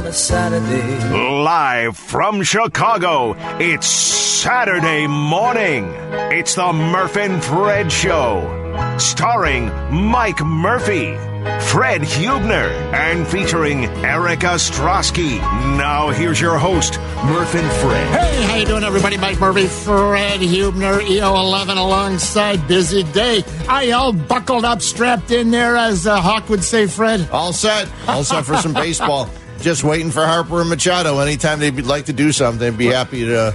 on a Saturday. Live from Chicago, it's Saturday morning. It's the Murph and Fred Show, starring Mike Murphy, Fred Huebner, and featuring Erica Ostrowski. Now here's your host, Murph and Fred. Hey, how you doing, everybody? Mike Murphy, Fred Huebner, EO11 alongside Busy Day. Are y'all buckled up, strapped in there, as uh, Hawk would say, Fred? All set. All set for some baseball. Just waiting for Harper and Machado. Anytime they'd like to do something, be happy to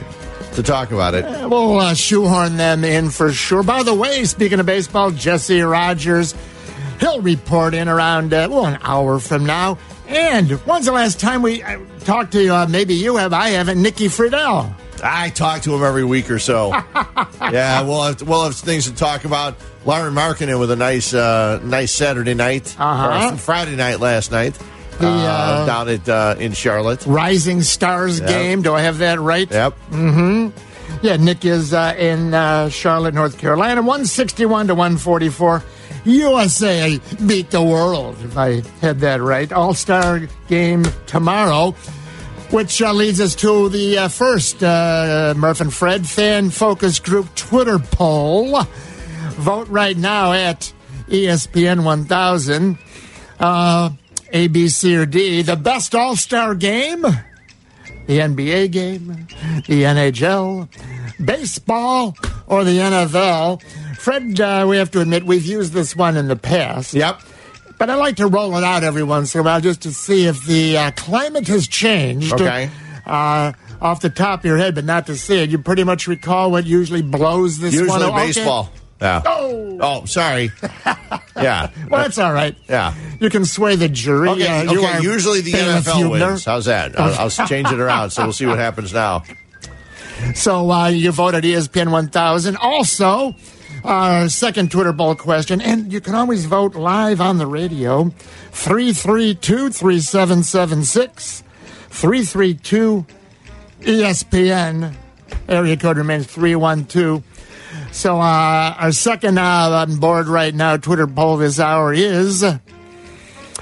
to talk about it. We'll uh, shoehorn them in for sure. By the way, speaking of baseball, Jesse Rogers, he'll report in around, uh, well, an hour from now. And when's the last time we uh, talked to you? Uh, maybe you have, I haven't, Nikki Friedell. I talk to him every week or so. yeah, we'll have, we'll have things to talk about. Lauri Markkanen with a nice uh, nice Saturday night, Uh-huh. Friday night last night The, uh, uh, down at uh, in Charlotte. Rising Stars Yep. game. Do I have that right? Yep. Mm-hmm. Yeah, Nick is uh, in uh, Charlotte, North Carolina, 161 to 144. USA beat the world, if I had that right. All star game tomorrow, which uh, leads us to the uh, first uh, Murph and Fred fan focus group Twitter poll. Vote right now at ESPN 1000. A, B, C, or D. The best all star game? the NBA game, the NHL, baseball, or the NFL. Fred, uh, we have to admit we've used this one in the past. Yep. But I like to roll it out every once in a while just to see if the uh, climate has changed. Okay. Uh, off the top of your head, but not to see it. You pretty much recall what usually blows this one. Usually Okay. Yeah. Oh. Oh, sorry. yeah. Well, that's all right. Yeah. You can sway the jury. Okay, Uh, you okay. are Usually the NFL Huebner. wins. How's that? I'll, I'll change it around, so we'll see what happens now. So uh, you voted ESPN 1000. Also, our second Twitter poll question, and you can always vote live on the radio 332 3776 332 ESPN. Area code remains 312. So uh, our second uh, on board right now Twitter poll this hour is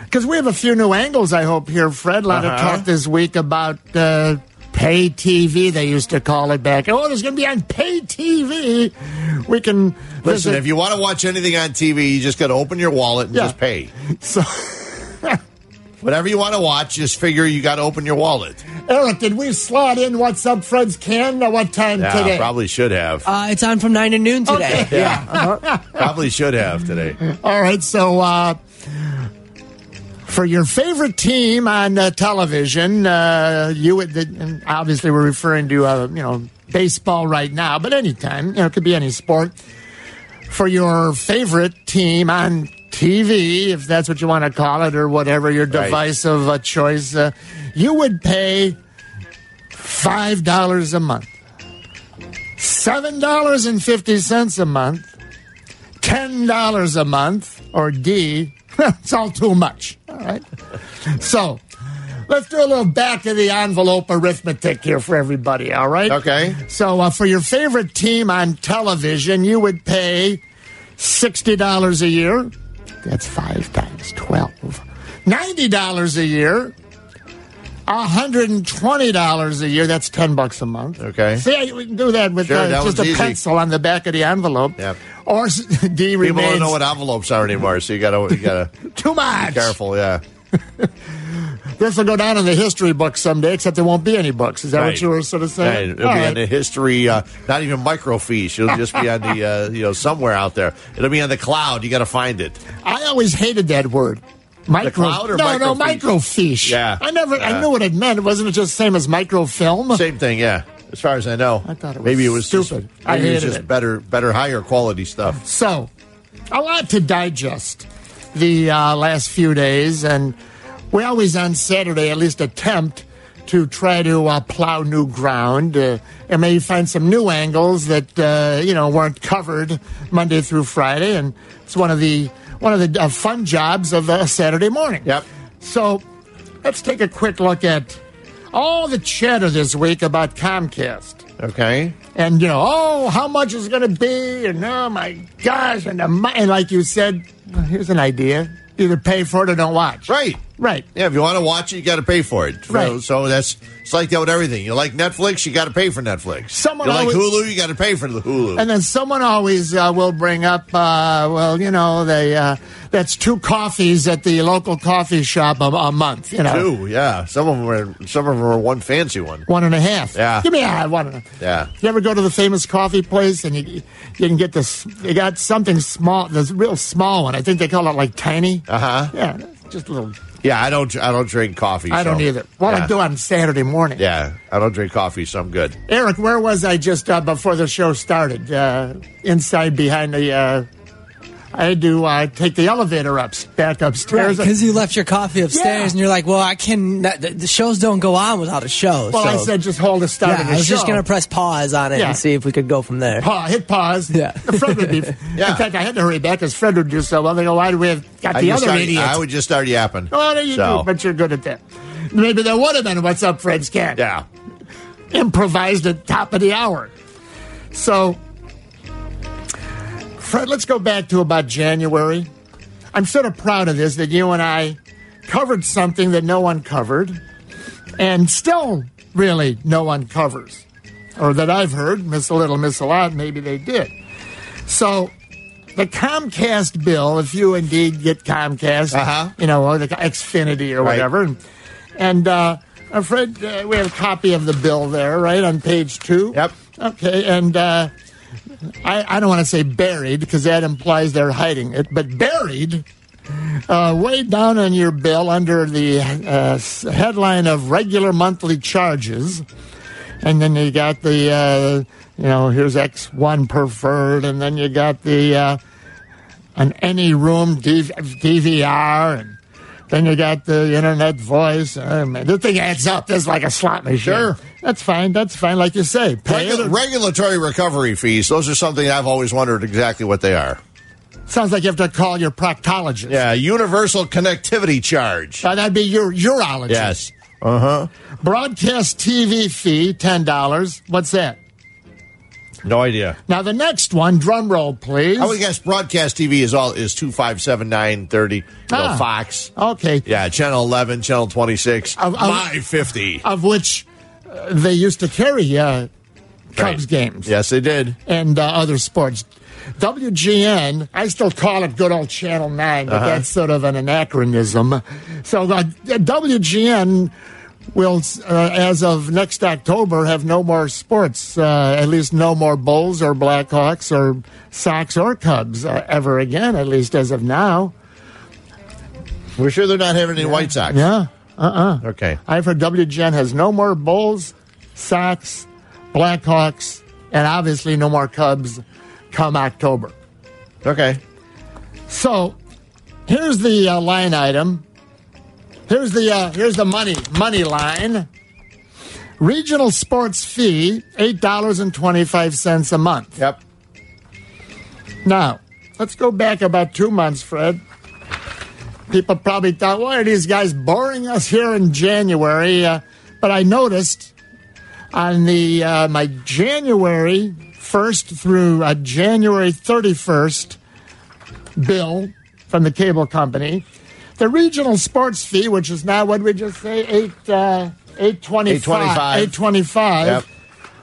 because we have a few new angles. I hope here, Fred. A lot of Uh-huh. talk this week about uh, pay TV. They used to call it back. Oh, there's going to be on pay TV. We can Listen, visit- if you want to watch anything on TV, you just got to open your wallet and Yeah. just pay. So, Whatever you want to watch, just figure you got to open your wallet. Eric, did we slot in What's Up, Fred's Cat? At what time Yeah, today? probably should have. Uh, it's on from 9 to noon today. Okay. Yeah. Probably should have today. All right, so uh, for your favorite team on uh, television, uh, you would and obviously we're referring to uh, you know baseball right now, but anytime you know it could be any sport. For your favorite team on TV, if that's what you want to call it, or whatever your Right. device of uh, choice, uh, you would pay five dollars a month, seven dollars and fifty cents a month ten dollars a month, or D, it's all too much. All right. So let's do a little back of the envelope arithmetic here for everybody. All right. Okay. So uh, for your favorite team on television, you would pay sixty dollars a year. That's five times twelve. Ninety dollars a year. $120 a year. That's 10 bucks a month. Okay. See, we can do that with Sure, uh, that just a easy. pencil on the back of the envelope. Yep. Or D People remains don't know what envelopes are anymore, so you got to you got to too much. be careful. Yeah. This will go down in the history books someday, except there won't be any books. Is that what you were sort of saying? Right. It'll All be right. on the history, uh, not even microfiche. It'll just be on the, uh, you know, somewhere out there. It'll be on the cloud. You got to find it. I always hated that word. Micro, cloud or no, no, microfiche? microfiche. Yeah. I never, I Yeah. knew what it meant. Wasn't it just the same as microfilm? Same thing, yeah. As far as I know, I thought it was maybe it was stupid. Just, I maybe it was just it. better, better, higher quality stuff. So, a lot to digest the uh, last few days, and we always on Saturday at least attempt to try to uh, plow new ground uh, and maybe find some new angles that uh, you know weren't covered Monday through Friday, and it's one of the one of the uh, fun jobs of a Saturday morning. Yep. So, let's take a quick look at all the chatter this week about Comcast Okay. and you know, oh, how much is it going to be? And oh my gosh, and, the, and like you said, here's an idea: either pay for it or don't watch. Right. Right. Yeah, if you want to watch it, you got to pay for it. Right. So, so that's it's like that with everything. You like Netflix, you got to pay for Netflix. Someone you like Hulu, you got to pay for the Hulu. And then someone always uh, will bring up, uh, well, you know, they uh, that's two coffees at the local coffee shop a, a month. You know, Two, yeah. Some of them are some of them are one fancy one. one and a half. Yeah. give me a one and a Yeah. You ever go to the famous coffee place and you you can get this? They got something small, this real small one. I think they call it like tiny. Uh huh. Yeah, just a little. Yeah, I don't I don't drink coffee. I don't either. Well, yeah. I do on Saturday morning. Yeah, I don't drink coffee, so I'm good. Eric, where was I just uh, before the show started? Uh, inside behind the. Uh, I had to uh, take the elevator up, back upstairs. because you left your coffee upstairs Yeah. and you're like, well, I can. The, the shows don't go on without a show. well, I said just hold the start yeah, of the I was show. just going to press pause on it Yeah. and see if we could go from there. Pa- hit pause. Yeah. Fred would be. Yeah. In fact, I had to hurry back because Fred would do so well. They go, why do we have got I, the just other start, idiot? I would just start yapping. Oh, there you So, do, but you're good at that. Maybe there would have been What's Up, Fred's Cat. Yeah. Improvised at top of the hour. So, Fred, let's go back to about January. I'm sort of proud of this that you and I covered something that no one covered, and still really no one covers. Or that I've heard, Miss a Little, Miss a Lot, maybe they did. So, the Comcast bill, if you indeed get Comcast, Uh-huh. you know, or the Xfinity or Right. whatever, and uh, uh, Fred, uh, we have a copy of the bill there, right, on page two. Yep. Okay, and uh, I, I don't want to say buried because that implies they're hiding it, but buried uh, way down on your bill under the uh, headline of regular monthly charges. And then you got the, uh, you know, here's X1 preferred, and then you got the, uh, an any room DV- DVR, and then you got the internet voice. Oh, man, the thing adds up. It's like a slot machine. Sure. That's fine. That's fine. Like you say, pay Regu- regulatory recovery fees, those are something I've always wondered exactly what they are. Sounds like you have to call your proctologist. Yeah, universal connectivity charge. Uh, that'd be your urologist. Yes. Uh huh. Broadcast TV fee, $10. What's that? No idea. Now, the next one, drum roll, please. I would guess broadcast TV is all is two five seven nine thirty. Know, Ah. Fox. Okay. Yeah, channel eleven, channel twenty six. My fifty. Of which uh, they used to carry uh, Cubs Right. games Yes, they did. and uh, other sports. WGN, I still call it good old Channel 9, but that's sort of an anachronism. So uh, WGN will, uh, as of next October, have no more sports, uh, at least no more Bulls or Blackhawks or Sox or Cubs uh, ever again, at least as of now. We're sure they're not having any White Sox. Yeah. Uh-uh. Okay. I've heard WGN has no more Bulls, Sox, Blackhawks, and obviously no more Cubs come October. Okay. So here's the uh, line item. Here's the uh, here's the money money line. Regional sports fee eight dollars and twenty five cents a month. Yep. Now let's go back about two months, Fred. People probably thought, why are these guys boring us here in January? Uh, but I noticed on the uh, my January first through uh, January thirty first bill from the cable company. The regional sports fee, which is now what we just say eight uh, eight twenty five eight twenty five. Yep.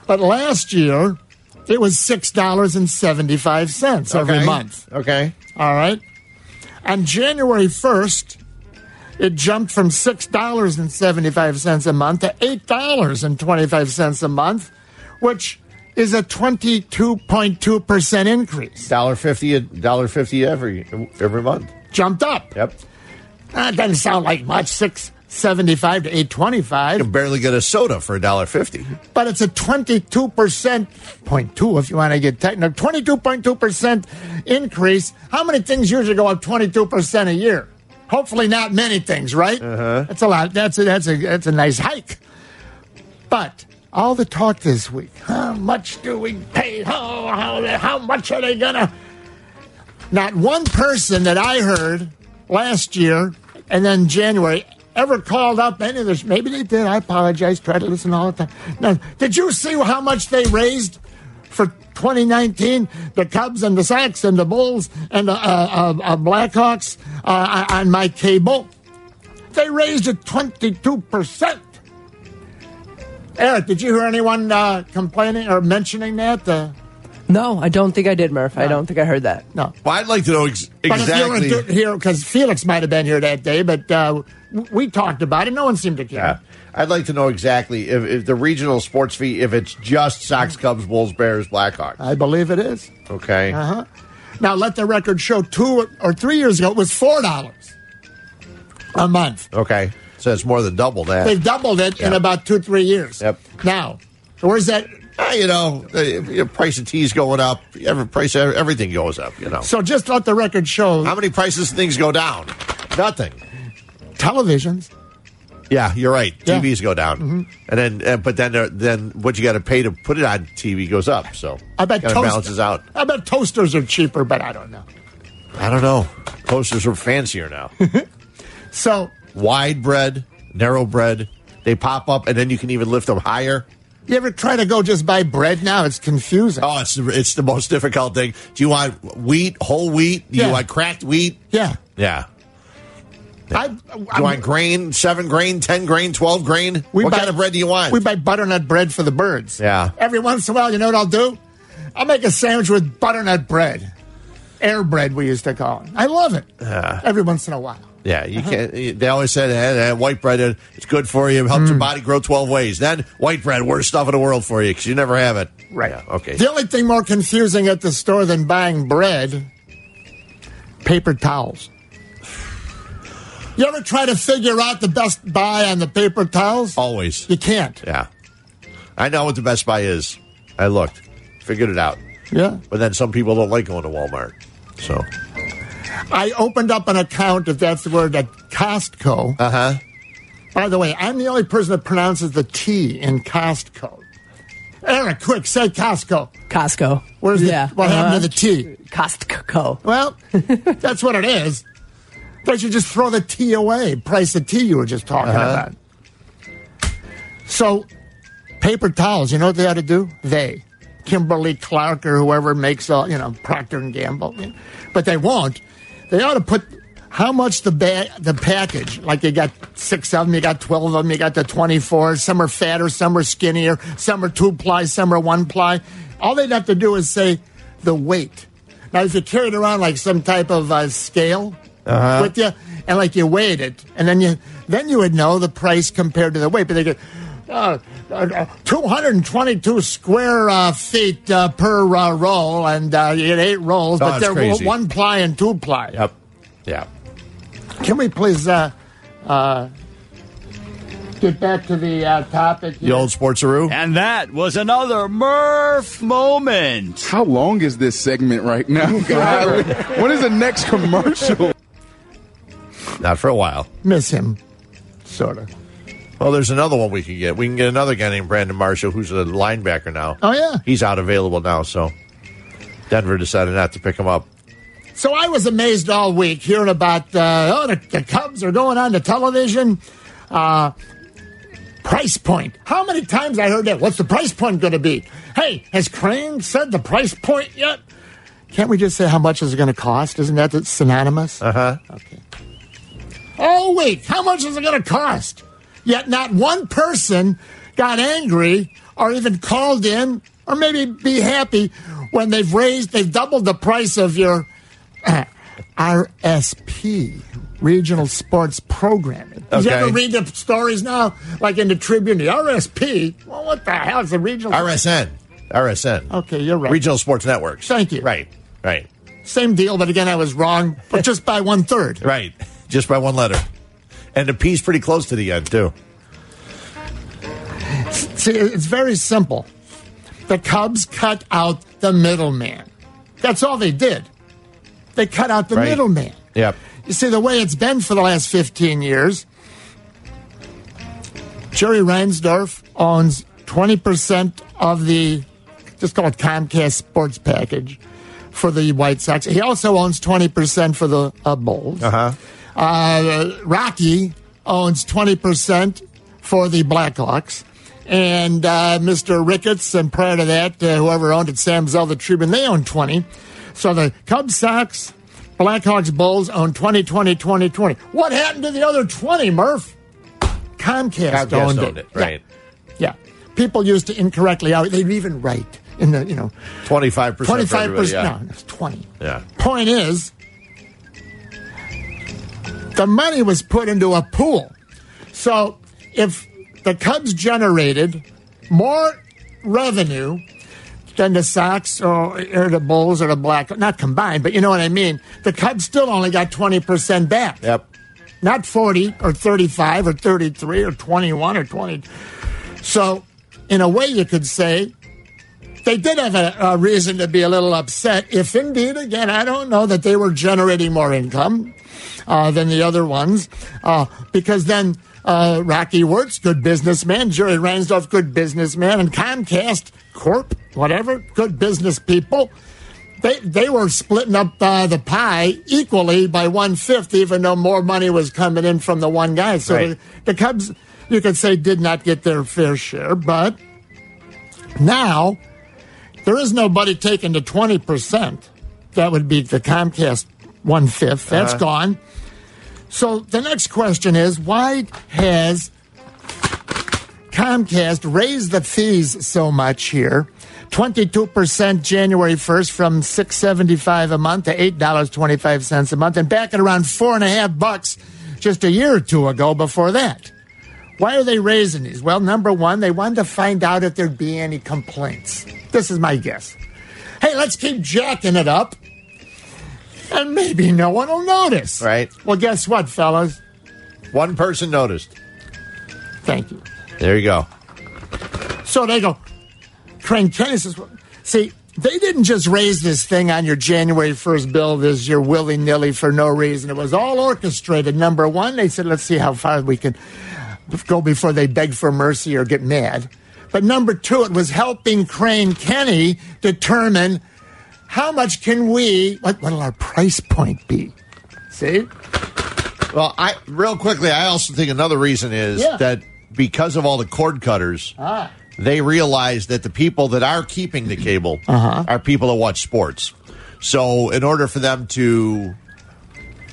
But last year it was six dollars and seventy five cents every Okay. month. Okay. All right. On January first, it jumped from six dollars and seventy five cents a month to eight dollars and twenty five cents a month, which is a twenty two point two percent increase. Dollar fifty. a Dollar fifty every every month. Jumped up. Yep. That doesn't sound like much. Six seventy five to eight twenty-five. You can barely get a soda for a dollar fifty. but it's a twenty two percent point two if you want to get technical. Twenty two point two percent increase. How many things usually go up twenty two percent a year? Hopefully not many things, right? Uh-huh. That's a lot. That's a, that's a that's a nice hike. But all the talk this week. How much do we pay? How how, how much are they gonna? Not one person that I heard last year and then January ever called up any of this. Maybe they did. I apologize. Try to listen all the time. Now, did you see how much they raised for 2019? The Cubs and the Sox and the Bulls and the uh, uh, uh, Blackhawks uh, on my cable. They raised it 22%. Eric, did you hear anyone uh, complaining or mentioning that? Uh, No, I don't think I did, Murph. I don't think I heard that. no. Well, I'd like to know ex- But if you exactly. were here, because Felix might have been here that day, but uh, we talked about it. No one seemed to care. Yeah. I'd like to know exactly if, if the regional sports fee, if it's just Sox, Cubs, Bulls, Bears, Blackhawks. I believe it is. Okay. Uh-huh. Now, let the record show two or three years ago, it was $4 a month. Okay. So it's more than double that. They've doubled it in about two, three years. Yep. Now, where's that? Ah, you know, the price of tea's going up. Every price, everything goes up. You know. So just let the record show How many prices things go down? Nothing. televisions. Yeah, you're right. Yeah. Mm-hmm. TVs go down, and then uh, but then uh, then what you got to pay to put it on TV goes up. So I bet toast- balances out. I bet toasters are cheaper, but I don't know. I don't know. Toasters are fancier now. So Wide bread, narrow bread. They pop up, and then you can even lift them higher. You ever try to go just buy bread now? It's confusing. Oh, it's it's the most difficult thing. Do you want wheat, whole wheat? Do Yeah. you want cracked wheat? Yeah. Yeah. I, Do you want grain, seven grain, ten grain, twelve grain? We what buy- kind of bread do you want? We buy butternut bread for the birds. Yeah. Every once in a while, you know what I'll do? I'll make a sandwich with butternut bread. Air bread, we used to call it. I love it. Every once in a while. Yeah, Uh-huh. you can't. They always said eh, white bread it's good for you, helps Mm. your body grow twelve ways. Then white bread, worst stuff in the world for you because you never have it. Right. Yeah, okay. The only thing more confusing at the store than buying bread, paper towels. You ever try to figure out the best buy on the paper towels? Always. You can't. Yeah. I know what the Best Buy is. I looked, figured it out. Yeah. But then some people don't like going to Walmart. So. I opened up an account, if that's the word, at Costco. Uh huh. By the way, I'm the only person that pronounces the T in Costco. Eric, quick, say Costco. Costco. Where's the, yeah. what happened uh-huh. to the T? Costco. Well, that's what it is. They should just throw the T away. Price the T you were just talking about. So, paper towels. You know what they ought to do? They, Kimberly Clark or whoever makes all, you know, Procter and Gamble, but they won't. They ought to put how much the bag, the package. Like you got six of them, you got twelve of them, you got the twenty-four. Some are fatter, some are skinnier, some are two ply, some are one ply. All they'd have to do is say the weight. Now, if you carried around like some type of uh, scale with you, and like you weighed it, and then you then you would know the price compared to the weight. But they get uh, uh, 222 square uh, feet uh, per uh, roll, and uh, you get eight rolls, Oh, but that's they're crazy. one ply and two ply. Yep. Yeah. Can we please uh, uh, get back to the uh, topic? The here? old sportsaroo. And that was another Murph moment. How long is this segment right now? God, when is the next commercial? Not for a while. Miss him, sort of. Well, there's another one we can get. We can get another guy named Brandon Marshall, who's a linebacker now. Oh, yeah. He's out available now, so Denver decided not to pick him up. So I was amazed all week hearing about uh, oh the, the Cubs are going on the television. Uh, price point. How many times I heard that? What's the price point going to be? Hey, has Crane said the price point yet? Can't we just say how much is it going to cost? Isn't that synonymous? Uh huh. Okay. All week, how much is it going to cost? Yet not one person got angry or even called in or maybe be happy when they've raised, they've doubled the price of your RSP, Regional Sports Programming. Did you ever read the stories now, like in the Tribune? The RSP? Well, what the hell is the Regional? RSN. RSN. Okay, you're right. Regional Sports Networks. Thank you. Right. Right. Same deal, but again, I was wrong, but just by one third. Right. Just by one letter. And the P's pretty close to the end, too. See, it's very simple. The Cubs cut out the middleman. That's all they did. They cut out the Right. middleman. Yep. You see, the way it's been for the last 15 years, Jerry Reinsdorf owns 20% of the, just call it Comcast Sports Package for the White Sox. He also owns 20% for the uh, Bulls. Uh-huh. Uh, Rocky owns 20% for the Blackhawks. And uh, Mr. Ricketts, and prior to that, uh, whoever owned it, Sam Zell, the Tribune, they own 20. So the Cubs, Sox, Blackhawks Bulls own 2020 2020. What happened to the other 20, Murph? Comcast, Comcast owned, owned it. it, right. Yeah. yeah. People used to incorrectly out. They'd even write in the, you know, 25%. 25%. Yeah. No, it's 20. yeah. Point is, the money was put into a pool. So if the Cubs generated more revenue than the Sox or, or the Bulls or the Black, not combined, but you know what I mean, the Cubs still only got 20% back. Yep. Not 40 or 35 or 33 or 21 or 20. So, in a way, you could say they did have a, a reason to be a little upset if indeed, again, I don't know that they were generating more income uh, than the other ones, uh, because then uh, Rocky Wirtz, good businessman, Jerry Reinsdorf, good businessman, and Comcast Corp, whatever, good business people. They, they were splitting up uh, the pie equally by one fifth, even though more money was coming in from the one guy. So Right. the, the Cubs, you could say, did not get their fair share. But now there is nobody taking the 20%. That would be the Comcast one fifth. That's gone. So the next question is why has Comcast raised the fees so much here? 22% January 1st from 675 a month to $8.25 a month and back at around four and a half bucks just a year or two ago before that. Why are they raising these? Well, number one, they wanted to find out if there'd be any complaints. This is my guess. Hey, let's keep jacking it up. And maybe no one will notice. Right. Well, guess what, fellas? One person noticed. Thank you. There you go. So they go, Crane Kenny says, see, they didn't just raise this thing on your January 1st bill this year willy nilly for no reason. It was all orchestrated. Number one, they said, let's see how far we can go before they beg for mercy or get mad. But number two, it was helping Crane Kenny determine how much can we, what will our price point be? See? Well, I real quickly, I also think another reason is Yeah. that because of all the cord cutters, Ah. they realize that the people that are keeping the cable Uh-huh. are people that watch sports. So, in order for them to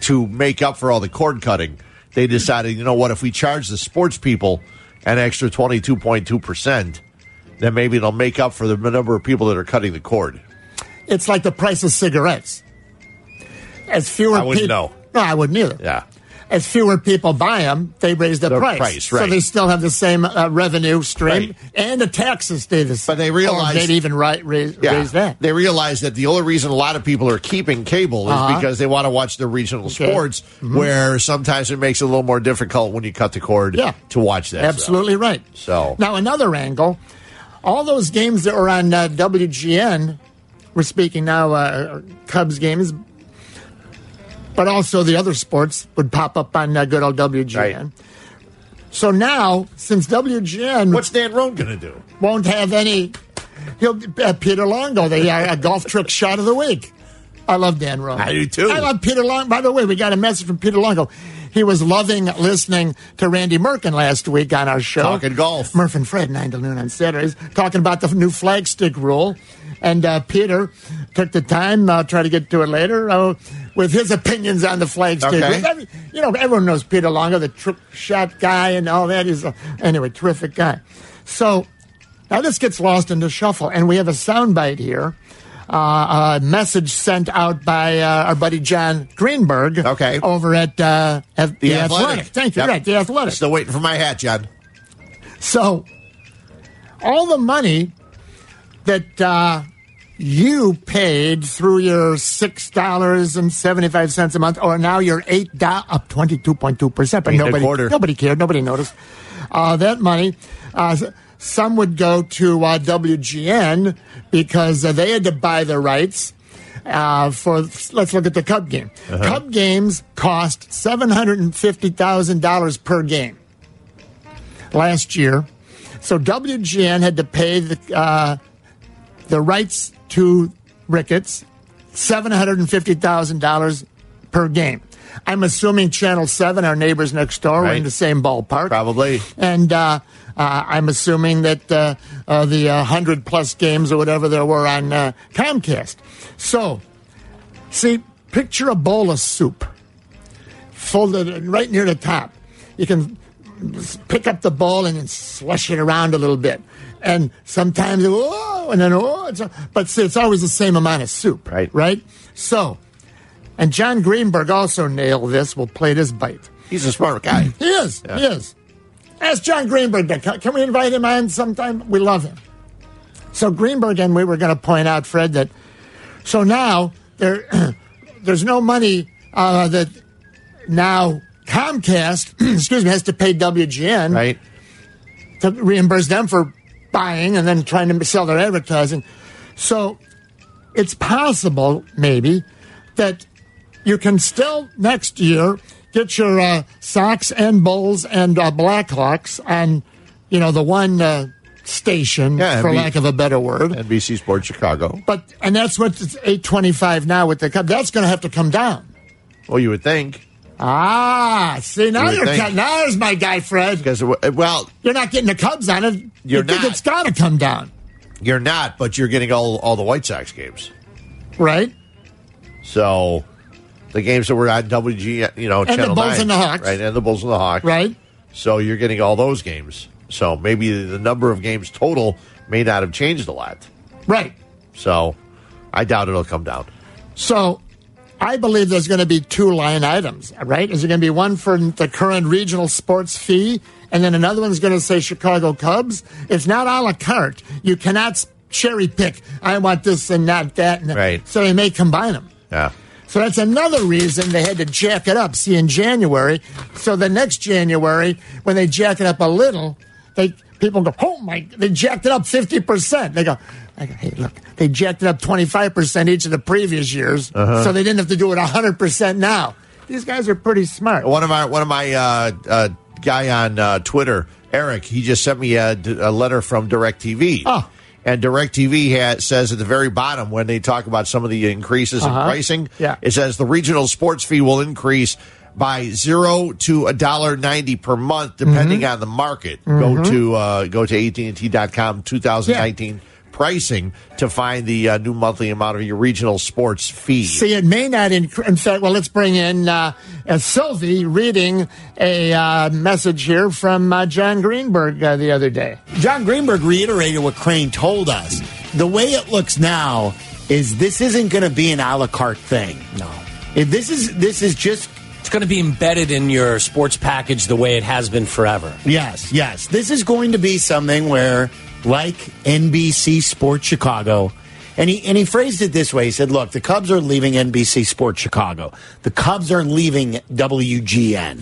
to make up for all the cord cutting, they decided, you know what, if we charge the sports people an extra twenty two point two percent, then maybe it'll make up for the number of people that are cutting the cord. It's like the price of cigarettes. As fewer I wouldn't peop- know. No, I wouldn't either. Yeah. As fewer people buy them, they raise the, The price. price, So they still have the same uh, revenue stream, Right. and the taxes stay the same. But they realize- Or they'd even ri- raise, raise that. They realize that the only reason a lot of people are keeping cable is Uh-huh. because they want to watch the regional Okay. Mm-hmm. sports, where sometimes it makes it a little more difficult when you cut the cord Yeah. to watch that. stuff. Absolutely right. So- now another angle, all those games that were on uh, WGN, we're speaking now uh, Cubs games, but also the other sports would pop up on uh, good old WGN. Right. So now, since WGN What's Dan Roan going to do? won't have any. He'll uh, Peter Longo, the uh, golf trick shot of the week. I love Dan Roan. I do, too. I love Peter Long. By the way, we got a message from Peter Longo. He was loving listening to Randy Merkin last week on our show. Talking golf. Murph and Fred, 9 to noon on Saturdays, talking about the new flagstick rule. And uh, Peter took the time, I'll try to get to it later, uh, with his opinions on the flagstick Okay. rule. You know, everyone knows Peter Longo, the trick shot guy and all that. He's, a, anyway, terrific guy. So now this gets lost in the shuffle, and we have a soundbite here. Uh, a message sent out by uh, our buddy Jon Greenberg. Okay. Over at, uh, at The, the, athletic. athletic. Thank you. Yep. Right, the athletic. Still waiting for my hat, John. So, all the money that uh, you paid through your six dollars and seventy five cents a month, or now your eight up twenty two point two percent, but Eight and a nobody nobody cared, nobody noticed. Uh, that money. Uh, some would go to uh, WGN because uh, they had to buy the rights uh, for. Let's look at the Cub game. Cub games cost seven hundred and fifty thousand dollars per game last year. So WGN had to pay the uh, the rights to Ricketts seven hundred and fifty thousand dollars per game. I'm assuming Channel Seven, our neighbors next door, were in the same ballpark, Probably. And uh, uh, I'm assuming that uh, uh, the uh, hundred plus games or whatever there were on uh, Comcast. So, see, picture a bowl of soup folded right near the top. You can pick up the bowl and then slush it around a little bit. And sometimes, oh, and then, oh, it's, but see, it's always the same amount of soup. Right. Right? So, and Jon Greenberg also nailed this. We'll play this bite. He's a smart guy. He is. He is. Ask Jon Greenberg. to Can we invite him on sometime? We love him. So Greenberg and we were going to point out, Fred, that so now there, there's no money uh, that now Comcast, excuse me, has to pay WGN Right? to reimburse them for buying and then trying to sell their advertising. So it's possible, maybe, that you can still next year get your uh, Sox and Bulls and uh, Blackhawks on, you know, the one uh, station, Yeah, for NB lack of a better word. NBC Sports Chicago. But and that's what it's eight twenty five now with the Cubs. That's going to have to come down. Well, you would think. Ah, see now you you're think. cut. Now there's my guy Fred. Because, well, You're not getting the Cubs on it. You're you think not. it's got to come down, you're not, but you're getting all, all the White Sox games. right? So the games that were on WG, you know, the Channel Bulls 9, and the Hawks. Right, and the Bulls and the Hawks. Right. So you're getting all those games. So maybe the number of games total may not have changed a lot. Right. So I doubt it'll come down. So I believe there's going to be two line items, right? Is it going to be one for the current regional sports fee, and then another one's going to say Chicago Cubs? It's not a la carte. You cannot cherry pick. I want this and not that. And Right. So they may combine them. Yeah. So that's another reason they had to jack it up. See, in January, so the next January, when they jack it up a little, they people go, oh my! They jacked it up fifty percent. They go, I go, hey, look, they jacked it up twenty five percent each of the previous years, so they didn't have to do it hundred percent now. These guys are pretty smart. One of my one of my uh, uh, guy on uh, Twitter, Eric, he just sent me a, a letter from Directv. Oh. And Directv ha says at the very bottom when they talk about some of the increases in Uh-huh. pricing, Yeah. it says the regional sports fee will increase by zero to a dollar ninety per month, depending Mm-hmm. on the market. Go to uh, go to AT&T.com 2019 pricing to find the uh, new monthly amount of your regional sports fee. See, it may not. Inc- in fact, well, let's bring in uh, uh, Silvy reading a uh, message here from uh, Jon Greenberg uh, the other day. Jon Greenberg reiterated what Crane told us. The way it looks now is this isn't going to be an a la carte thing. No. If this is this is just It's going to be embedded in your sports package the way it has been forever. yes, yes. This is going to be something where, like NBC Sports Chicago, and he and he phrased it this way. He said, "Look, the Cubs are leaving NBC Sports Chicago. The Cubs are leaving WGN,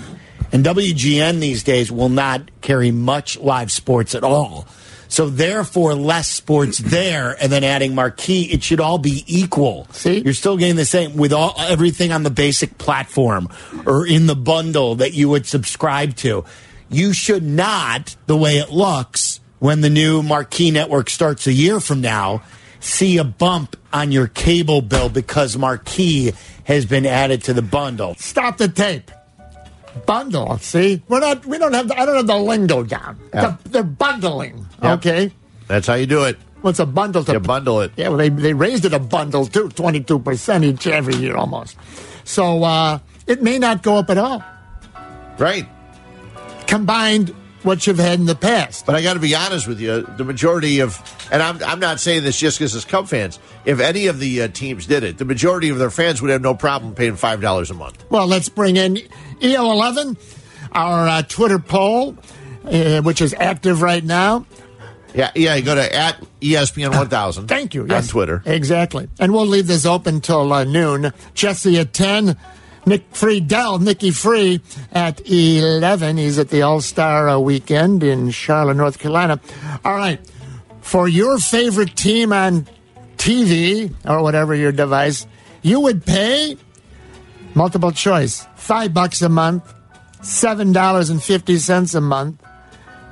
and WGN these days will not carry much live sports at all." So therefore, less sports there, and then adding marquee, it should all be equal. See? you're still getting the same with all everything on the basic platform or in the bundle that you would subscribe to. You should not, the way it looks, when the new marquee network starts a year from now, see a bump on your cable bill because marquee has been added to the bundle. Stop the tape. Bundle. See, we're not. We don't have. The, I don't have the lingo down. Yeah. The- they're bundling. Yep. Okay. That's how you do it. What's a bundle? To You bundle it. Yeah. Well, they they raised it a bundle too, twenty two percent each every year almost. So uh, it may not go up at all. Right. Combined what you've had in the past. But I got to be honest with you, the majority of, and I'm, I'm not saying this just because it's Cub fans. If any of the uh, teams did it, the majority of their fans would have no problem paying five dollars a month. Well, let's bring in EO11, our uh, Twitter poll, uh, which is active right now. Yeah, yeah. You go to at ESPN one thousand. Thank you. on Yes. Twitter. Exactly. And we'll leave this open till uh, noon. Jesse at 10. Nick Friedell, Nicky Free at 11. He's at the All Star uh, weekend in Charlotte, North Carolina. All right. For your favorite team on TV or whatever your device, you would pay multiple choice five bucks a month, seven dollars and fifty cents a month,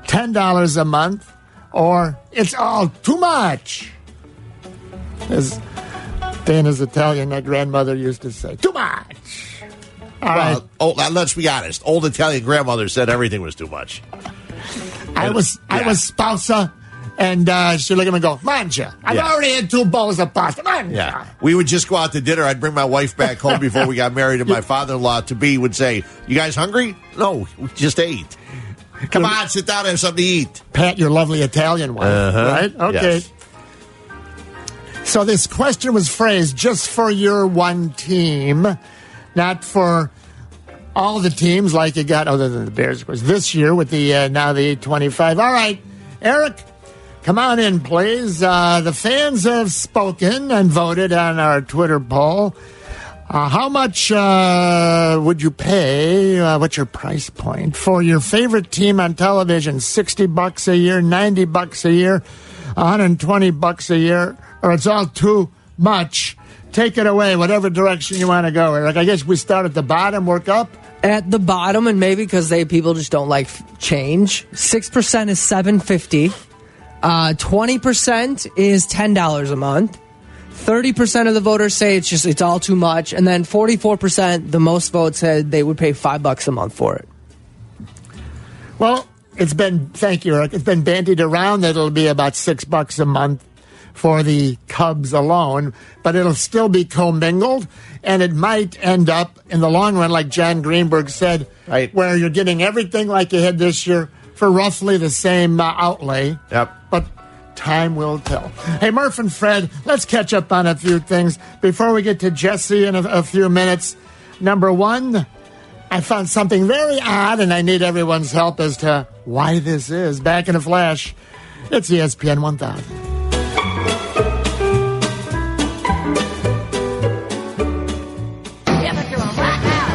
ten dollars a month, or it's all too much. As Dana's Italian my grandmother used to say, too much. Right. Well, oh, uh, let's be honest. Old Italian grandmother said everything was too much. I was I yeah. was spousa And uh, she'd look at me and go, Manja, I've Yeah. already had two bowls of pasta. Manja. Yeah. We would just go out to dinner. I'd bring my wife back home before we got married, and my father in law to be would say, You guys hungry? No, we just ate. Come on, sit down and have something to eat. Pat, your lovely Italian wife, Uh-huh. right? Okay. Yes. So this question was phrased just for your one team, not for all the teams like you got other than the Bears, of course, this year with the uh, now the 825. All right, Eric, come on in, please. Uh, the fans have spoken and voted on our Twitter poll. Uh, how much uh, would you pay? Uh, what's your price point for your favorite team on television? Sixty bucks a year, ninety bucks a year, one hundred twenty bucks a year, or it's all too much. Take it away, whatever direction you want to go. Like, I guess we start at the bottom, work up. At the bottom, and maybe because they people just don't like change. Six percent is seven fifty. Uh, Twenty percent is ten dollars a month. Thirty percent of the voters say it's just it's all too much, and then forty four percent, the most votes said they would pay five bucks a month for it. Well, it's been thank you, Eric. It's been bandied around that it'll be about six bucks a month for the Cubs alone, but it'll still be commingled, and it might end up in the long run, like Jon Greenberg said, Right. where you're getting everything like you had this year for roughly the same uh, outlay. Yep. But time will tell. Hey, Murph and Fred, let's catch up on a few things before we get to Jesse in a, a few minutes. Number one, I found something very odd, and I need everyone's help as to why this is. Back in a flash, it's ESPN 1000.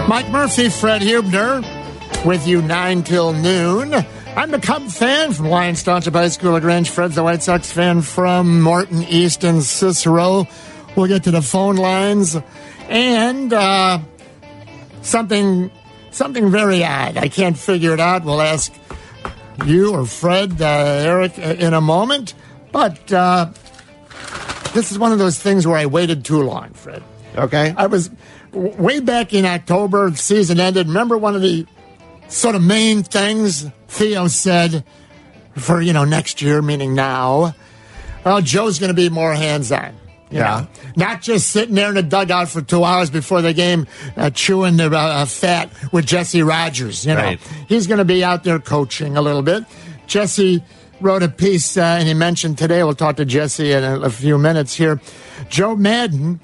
Mike Murphy, Fred Huebner, with you 9 till noon. I'm a Cub fan from Lyons Township High School, LaGrange. Fred's the White Sox fan from Morton East and Cicero. We'll get to the phone lines. And uh, something something very odd. I can't figure it out. We'll ask you or Fred, uh, Eric, uh, in a moment. But uh, this is one of those things where I waited too long, Fred. Okay. I was way back in October, season ended. Remember one of the sort of main things Theo said for, you know, next year, meaning now? Well, Joe's going to be more hands on. Yeah. Not just sitting there in the dugout for two hours before the game, uh, chewing the uh, fat with Jesse Rogers. You know, Right. he's going to be out there coaching a little bit. Jesse wrote a piece, uh, and he mentioned today. We'll talk to Jesse in a, a few minutes here. Joe Maddon,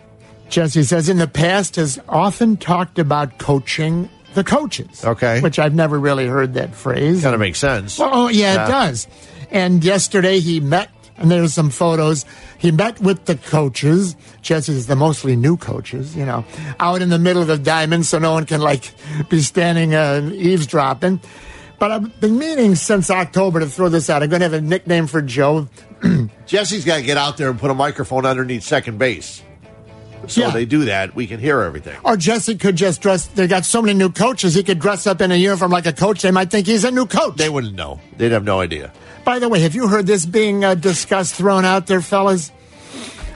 Jesse says, in the past has often talked about coaching the coaches. Okay. which I've never really heard that phrase. Kind of makes sense. Oh, yeah, Yeah. it does. And yesterday he met, and there's some photos. He met with the coaches. Jesse's the mostly new coaches, you know, out in the middle of the diamond so no one can, like, be standing uh, eavesdropping. But I've been meaning since October to throw this out. I'm going to have a nickname for Joe. Jesse's got to get out there and put a microphone underneath second base. So Yeah. they do that. We can hear everything. Or Jesse could just dress. They got so many new coaches. He could dress up in a uniform like a coach. They might think he's a new coach. They wouldn't know. They'd have no idea. By the way, have you heard this being uh, discussed, thrown out there, fellas?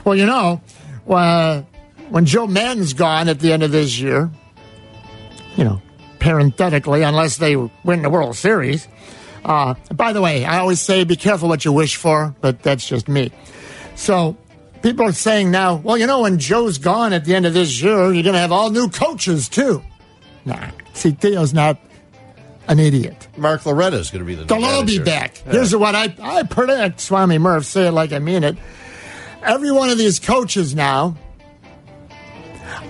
Well, you know, uh, when Joe Maddon's gone at the end of this year, you know, parenthetically, unless they win the World Series. Uh, by the way, I always say be careful what you wish for, but that's just me. So people are saying now, well, you know, when Joe's gone at the end of this year, you're going to have all new coaches, too. Nah, see, Theo's not an idiot. Mark Loretta is going to be the new They'll all be back. Here's what I, I predict, Swami Murph, say it like I mean it. Every one of these coaches now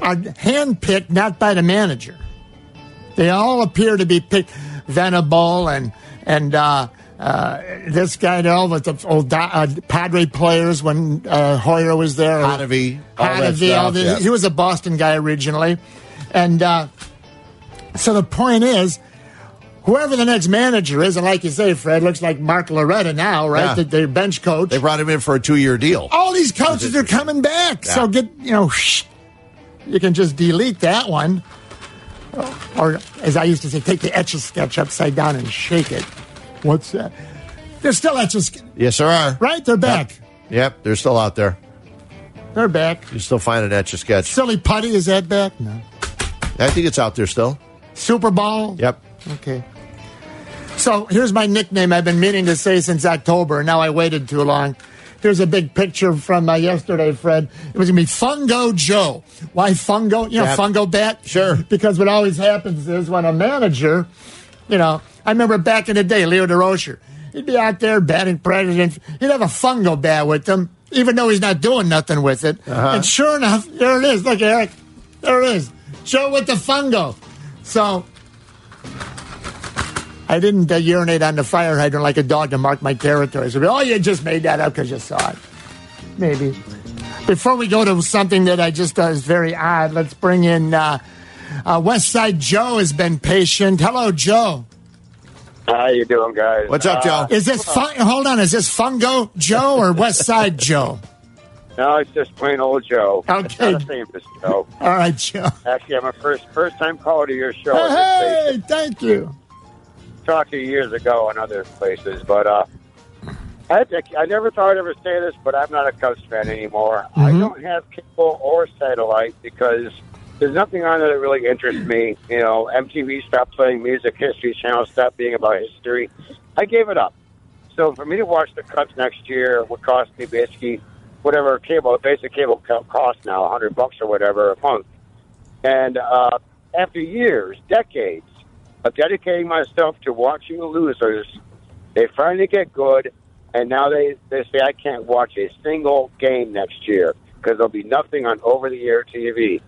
are handpicked not by the manager. They all appear to be picked. Venable and and uh, uh, this guy, all with the old uh, Padre players when uh, Hoyer was there. That Hottovy, all the- yeah. He was a Boston guy originally, and uh, so the point is, whoever the next manager is, and like you say, Fred, looks like Mark Loretta now, right? Yeah. The, their bench coach. They brought him in for a two-year deal. All these coaches are coming back, so get you know, shh, you can just delete that one, or as I used to say, take the etch a sketch upside down and shake it. What's that? They're still at a sketch, Yes, there are. right? They're back. Yep, they're still out there. They're back. You still find an etch a sketch. Silly putty is that back? No. I think it's out there still. Super Bowl. Yep. Okay. So here's my nickname I've been meaning to say since October, and now I waited too long. Here's a big picture from uh, yesterday, Fred. It was going to be Fungo Joe. Why Fungo? You know, Yeah. Fungo Bat? Sure. Because what always happens is when a manager, you know, I remember back in the day, Leo Durocher, he'd be out there batting president. He'd have a Fungo Bat with him, even though he's not doing nothing with it. And sure enough, there it is. Look, Eric. There it is. Joe with the Fungo. So I didn't uh, urinate on the fire hydrant like a dog to mark my territory. So, oh, you just made that up because you saw it. Maybe. Before we go to something that I just thought is very odd, let's bring in uh, uh, West Side Joe has been patient. Hello, Joe. How you doing, guys? What's up, Joe? Is this fun- hold on? Is this Fungo Joe or West Side Joe? No, it's just plain old Joe. It's Okay. not a famous Joe. All right, Joe. Actually, I'm a first first time caller to your show. in Hey, thank you. Talked to you years ago in other places, but uh, I, I never thought I'd ever say this, but I'm not a Cubs fan anymore. I don't have cable or satellite because there's nothing on there that really interests me. You know, MTV stopped playing music, History Channel stopped being about history. I gave it up. So for me to watch the Cubs next year would cost me basically whatever cable, basic cable co- costs now, hundred bucks or whatever a month. And uh, after years, decades of dedicating myself to watching the losers, they finally get good, and now they, they say I can't watch a single game next year because there'll be nothing on over-the-air TV.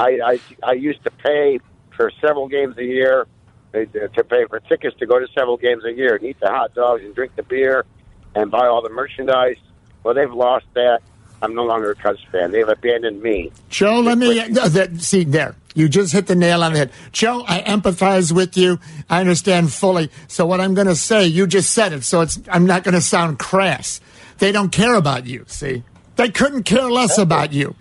I, I I used to pay for several games a year uh, to pay for tickets to go to several games a year and eat the hot dogs and drink the beer and buy all the merchandise. Well, they've lost that. I'm no longer a Cubs fan. They've abandoned me. Joe, let me uh, that, see there. You just hit the nail on the head. Joe, I empathize with you. I understand fully. So what I'm going to say, you just said it. So it's I'm not going to sound crass. They don't care about you. See, they couldn't care less about you.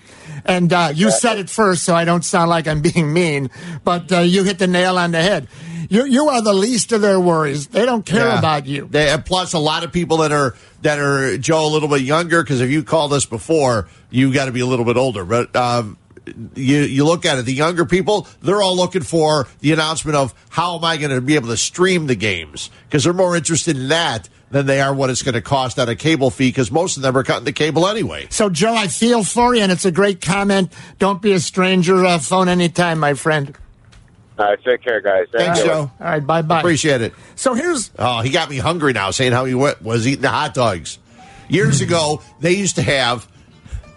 And uh, you said it first, so I don't sound like I'm being mean. But uh, you hit the nail on the head. You you are the least of their worries. They don't care Yeah. about you. They, and plus, a lot of people that are that are Joe a little bit younger. Because if you called us before, you got to be a little bit older. But um, you you look at it, the younger people, they're all looking for the announcement of how am I going to be able to stream the games because they're more interested in that than they are what it's going to cost on a cable fee. Because most of them are cutting the cable anyway. So Joe, I feel for you, and it's a great comment. Don't be a stranger. Uh, phone anytime, my friend. All right, take care, guys. Thank Thanks. Joe. All right, bye bye. Appreciate it. So here's Oh, he got me hungry now, saying how he went, was eating the hot dogs. Years ago, they used to have,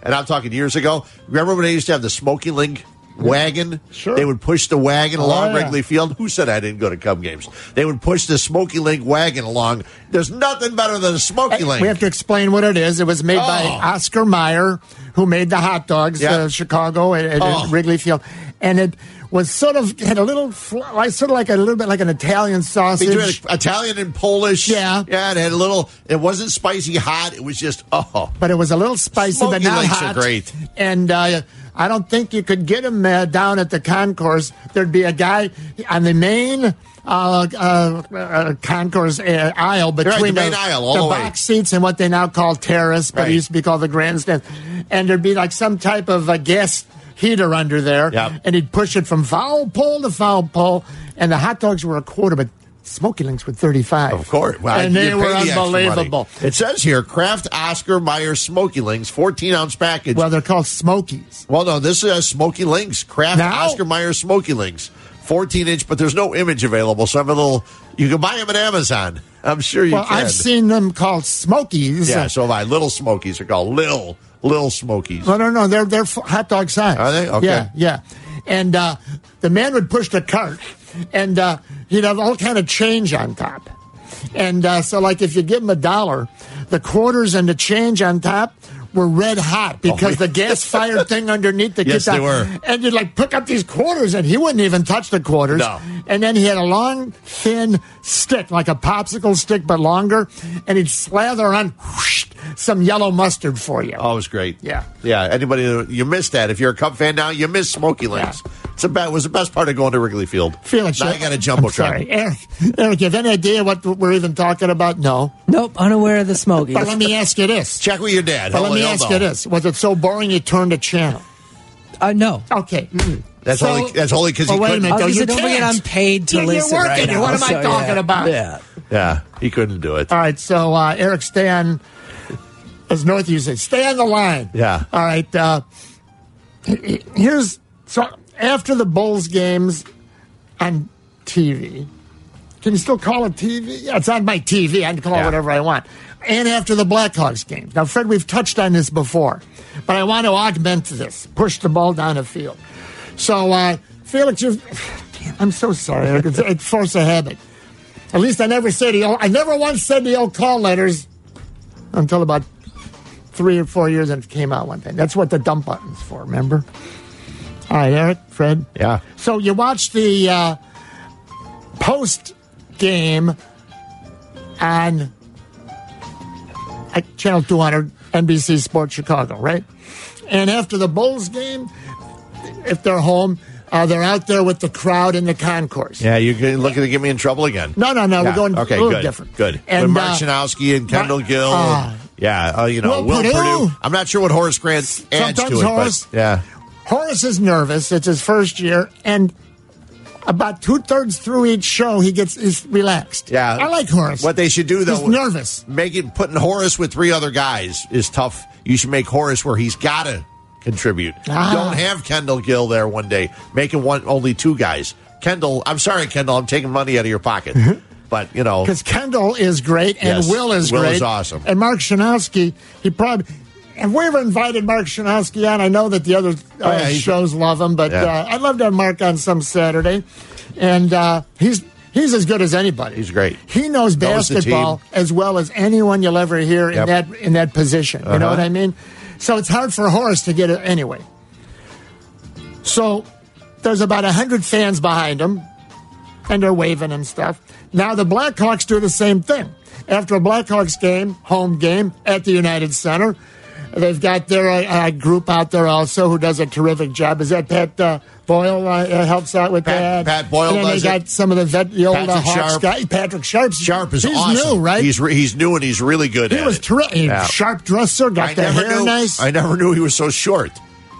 and I'm talking years ago. Remember when they used to have the Smoky Link wagon? Sure. They would push the wagon Oh, along yeah. Wrigley Field. Who said I didn't go to Cub games? They would push the Smoky Link wagon along. There's nothing better than a Smoky Link. we have to explain what it is. It was made by Oh. Oscar Mayer, who made the hot dogs, Yeah. uh, Chicago at, at Oh. Wrigley Field, and it was sort of had a little, like sort of like a little bit like an Italian sausage. Between Italian and Polish. Yeah. Yeah, it had a little, it wasn't spicy hot. It was just, oh. but it was a little spicy, but Smoky not links are hot. great. And uh, I don't think you could get them uh, down at the concourse. There'd be a guy on the main uh, uh, uh, concourse uh, aisle between the main aisle, all the the box seats and what they now call terrace, but Right. it used to be called the grandstand. And there'd be like some type of a gas heater under there, Yep. and he'd push it from foul pole to foul pole, and the hot dogs were a quarter, but Smoky Links were thirty-five. Of course. Well, and they were the unbelievable. It says here Kraft Oscar Mayer Smoky Links, 14 ounce package. Well, they're called Smokies. Well, no, this is a Smoky Links. Kraft Now? Oscar Mayer Smoky Links. 14 inch, but there's no image available. So I'm a little, you can buy them at Amazon. I'm sure you Well, can. I've seen them called Smokies. Yeah, so have I. Little Smokies are called Lil, Lil Smokies. No, no, no. They're they're hot dog size. Are they? Okay. Yeah, yeah. And uh, the man would push the cart, and uh, he'd have all kind of change on top. And uh, so, like, if you give him a dollar, the quarters and the change on top were red hot because oh, the gas fired thing underneath the Oh, Yes, they were. And you'd like pick up these quarters, and he wouldn't even touch the quarters. No. And then he had a long, thin stick, like a popsicle stick, but longer, and he'd slather on whoosh, some yellow mustard for you. Oh, it was great. Yeah. Yeah. Anybody, you missed that. If you're a Cub fan now, you miss Smoky Links. It's a be- it was the best part of going to Wrigley Field. Feel it, Now Joe. you got a I'm jumbo sorry. Eric, Eric, you have any idea what we're even talking about? No. Nope, unaware of the Smokies. But let me ask you this. Check with your dad. But He'll- let me he'll ask you this. Was it so boring you turned the channel? Uh, no. Okay. That's So- only that's only because Oh, he wait a couldn't. minute. I though. gonna You say, don't forget. I'm paid to You're listen working. right now, What am I so, talking yeah. about? Yeah. Yeah, he couldn't do it. All right, so uh, Eric, stay on. As North you say, stay on the line. Yeah. All right. Uh, here's so after the Bulls games on TV. Can you still call it TV? Yeah, it's on my TV. I can call it whatever I want. And after the Blackhawks games. Now, Fred, we've touched on this before, but I want to augment this. Push the ball down the field. So, uh, Felix, you're. I'm so sorry. It's, it's force of habit. At least I never said the old, I never once said the old call letters until about three or four years and it came out one time. That's what the dump button's for, remember? All right, Eric, Fred. Yeah. So you watched the uh, post game on uh, Channel 200, NBC Sports Chicago, right? And after the Bulls game, if they're home, uh, they're out there with the crowd in the concourse. Yeah, you're looking to get me in trouble again. No, no, no. Yeah, We're going okay, a little good, different. Good. And, And uh, and Kendall Mar- Gill. Ah. yeah, uh, you know, Will Will, Perdue. Perdue. I'm not sure what Horace Grant adds Sometimes to it, Horace- but yeah, Horace is nervous. It's his first year, and about two thirds through each show, he gets is relaxed. yeah. I like Horace. What they should do though, He's nervous. Making putting Horace with three other guys is tough. You should make Horace where he's got to contribute. Ah. Don't have Kendall Gill there one day, making one only two guys. Kendall, I'm sorry, Kendall, I'm taking money out of your pocket, but you know, because Kendall is great and Yes, Will is Will great. is awesome. And Mark Schanowski, he probably. Have we ever invited Mark Schanowski on? I know that the other uh, Oh, yeah, shows love him, but Yeah. uh, I'd love to have Mark on some Saturday. And uh, he's he's as good as anybody. He's great. He knows basketball as well as anyone you'll ever hear in that in that position. You know Uh-huh. what I mean? So it's hard for Horace to get it anyway. So there's about hundred fans behind him, and they're waving and stuff. Now the Blackhawks do the same thing. After a Blackhawks game, home game at the United Center, they've got their uh, uh, group out there also who does a terrific job. Is that Pat uh, Boyle uh, uh, helps out with Pat- that? Pat Boyle and then does they it. got some of the vet, the old uh, Patrick Hawks Sharp. guy. Patrick Sharp's Sharp is he's awesome. new, right? He's re- he's new and he's really good he at was terrific. Yeah. Sharp dresser, got I the never hair knew. nice. I never knew he was so short.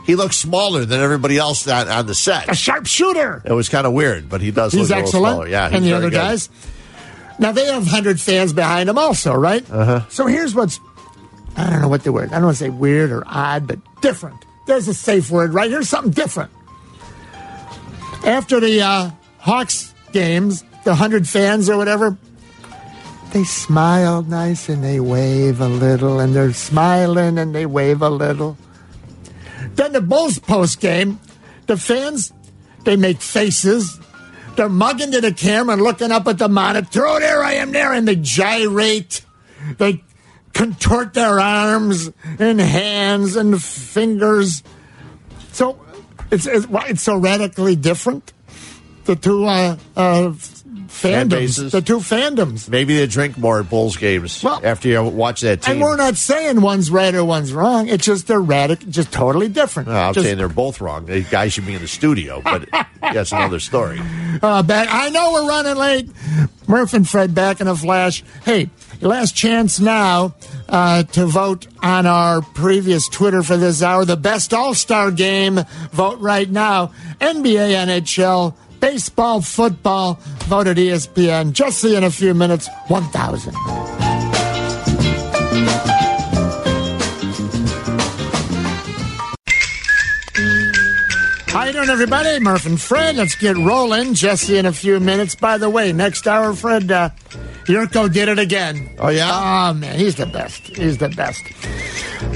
He looks smaller than everybody else on, on the set. a sharp shooter. It was kind of weird, but he does He's look a little excellent. Yeah, he's and the very other good. guys. Now they have hundred fans behind them, also, right? Uh-huh. So here's what's I don't know what the word. I don't want to say weird or odd, but different. There's a safe word, right? Here's something different. After the uh, Hawks games, the hundred fans or whatever, they smile nice and they wave a little, and they're smiling and they wave a little. Then the Bulls post game, the fans, they make faces. They're mugging to the camera and looking up at the monitor. Oh, there I am there. And they gyrate. They contort their arms and hands and fingers. So it's, it's, it's so radically different. The two uh, uh, fandoms. the two fandoms. Maybe they drink more at Bulls games Well- after you watch that team. And we're not saying one's right or one's wrong. It's just they're radical, just totally different. No, I'm Just- saying they're both wrong. The guys should be in the studio, but that's another story. Uh, back. I know we're running late. Murph and Fred back in a flash. Hey, last chance now uh, to vote on our previous Twitter for this hour. The best All Star game. Vote right now. NBA, NHL, baseball, football. Vote at ESPN. Just see in a few minutes. One thousand. How you doing, everybody? Murph and Fred. Let's get rolling. Jesse in a few minutes. By the way, next hour, Fred, uh, Yurko did it again. Oh, yeah? Oh, man, he's the best. He's the best.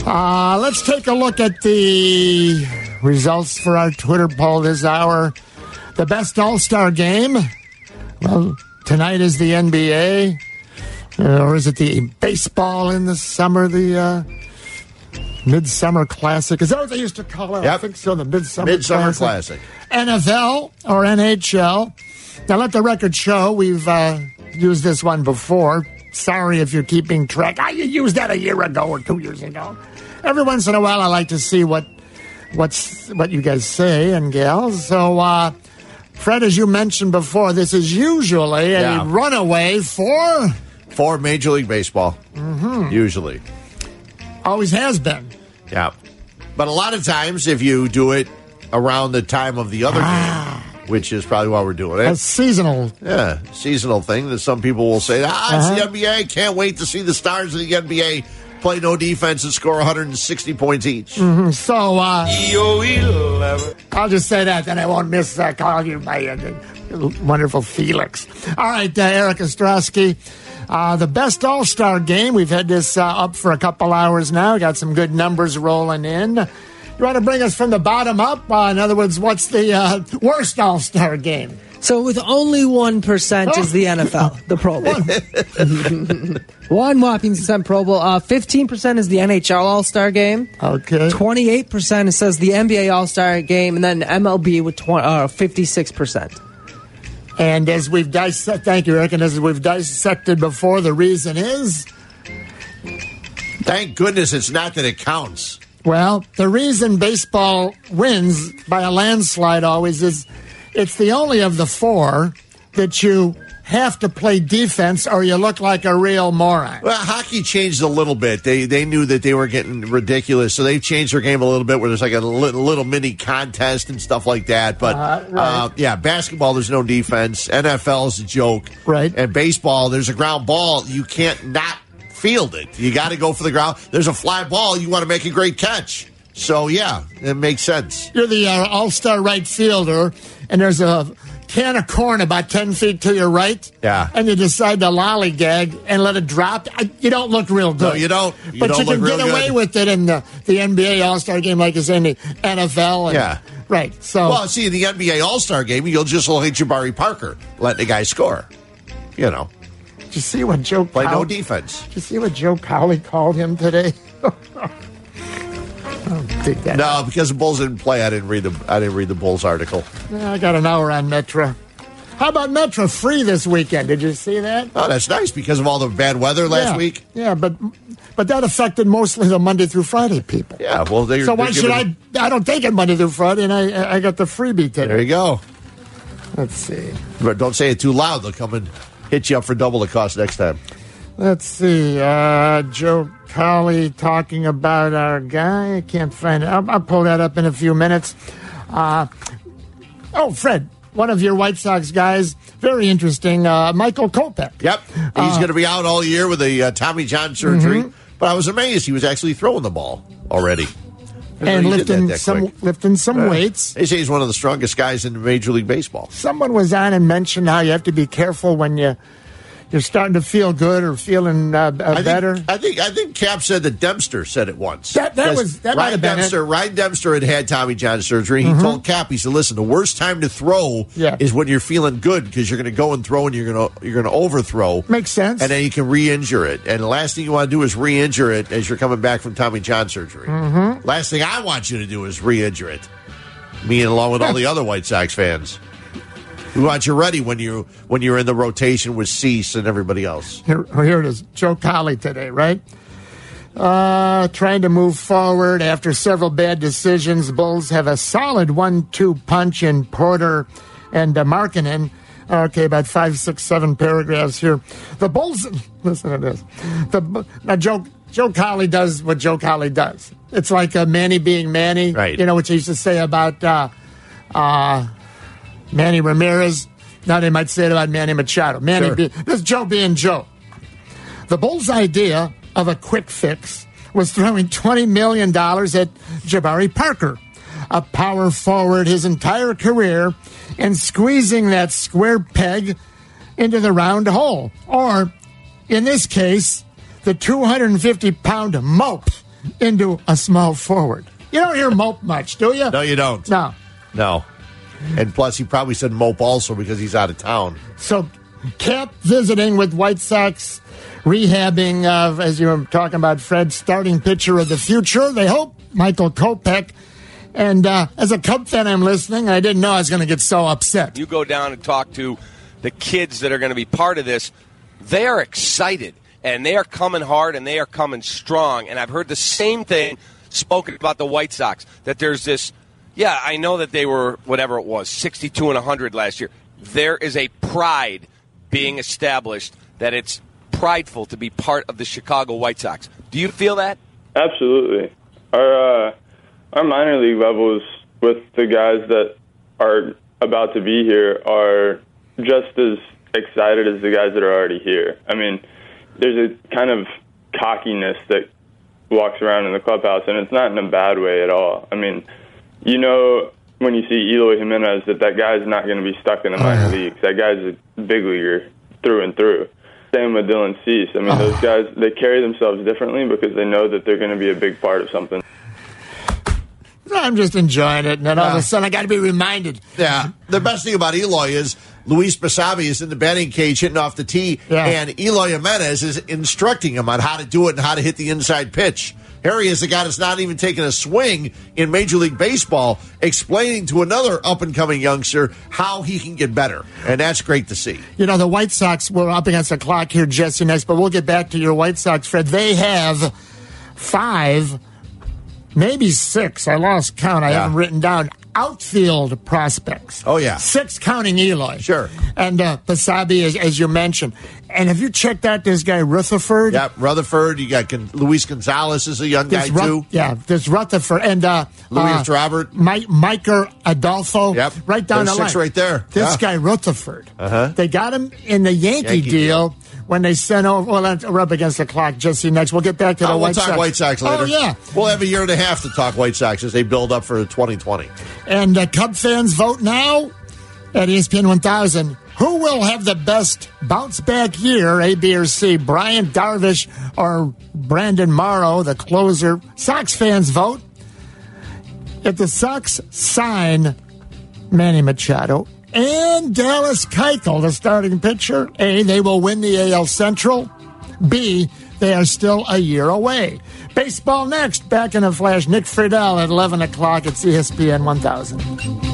Uh, let's take a look at the results for our Twitter poll this hour. The best All Star game. Well, tonight is the NBA. Uh, or is it the baseball in the summer? The uh, Midsummer Classic. Is that what they used to call it? I Yep. think so. The Midsummer, Midsummer Classic. NFL or NHL. Now, let the record show we've uh, used this one before. Sorry if you're keeping track. I used that a year ago or two years ago. Every once in a while, I like to see what what's what you guys say and gals. So, uh, Fred, as you mentioned before, this is usually a Yeah. runaway for For Major League Baseball, Mm-hmm. usually. always has been. Yeah. But a lot of times, if you do it around the time of the other Ah. game, which is probably why we're doing A it. seasonal. Yeah, seasonal thing that some people will say, ah, it's Uh-huh. the NBA. Can't wait to see the stars of the NBA play no defense and score 160 points each. So uh, I'll just say that, then I won't miss uh, calling you by uh, wonderful Felix. All right, uh, Eric Ostrowski. Uh, the best All Star game. We've had this uh, up for a couple hours now. Got some good numbers rolling in. You want to bring us from the bottom up? Uh, in other words, what's the uh, worst All Star game? So with only one percent is the NFL, the Pro Bowl. one whopping percent Pro Bowl. Uh, Fifteen percent is the NHL All Star Game. Okay. Twenty-eight percent it says the NBA All Star Game, and then MLB with uh, fifty-six percent. And as we've dissected, thank you, Eric, and as we've dissected before, the reason is Thank goodness it's not that it counts. Well, the reason baseball wins by a landslide always is it's the only of the four that you have to play defense or you look like a real moron. Well, hockey changed a little bit. They they knew that they were getting ridiculous, so they changed their game a little bit. Where there's like a little, little mini contest and stuff like that. But Uh, right. uh, yeah, basketball there's no defense. NFL is a joke, Right. And baseball there's a ground ball. You can't not field it. You got to go for the ground. There's a fly ball. You want to make a great catch. So yeah, it makes sense. You're the uh, all star right fielder, and there's a can of corn about 10 feet to your right. Yeah. And you decide to lollygag and let it drop. You don't look real good. No, you don't. You but don't you can get away good. with it in the, the NBA All Star game, like it's in the NFL. And, Yeah. Right. So. Well, see, in the NBA All Star game, you'll just look at Jabari Parker letting the guy score. You know, Did you see what Joe play no defense. Did you see what Joe Cowley called him today? I don't think that. No, because the Bulls didn't play. I didn't read the I didn't read the Bulls article. I got an hour on Metro. How about Metro free this weekend? Did you see that? Oh, that's nice because of all the bad weather last yeah. week. Yeah, but but that affected mostly the Monday through Friday people. Yeah, well, they. So why should giving- I? I don't take it Monday through Friday, and I I got the freebie There you go. Let's see. But don't say it too loud. They'll come and hit you up for double the cost next time. Let's see. Uh, Joe Cowley talking about our guy. I can't find it. I'll, I'll pull that up in a few minutes. Uh, oh, Fred, one of your White Sox guys. Very interesting. Uh, Michael Kopech. Yep, he's going to be out all year with a uh, Tommy John surgery. But I was amazed he was actually throwing the ball already. And lifting some quick. lifting some weights. They say he's one of the strongest guys in Major League Baseball. Someone was on and mentioned how you have to be careful when you you're starting to feel good or feeling uh, uh, I better. Think, I think I think Cap said that Dempster said it once. That- that was- that might Ryan have been it. Dempster. Ryan Dempster had had Tommy John surgery. He told Cap, he said, "Listen, the worst time to throw Yeah. is when you're feeling good because you're going to go and throw and you're going to you're going to overthrow. Makes sense. And then you can re-injure it. And the last thing you want to do is re-injure it as you're coming back from Tommy John surgery. Mm-hmm. Last thing I want you to do is re-injure it. Me and along with all the other White Sox fans. We want you ready when you when you're in the rotation with Cease and everybody else. Here, here it is. Joe Cowley today, right? Uh, trying to move forward after several bad decisions. Bulls have a solid one-two punch in Porter and uh, Markkanen. Okay, about five, six, seven paragraphs here. The Bulls. Listen to this. The now Joe Joe Cowley does what Joe Cowley does. It's like uh, Manny being Manny, Right. You know what you used to say about uh, uh, Manny Ramirez. Now they might say it about Manny Machado. Manny, Sure. be, this is Joe being Joe. The Bulls' idea of a quick fix was throwing $20 million at Jabari Parker, a power forward his entire career, and squeezing that square peg into the round hole. Or, in this case, the 250 pound mope into a small forward. You don't hear mope much, do you? No, you don't. No. No. And plus, he probably said mope also because he's out of town. So, Cap visiting with White Sox, rehabbing, uh, as you were talking about, Fred, starting pitcher of the future. They hope Michael Kopech. And uh, as a Cub fan, I'm listening. I didn't know I was going to get so upset. You go down and talk to the kids that are going to be part of this. They are excited and they are coming hard and they are coming strong. And I've heard the same thing spoken about the White Sox that there's this. Yeah, I know that they were whatever it was, 62 and 100 last year. There is a pride being established that it's prideful to be part of the Chicago White Sox. Do you feel that? Absolutely. Our uh, our minor league level is with the guys that are about to be here are just as excited as the guys that are already here. I mean, there's a kind of cockiness that walks around in the clubhouse, and it's not in a bad way at all. I mean, you know, when you see Eloy Jimenez, that that guy's not going to be stuck in the minor uh-huh. leagues. That guy's a big leaguer through and through. Same with Dylan Cease. I mean, uh-huh. those guys they carry themselves differently because they know that they're going to be a big part of something. I'm just enjoying it, and then all of a sudden I got to be reminded. Yeah. The best thing about Eloy is Luis Basabe is in the batting cage hitting off the tee, Yeah. and Eloy Jimenez is instructing him on how to do it and how to hit the inside pitch. Harry is the guy that's not even taking a swing in Major League Baseball, explaining to another up and coming youngster how he can get better. And that's great to see. You know, the White Sox, we're up against the clock here, Jesse, next, but we'll get back to your White Sox, Fred. They have five, maybe six, I lost count, I Yeah. haven't written down, outfield prospects. Oh, yeah. Six counting Eloy. Sure. And uh, Basabe, as, as you mentioned. And have you checked out this guy, Rutherford? Yeah, Rutherford, you got Gon- Luis Gonzalez is a young guy, Ru- too. Yeah, there's Rutherford and uh, Luis uh, Robert. Mike, Micker Adolfo. Yep. Right down There's the six line. right there. This Yeah. guy Rutherford. Uh-huh. They got him in the Yankee, Yankee deal, when they sent over. Well, that's- we're up against the clock. Jesse, next we'll get back to the Oh, we'll White talk Sox. White Sox later. Oh yeah, We'll have a year and a half to talk White Sox as they build up for 2020. And uh, Cub fans vote now at ESPN 1000. Who will have the best bounce back year, A, B, or C? Bryant Darvish or Brandon Morrow, the closer? Sox fans vote. If the Sox sign Manny Machado and Dallas Keuchel, the starting pitcher, A, they will win the AL Central. B, they are still a year away. Baseball next. Back in a flash. Nick Friedell at 11 o'clock at E CSPN 1000.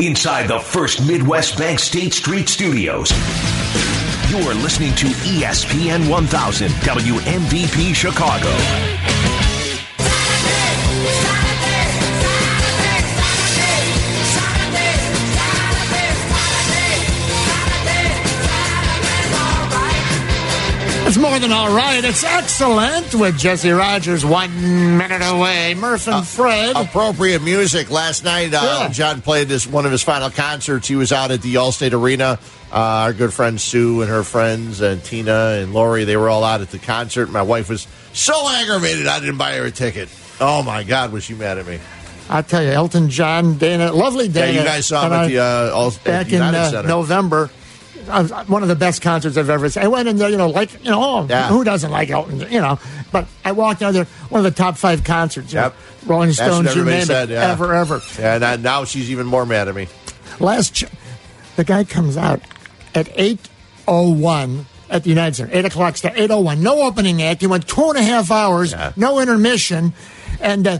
Inside the First Midwest Bank State Street Studios. You're listening to ESPN 1000 WMVP Chicago. More than all right. It's excellent with Jesse Rogers one minute away. Murph and Fred. Appropriate music. Last night, uh, Yeah. John played this one of his final concerts. He was out at the Allstate Arena. Uh, our good friend Sue and her friends, and Tina and Lori, they were all out at the concert. My wife was so aggravated I didn't buy her a ticket. Oh my God, was she mad at me? I'll tell you, Elton John, Dana, lovely Dana. Yeah, you guys saw him at I- the uh, All, back in uh, November. Uh, one of the best concerts I've ever seen. I went in there, you know, like, you know, oh, Yeah. who doesn't like Elton, you know? But I walked out there, one of the top five concerts. you know, Yep. Rolling Stones, you name said, it, yeah. ever, ever. And uh, now she's even more mad at me. Last, ch- the guy comes out at 8.01 at the United Center, 8 o'clock start, 8.01. No opening act. He went two and a half hours, Yeah. no intermission. And uh,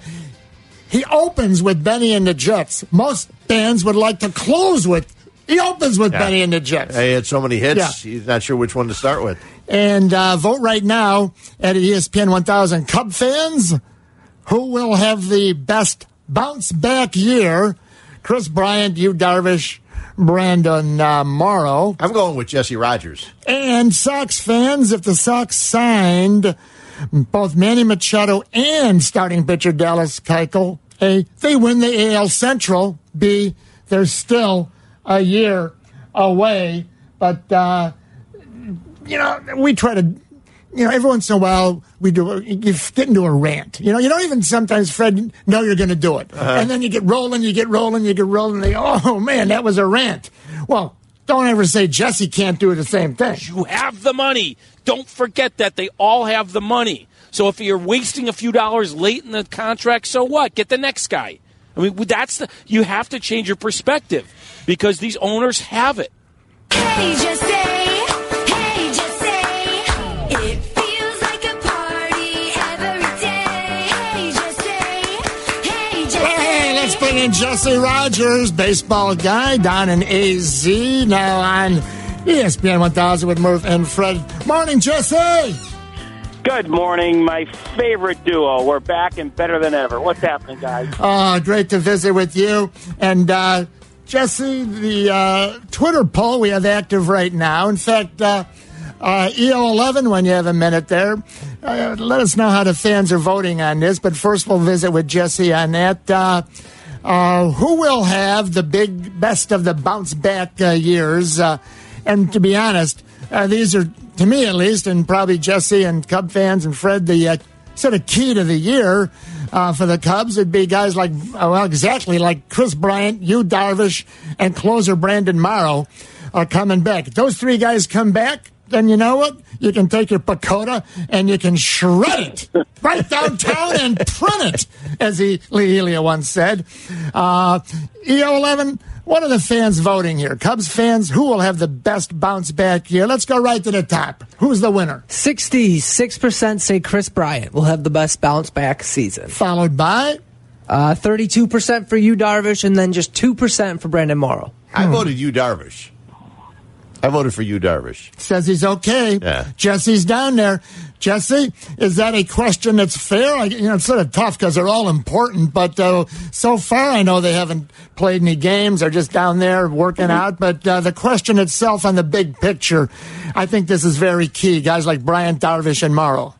he opens with Bennie and the Jets. Most bands would like to close with. He opens with Yeah. Bennie and the Jets. He had so many hits, Yeah. he's not sure which one to start with. And uh, vote right now at ESPN 1000. Cub fans, who will have the best bounce back year? Kris Bryant, Yu Darvish, Brandon uh, Morrow. I'm going with Jesse Rogers. And Sox fans, if the Sox signed both Manny Machado and starting pitcher Dallas Keuchel, A, they win the AL Central. B, they're still a year away. But, uh, you know, we try to, you know, every once in a while we do, you get into a rant. You know, you don't even sometimes, Fred, know you're going to do it. And then you get rolling, you get rolling, you get rolling, and they, oh man, that was a rant. Well, don't ever say Jesse can't do the same thing. You have the money. Don't forget that they all have the money. So if you're wasting a few dollars late in the contract, so what? Get the next guy. I mean, that's the you have to change your perspective because these owners have it. Hey, just say, hey, just say, it feels like a party every day. Hey, just say, hey, just Hey, let's bring in Jesse Rogers, baseball guy down in AZ, now on ESPN 1000 with Murph and Fred. Morning, Jesse. Good morning, my favorite duo. We're back and better than ever. What's happening, guys? Uh, great to visit with you. And uh, Jesse, the uh, Twitter poll we have active right now. In fact, uh, uh, EO11, when you have a minute there, uh, let us know how the fans are voting on this. But first, we'll visit with Jesse on that. Uh, uh, who will have the big best of the bounce back years? And to be honest, these are, to me at least, and probably Jesse and Cub fans and Fred, the sort of key to the year uh, for the Cubs It'd be guys like, uh, well, exactly like Kris Bryant, Yu Darvish, and closer Brandon Morrow are coming back. Those three guys come back, then you know what? You can take your PECOTA and Yu can shred it right downtown and print it, as he, Lee Elia once said. Uh, EO11, what are the fans voting here? Cubs fans, who will have the best bounce back year? Let's go right to the top. Who's the winner? 66% say Kris Bryant will have the best bounce back season. Followed by? Uh, 32% for Yu, Darvish, and then just 2% for Brandon Morrow. I voted you, Darvish. I voted for Yu, Darvish. Says he's okay. Yeah. Jesse's down there. Jesse, is that a question that's fair? I, you know, it's sort of tough because they're all important, but uh, so far I know they haven't played any games. They're just down there working out. But uh, the question itself on the big picture, I think this is very key. Guys like Bryant Darvish and Morrow.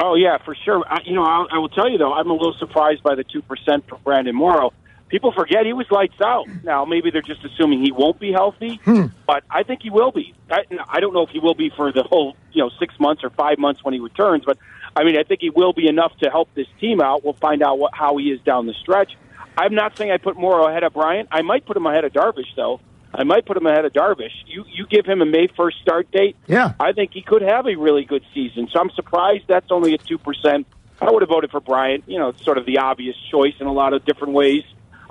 Oh yeah, for sure. I, you know, I'll, I will tell you though, I'm a little surprised by the two percent for Brandon Morrow. People forget he was lights out. Now maybe they're just assuming he won't be healthy, hmm. but I think he will be. I, I don't know if he will be for the whole you know six months or five months when he returns, but I mean I think he will be enough to help this team out. We'll find out what, how he is down the stretch. I'm not saying I put Morrow ahead of Bryant. I might put him ahead of Darvish though. I might put him ahead of Darvish. You you give him a May first start date. Yeah. I think he could have a really good season. So I'm surprised that's only at two percent. I would have voted for Bryant. You know, it's sort of the obvious choice in a lot of different ways.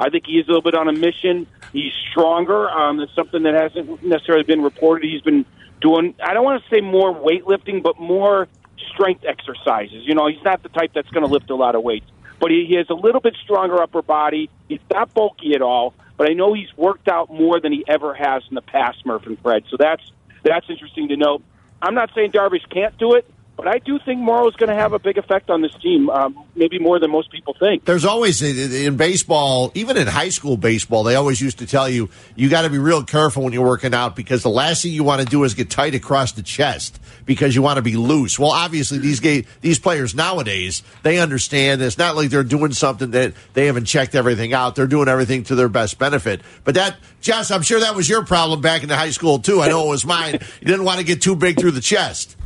I think he is a little bit on a mission. He's stronger. Um, it's something that hasn't necessarily been reported. He's been doing. I don't want to say more weightlifting, but more strength exercises. You know, he's not the type that's going to lift a lot of weights, but he, he has a little bit stronger upper body. He's not bulky at all, but I know he's worked out more than he ever has in the past, Murph and Fred. So that's that's interesting to note. I'm not saying Darvish can't do it, but I do think Morrow's going to have a big effect on this team, um, maybe more than most people think. There's always in baseball, even in high school baseball, they always used to tell you you got to be real careful when you're working out because the last thing you want to do is get tight across the chest because you want to be loose. Well, obviously these ga- these players nowadays they understand it's not like they're doing something that they haven't checked everything out. They're doing everything to their best benefit. But that, Jess, I'm sure that was your problem back in the high school too. I know it was mine. You didn't want to get too big through the chest.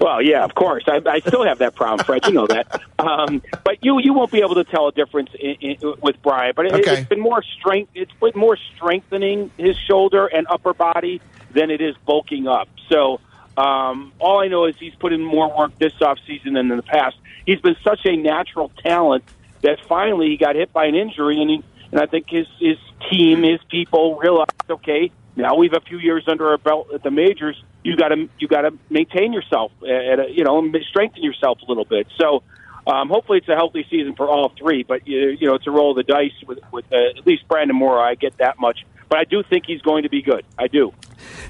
Well, yeah, of course. I, I still have that problem, Fred. You know that. Um, but you you won't be able to tell a difference in, in, with Bryant. But it, Okay. it's been more strength. It's been more strengthening his shoulder and upper body than it is bulking up. So um, all I know is he's put in more work this off season than in the past. He's been such a natural talent that finally he got hit by an injury, and he, and I think his his team, his people realized, okay, now we've a few years under our belt at the majors. You got to you got to maintain yourself, at a, you know, strengthen yourself a little bit. So. Um, hopefully, it's a healthy season for all three. But you, you know, it's a roll of the dice with, with uh, at least Brandon Morrow. I get that much, but I do think he's going to be good. I do.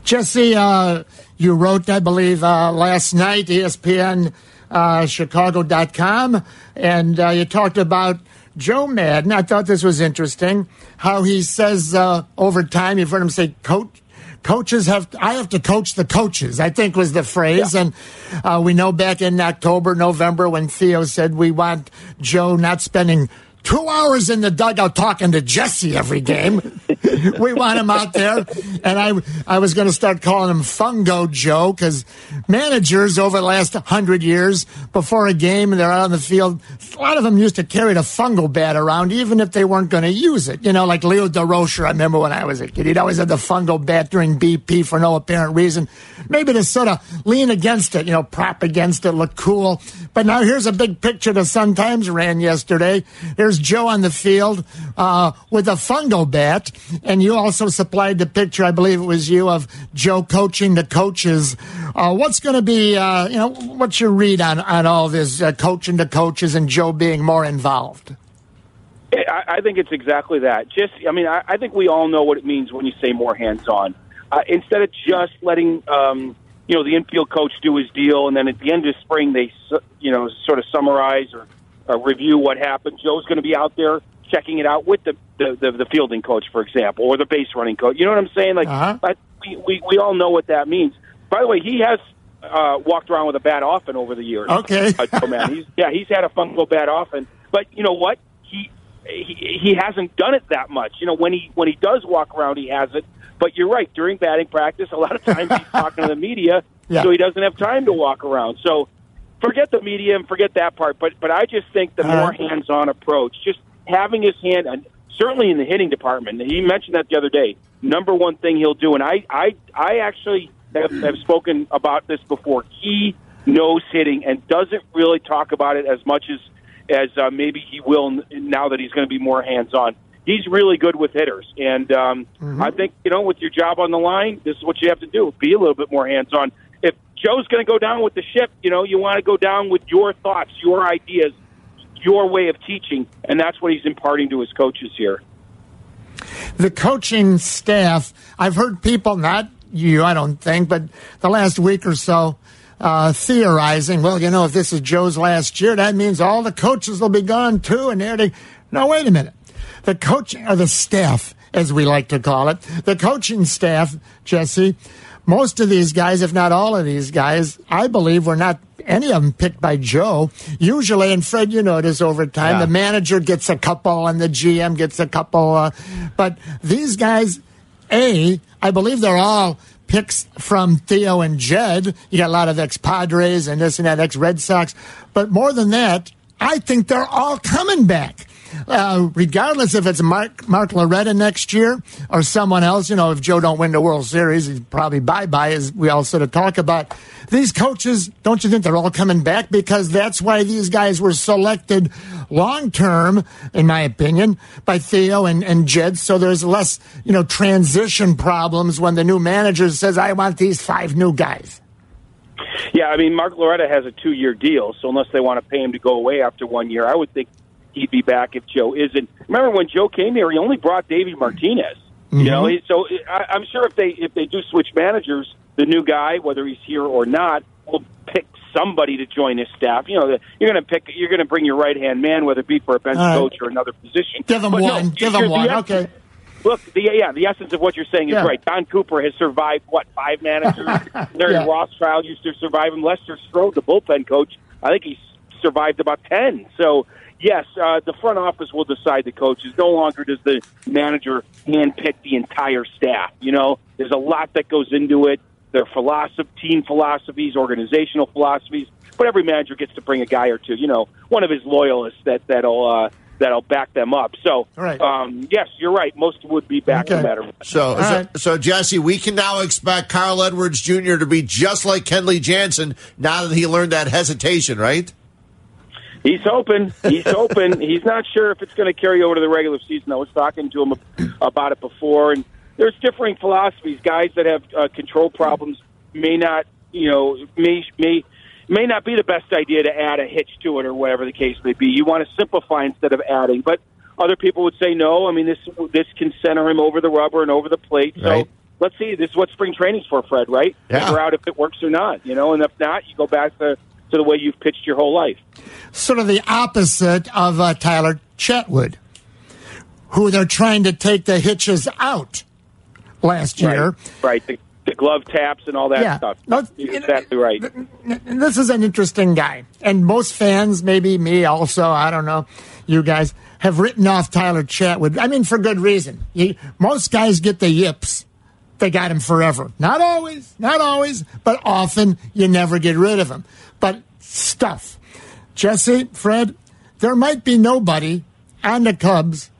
Jesse, uh, you wrote, I believe, uh, last night, ESPN uh, Chicago.com, and uh, you talked about Joe Maddon. I thought this was interesting how he says uh, over time, you've heard him say, coach. Coaches have, I have to coach the coaches, I think was the phrase. And uh, we know back in October, November, when Theo said we want Joe not spending two hours in the dugout talking to Jesse every game. we want him out there. And I, I was going to start calling him Fungo Joe because managers over the last hundred years, before a game and they're out on the field, a lot of them used to carry the fungo bat around, even if they weren't going to use it. You know, like Leo Durocher, I remember when I was a kid, he'd always have the fungo bat during BP for no apparent reason. Maybe to sort of lean against it, you know, prop against it, look cool. But now here's a big picture the Sun Times ran yesterday. Joe on the field uh, with a fungo bat, and you also supplied the picture. I believe it was you of Joe coaching the coaches. Uh, what's going to be, uh, you know, what's your read on on all this uh, coaching the coaches and Joe being more involved? I, think it's exactly that. Just, I mean, I, think we all know what it means when you say more hands-on. Uh, instead of just letting, um, you know, the infield coach do his deal, and then at the end of spring they, you know, sort of summarize or, or review what happened. Joe's going to be out there checking it out with the the, the, the fielding coach, for example, or the base running coach. You know what I'm saying? Like, Uh-huh. I, we, we we all know what that means. By the way, he has uh, walked around with a bat often over the years. Okay. uh, Joe man. He's yeah, he's had a fungo bat often, but you know what? He he he hasn't done it that much. You know, when he when he does walk around, he has it. But you're right. During batting practice, a lot of times he's talking to the media, Yeah. so he doesn't have time to walk around. So forget the media and forget that part. But but I just think the All more hands-on approach, just having his hand, and certainly in the hitting department. He mentioned that the other day. Number one thing he'll do, and I I I actually have, have spoken about this before. He knows hitting and doesn't really talk about it as much as as uh, maybe he will now that he's going to be more hands-on. He's really good with hitters, and um, I think you know with your job on the line, this is what you have to do: be a little bit more hands-on. Joe's going to go down with the ship, you know you want to go down with your thoughts, your ideas, your way of teaching, and that's what he's imparting to his coaches here. the coaching staff, I've heard people, not you, I don't think, but the last week or so, uh, theorizing, well, you know, if this is Joe's last year, that means all the coaches will be gone too. And everything. No, wait a minute. The coaching, or the staff, as we like to call it, the coaching staff, Jesse, most of these guys, if not all of these guys, I believe were not any of them picked by Joe. Usually, and Fred, you know this over time, Yeah. the manager gets a couple and the GM gets a couple. Uh, but these guys, A, I believe they're all picks from Theo and Jed. You got a lot of ex Padres and this and that, ex Red Sox. But more than that, I think they're all coming back. Uh, regardless if it's Mark Mark Loretta next year or someone else, you know, if Joe don't win the World Series, he's probably bye bye, as we all sort of talk about. These coaches, don't you think they're all coming back? Because that's why these guys were selected long term, in my opinion, by Theo and, and Jed. So there's less, you know, transition problems when the new manager says, I want these five new guys. Yeah, I mean, Mark Loretta has a two-year deal, so unless they want to pay him to go away after one year, I would think he'd be back if Joe isn't. Remember when Joe came here, he only brought Davey Martinez. You mm-hmm. know, so I, I'm sure if they if they do switch managers, the new guy, whether he's here or not, will pick somebody to join his staff. You know, you're going to pick, you're going to bring your right hand man, whether it be for a bench right. coach or another position. Give him But no, one. Give you're- him one. the- Okay. Look, the yeah, the essence of what you're saying is Yeah. right. Don Cooper has survived what five managers? Larry Yeah. Rothschild used to survive him. Lester Strode, the bullpen coach, I think he's survived about ten. So yes, uh, the front office will decide the coaches. No longer does the manager handpick the entire staff. You know, there's a lot that goes into it. Their philosophy, team philosophies, organizational philosophies. But every manager gets to bring a guy or two. You know, one of his loyalists that that'll. Uh, That'll back them up. So, Right. um, yes, you're right. Most would be back no matter what. So, so, so, Jesse, we can now expect Carl Edwards Jr. to be just like Kenley Jansen now that he learned that hesitation, right? He's hoping. He's hoping. He's not sure if it's going to carry over to the regular season. I was talking to him about it before, and there's differing philosophies. Guys that have uh, control problems may not, you know, may may may not be the best idea to add a hitch to it or whatever the case may be. You want to simplify instead of adding, but other people would say no. I mean, this this can center him over the rubber and over the plate. So. Right. Let's see. This is what spring training's for, Fred. Right? Yeah. Figure out if it works or not. You know, and if not, you go back to to the way you've pitched your whole life. sort of the opposite of uh, Tyler Chatwood, who they're trying to take the hitches out last year. Right. right. The, the glove taps and all that Yeah. stuff. No, You're exactly right. This is an interesting guy. And most fans, maybe me also, I don't know, you guys, have written off Tyler Chatwood. I mean, for good reason. You, most guys get the yips. They got him forever. Not always, not always, but often you never get rid of him. But stuff. Jesse, Fred, there might be nobody on the Cubs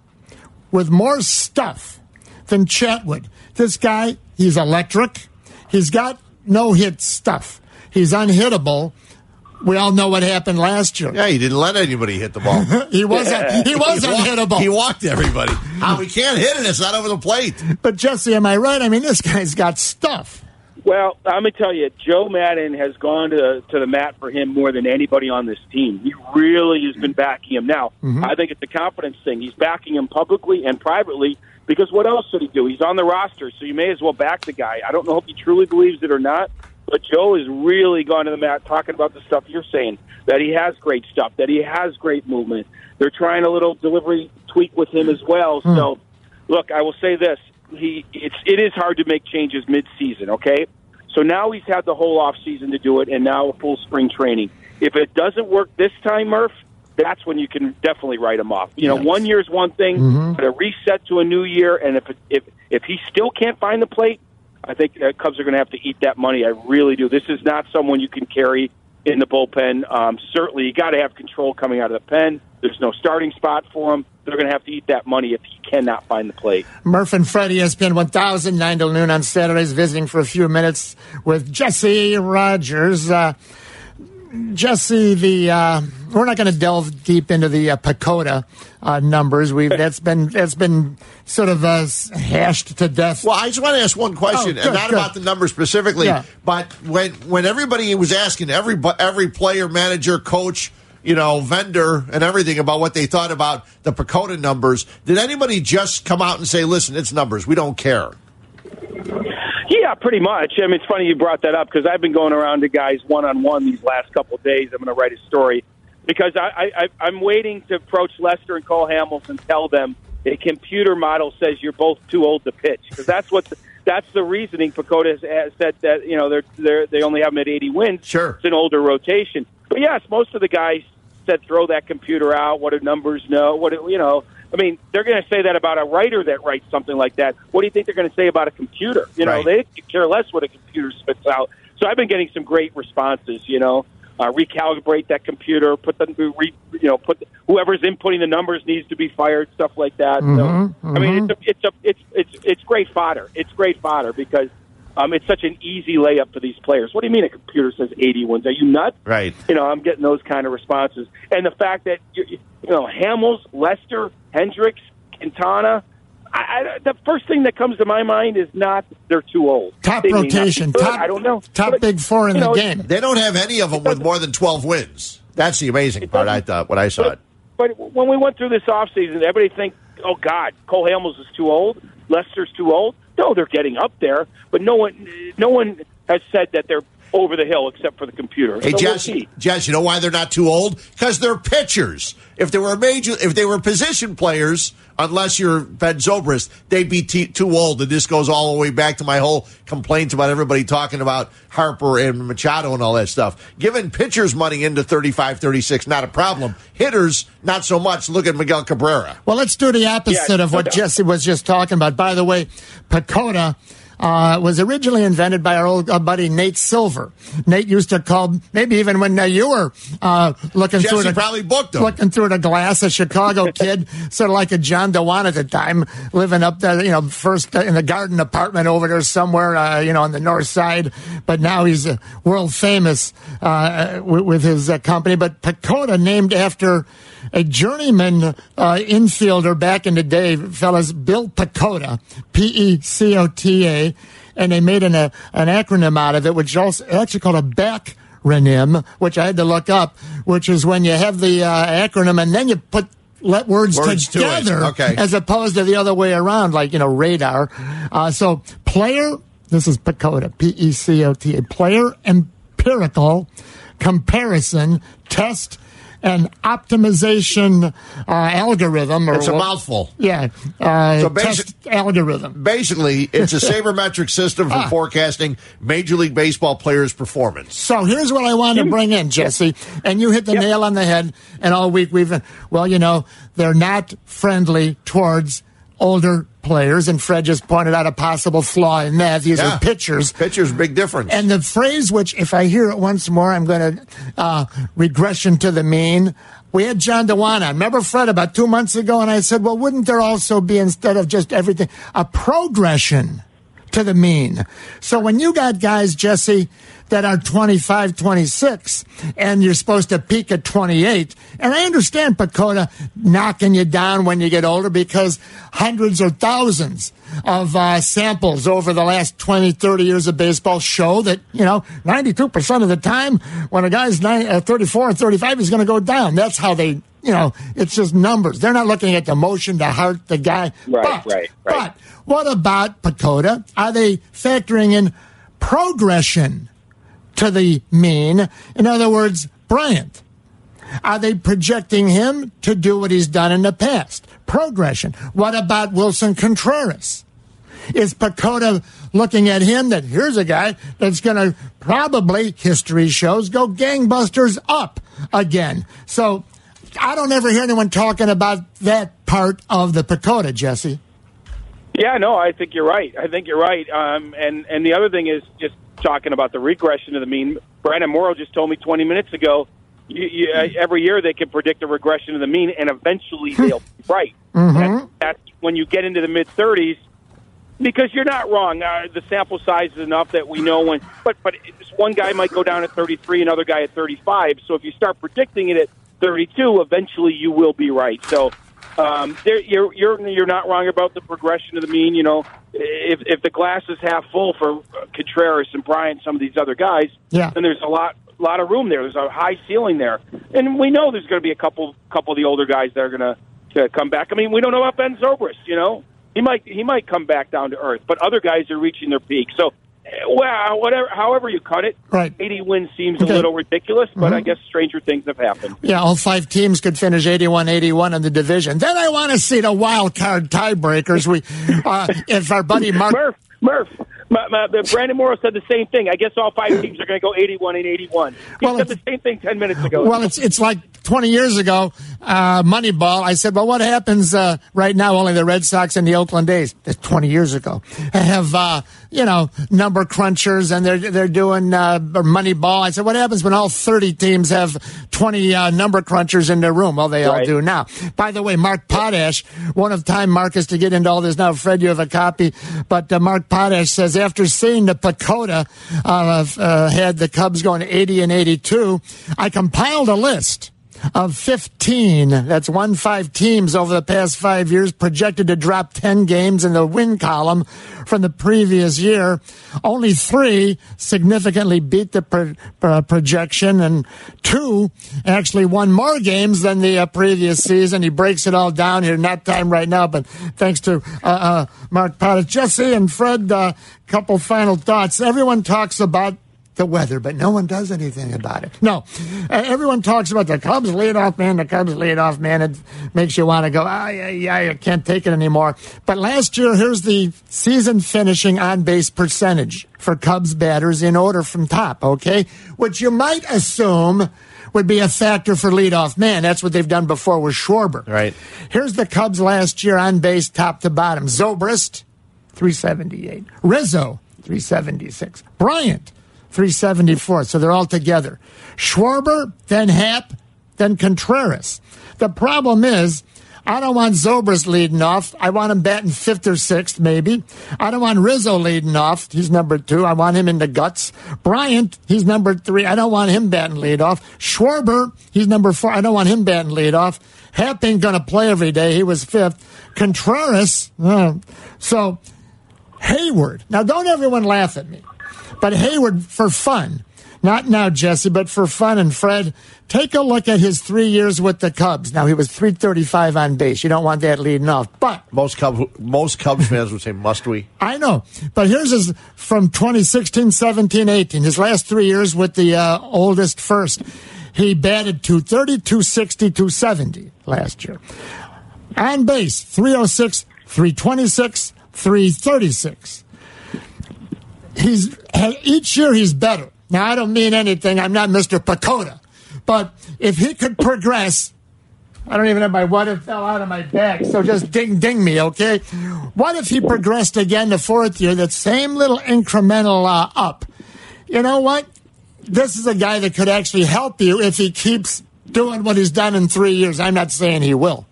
with more stuff than Chatwood. This guy, he's electric. He's got no hit stuff. He's unhittable. We all know what happened last year. Yeah, he didn't let anybody hit the ball. He wasn't. he was He walked- unhittable. He walked everybody. Ah, How he can't hit it? It's not over the plate. But Jesse, am I right? I mean, this guy's got stuff. Well, I'm gonna tell you, Joe Maddon has gone to to the mat for him more than anybody on this team. He really has been backing him. Now, mm-hmm. I think it's a confidence thing. He's backing him publicly and privately because what else should he do? He's on the roster, so you may as well back the guy. I don't know if he truly believes it or not, but Joe has really gone to the mat talking about the stuff you're saying that he has great stuff, that he has great movement. They're trying a little delivery tweak with him as well. Hmm. So, look, I will say this: he it's it is hard to make changes mid-season. Okay, so now he's had the whole off season to do it, and now a full spring training. If it doesn't work this time, Murph, that's when you can definitely write him off. You know, one year is one thing, Mhm. but a reset to a new year, and if if if he still can't find the plate, I think the Cubs are going to have to eat that money. I really do. This is not someone you can carry in the bullpen. Um, certainly, you got to have control coming out of the pen. There's no starting spot for him. They're going to have to eat that money if he cannot find the plate. Murph and Fred, E ESPN 1009 till noon on Saturdays, visiting for a few minutes with Jesse Rogers. Uh, Jesse, the uh, we're not going to delve deep into the uh, PECOTA uh, numbers. We've that's been that's been sort of uh, hashed to death. Well, I just want to ask one question, Oh, good, and not good. about the numbers specifically, Yeah. but when when everybody was asking every every player, manager, coach, you know, vendor, and everything about what they thought about the PECOTA numbers, did anybody just come out and say, "Listen, it's numbers. We don't care"? Yeah, pretty much. I mean, it's funny you brought that up because I've been going around to guys one on one these last couple of days. I'm going to write a story because I, I, I'm waiting to approach Lester and Cole Hamels and tell them a computer model says you're both too old to pitch because that's what the, that's the reasoning. PECOTA has, has said that you know they're, they're they only have them at 80 wins. Sure, it's an older rotation. But yes, most of the guys said throw that computer out. What do numbers know? What do, you know? I mean, they're going to say that about a writer that writes something like that. What do you think they're going to say about a computer? You know, Right. they care less what a computer spits out. So I've been getting some great responses. You know, uh, recalibrate that computer, put the re, you know, put the, whoever's inputting the numbers needs to be fired, stuff like that. Mhm, so I mean, it's a, it's a it's it's it's great fodder. It's great fodder because. Um, it's such an easy layup for these players. What do you mean a computer says 80 wins? Are you nuts? Right. You know, I'm getting those kind of responses. And the fact that, you, you know, Hamels, Lester, Hendricks, Quintana, I, I, the first thing that comes to my mind is not they're too old. Top They may not be rotation, good. top- I don't know. top But, big four in the know, game. They don't have any of them with more than twelve wins. That's the amazing part. I thought when I saw it. But when we went through this offseason, everybody think, oh, God, Cole Hamels is too old. Lester's too old. No, they're getting up there, but no one, no one has said that they're over the hill except for the computer. Hey, so we'll Jess, you know why they're not too old? Because they're pitchers. If they were major, if they were position players, unless you're Ben Zobrist, they'd be t- too old. And this goes all the way back to my whole complaints about everybody talking about Harper and Machado and all that stuff. Giving pitchers money into 35, 36, not a problem. Hitters, not so much. Look at Miguel Cabrera. Well, let's do the opposite Yeah, of what no. Jesse was just talking about. By the way, PECOTA uh, was originally invented by our old uh, buddy Nate Silver. Nate used to call, maybe even when uh, you were uh, looking Jesse through the probably booked him. looking through the glass, a Chicago kid, sort of like a John Dewan at the time, living up there, you know, first uh, in the garden apartment over there somewhere, uh, you know, on the north side. But now he's uh, world famous uh, with, with his uh, company. But PECOTA, named after a journeyman uh, infielder back in the day, fellas, Bill Pecota, P E C O T A, and they made an, uh, an acronym out of it, which is also actually called a back acronym, which I had to look up, which is when you have the uh, acronym and then you put let words, Words to together Okay. as opposed to the other way around, like, you know, radar. Uh, so player, this is PECOTA, P-E-C-O-T-A, player empirical comparison test and optimization uh, algorithm. Or It's a what- mouthful. Yeah. Uh, So basic- test algorithm. Basically, it's a sabermetric system for Ah. forecasting Major League Baseball players' performance. So here's what I wanted to bring in, Jesse, and you hit the nail on the head. And all week we've, well, you know, they're not friendly towards older players, and Fred just pointed out a possible flaw in that. These Yeah. are pitchers. Pitchers, big difference. And the phrase, which if I hear it once more, I'm going to uh, regression to the mean. We had John Dewan on. Remember Fred about two months ago, and I said, well, wouldn't there also be instead of just everything a progression to the mean? So when you got guys, Jesse, that are 25, 26, and you're supposed to peak at 28, and I understand PECOTA knocking you down when you get older because hundreds or thousands of uh, samples over the last 20, 30 years of baseball show that, you know, 92% of the time when a guy's uh, 34 or 35, he's going to go down. That's how they, you know, it's just numbers. They're not looking at the motion, the heart, the guy. Right, but, right, right. But what about PECOTA? Are they factoring in progression to the mean? In other words, Bryant. Are they projecting him to do what he's done in the past? Progression. What about Willson Contreras? Is PECOTA looking at him that here's a guy that's going to probably, history shows, go gangbusters up again? So I don't ever hear anyone talking about that part of the PECOTA, Jesse. Yeah, no, I think you're right. I think you're right. Um, and and the other thing is just talking about the regression of the mean. Brandon Morrow just told me 20 minutes ago. You, you, uh, every year they can predict a regression of the mean, and eventually they'll be right. Mm-hmm. That's when you get into the mid 30s, because you're not wrong. Uh, the sample size is enough that we know when. But but it's- one guy might go down at 33, another guy at 35. So if you start predicting it at 32, eventually you will be right. So um, there, you're you're you're not wrong about the progression of the mean. You know, if if the glass is half full for Contreras and Bryant, some of these other guys, Yeah. then there's a lot lot of room there. There's a high ceiling there, and we know there's going to be a couple couple of the older guys that are going to to come back. I mean, we don't know about Ben Zobrist. You know, he might he might come back down to earth, but other guys are reaching their peak. So. Well, whatever, however you cut it, Right. 80 wins seems Okay. a little ridiculous, but Mhm. I guess stranger things have happened. Yeah, all five teams could finish 81 81 in the division. Then I want to see the wild card tiebreakers. We, uh, if our buddy Mark. Murph, Murph, my, my, Brandon Morrow said the same thing. I guess all five teams are going to go 81 and 81. He Well, said the same thing 10 minutes ago. Well, it's it's like 20 years ago, uh, Moneyball. I said, well, what happens uh, right now? Only the Red Sox and the Oakland A's. That's 20 years ago. Have uh, you know number crunchers and they're they're doing uh, Moneyball. I said, what happens when all 30 teams have 20 uh, number crunchers in their room? Well, they all do now. By the way, Mark Potash, one of time Marcus to get into all this now. Fred, you have a copy, but uh, Mark Potash says after seeing the PECOTA uh, uh, had the Cubs going 80 and 82, I compiled a list of 15. That's one five teams over the past five years projected to drop 10 games in the win column from the previous year. Only three significantly beat the pro- pro- projection, and two actually won more games than the uh, previous season. He breaks it all down here. Not time right now, but thanks to uh, uh, Mark Potts, Jesse, and Fred. A uh, couple final thoughts. Everyone talks about the weather, but no one does anything about it. No, Uh, everyone talks about the Cubs lead off man, the Cubs lead off man. It makes you want to go, ah, yeah, yeah, I can't take it anymore. But last year, here's the season finishing on base percentage for Cubs batters in order from top, okay? Which you might assume would be a factor for leadoff man. That's what they've done before with Schwarber. Right. Here's the Cubs last year on base, top to bottom. Zobrist, 378. Rizzo, 376. Bryant, 374. So they're all together. Schwarber, then Happ, then Contreras. The problem is, I don't want Zobrist leading off. I want him batting fifth or sixth, maybe. I don't want Rizzo leading off. He's number two. I want him in the guts. Bryant, he's number three. I don't want him batting lead off. Schwarber, he's number four. I don't want him batting lead off. Happ ain't going to play every day. He was fifth. Contreras, uh, so Heyward. Now, don't everyone laugh at me, but Heyward for fun. Not now, Jesse, but for fun. And Fred, take a look at his three years with the Cubs. Now, he was 335 on base. You don't want that leading off. But Most Cubs, most Cubs fans would say, "Must we?" I know. But here's his from 2016, 17, 18. His last three years with the uh, oldest first. He batted 230, 260, 270 last year. On base, 306, 326, 336. He's each year he's better. Now I don't mean anything. I'm not Mr. PECOTA, but if he could progress, I don't even have my what if fell out of my bag, so just ding ding me, okay? What if he progressed again the fourth year, that same little incremental uh, up? You know what? This is a guy that could actually help you if he keeps doing what he's done in three years. I'm not saying he will.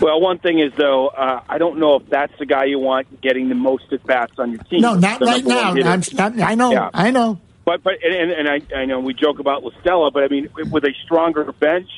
Well, one thing is though, uh, I don't know if that's the guy you want getting the most at bats on your team. No, not The right now. Not, I know, Yeah. I know. But but and, and I, I know we joke about La Stella, but I mean with a stronger bench,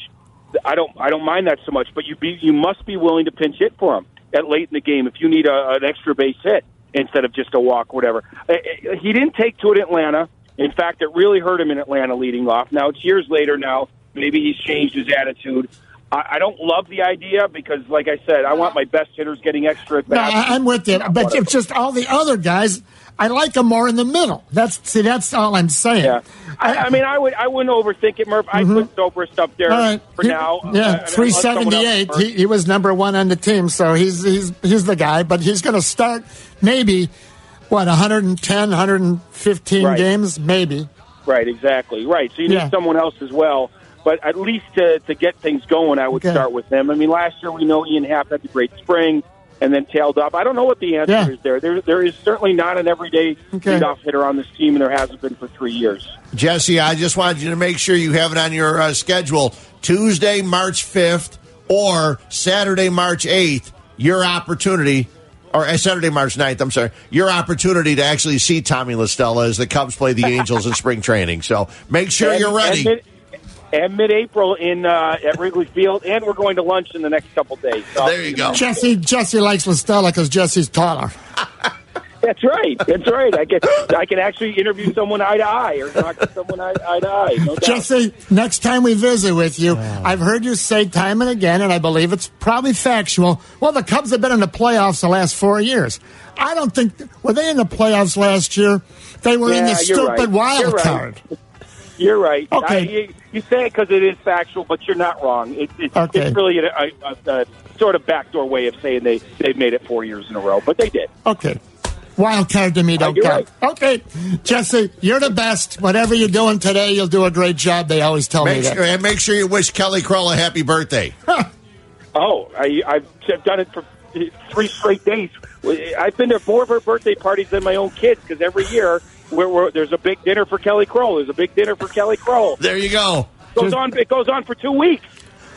I don't I don't mind that so much. But you be you must be willing to pinch hit for him at late in the game if you need a, an extra base hit instead of just a walk, whatever. Uh, uh, He didn't take to it in Atlanta. In fact, it really hurt him in Atlanta leading off. Now it's years later. Now maybe he's changed his attitude. I, I don't love the idea because, like I said, I want my best hitters getting extra at No, bats. I'm with you, but it's just all the other guys. I like them more in the middle. That's see, that's all I'm saying. Yeah, I, I mean, I would, I wouldn't overthink it, Murph. I put Zobrist up there Mm-hmm. Right. for He- now. Yeah, three unless someone else- seventy eight. He, he was number one on the team, so he's he's he's the guy. But he's going to start maybe what 110, 115 Right. games, maybe. Right, exactly. Right. So you need Yeah. someone else as well. But at least to, to get things going, I would Okay. start with him. I mean, last year we know Ian Happ had the great spring and then tailed up. I don't know what the answer Yeah. is there. There, there is certainly not an everyday Okay. leadoff hitter on this team, and there hasn't been for three years. Jesse, I just wanted you to make sure you have it on your uh, schedule. Tuesday, March 5th or Saturday, March 8th, your opportunity, or uh, Saturday, March 9th, I'm sorry, your opportunity to actually see Tommy LaStella as the Cubs play the Angels in spring training. So make sure And- you're ready. And, mid, and mid-April in uh, at Wrigley Field, and we're going to lunch in the next couple days. So there you go. Jesse Jesse likes La Stella because Jesse's taller. That's right. That's right. I can I can actually interview someone eye to eye or talk to someone eye, eye to eye. No. Jesse, next time we visit with you, I've heard you say time and again, and I believe it's probably factual. Well, the Cubs have been in the playoffs the last four years. I don't think were they in the playoffs last year? They were in the stupid right. wild You're right. card. You're right. Okay. I, you, you say it because it is factual, but you're not wrong. It, it, Okay. It's really a, a, a, a sort of backdoor way of saying they they've made it four years in a row, but they did. Okay. Wild card to me don't you're count. Okay, Jesse, you're the best. Whatever you're doing today, you'll do a great job. They always tell me Make that. sure, and make sure you wish Kelly Crull a happy birthday. Oh, oh, I, I've I've done it for three straight days. I've been to more of her birthday parties than my own kids because every year where, where there's a big dinner for Kelly Crull. There's a big dinner for Kelly Crull. There you go. goes on. It goes on for two weeks.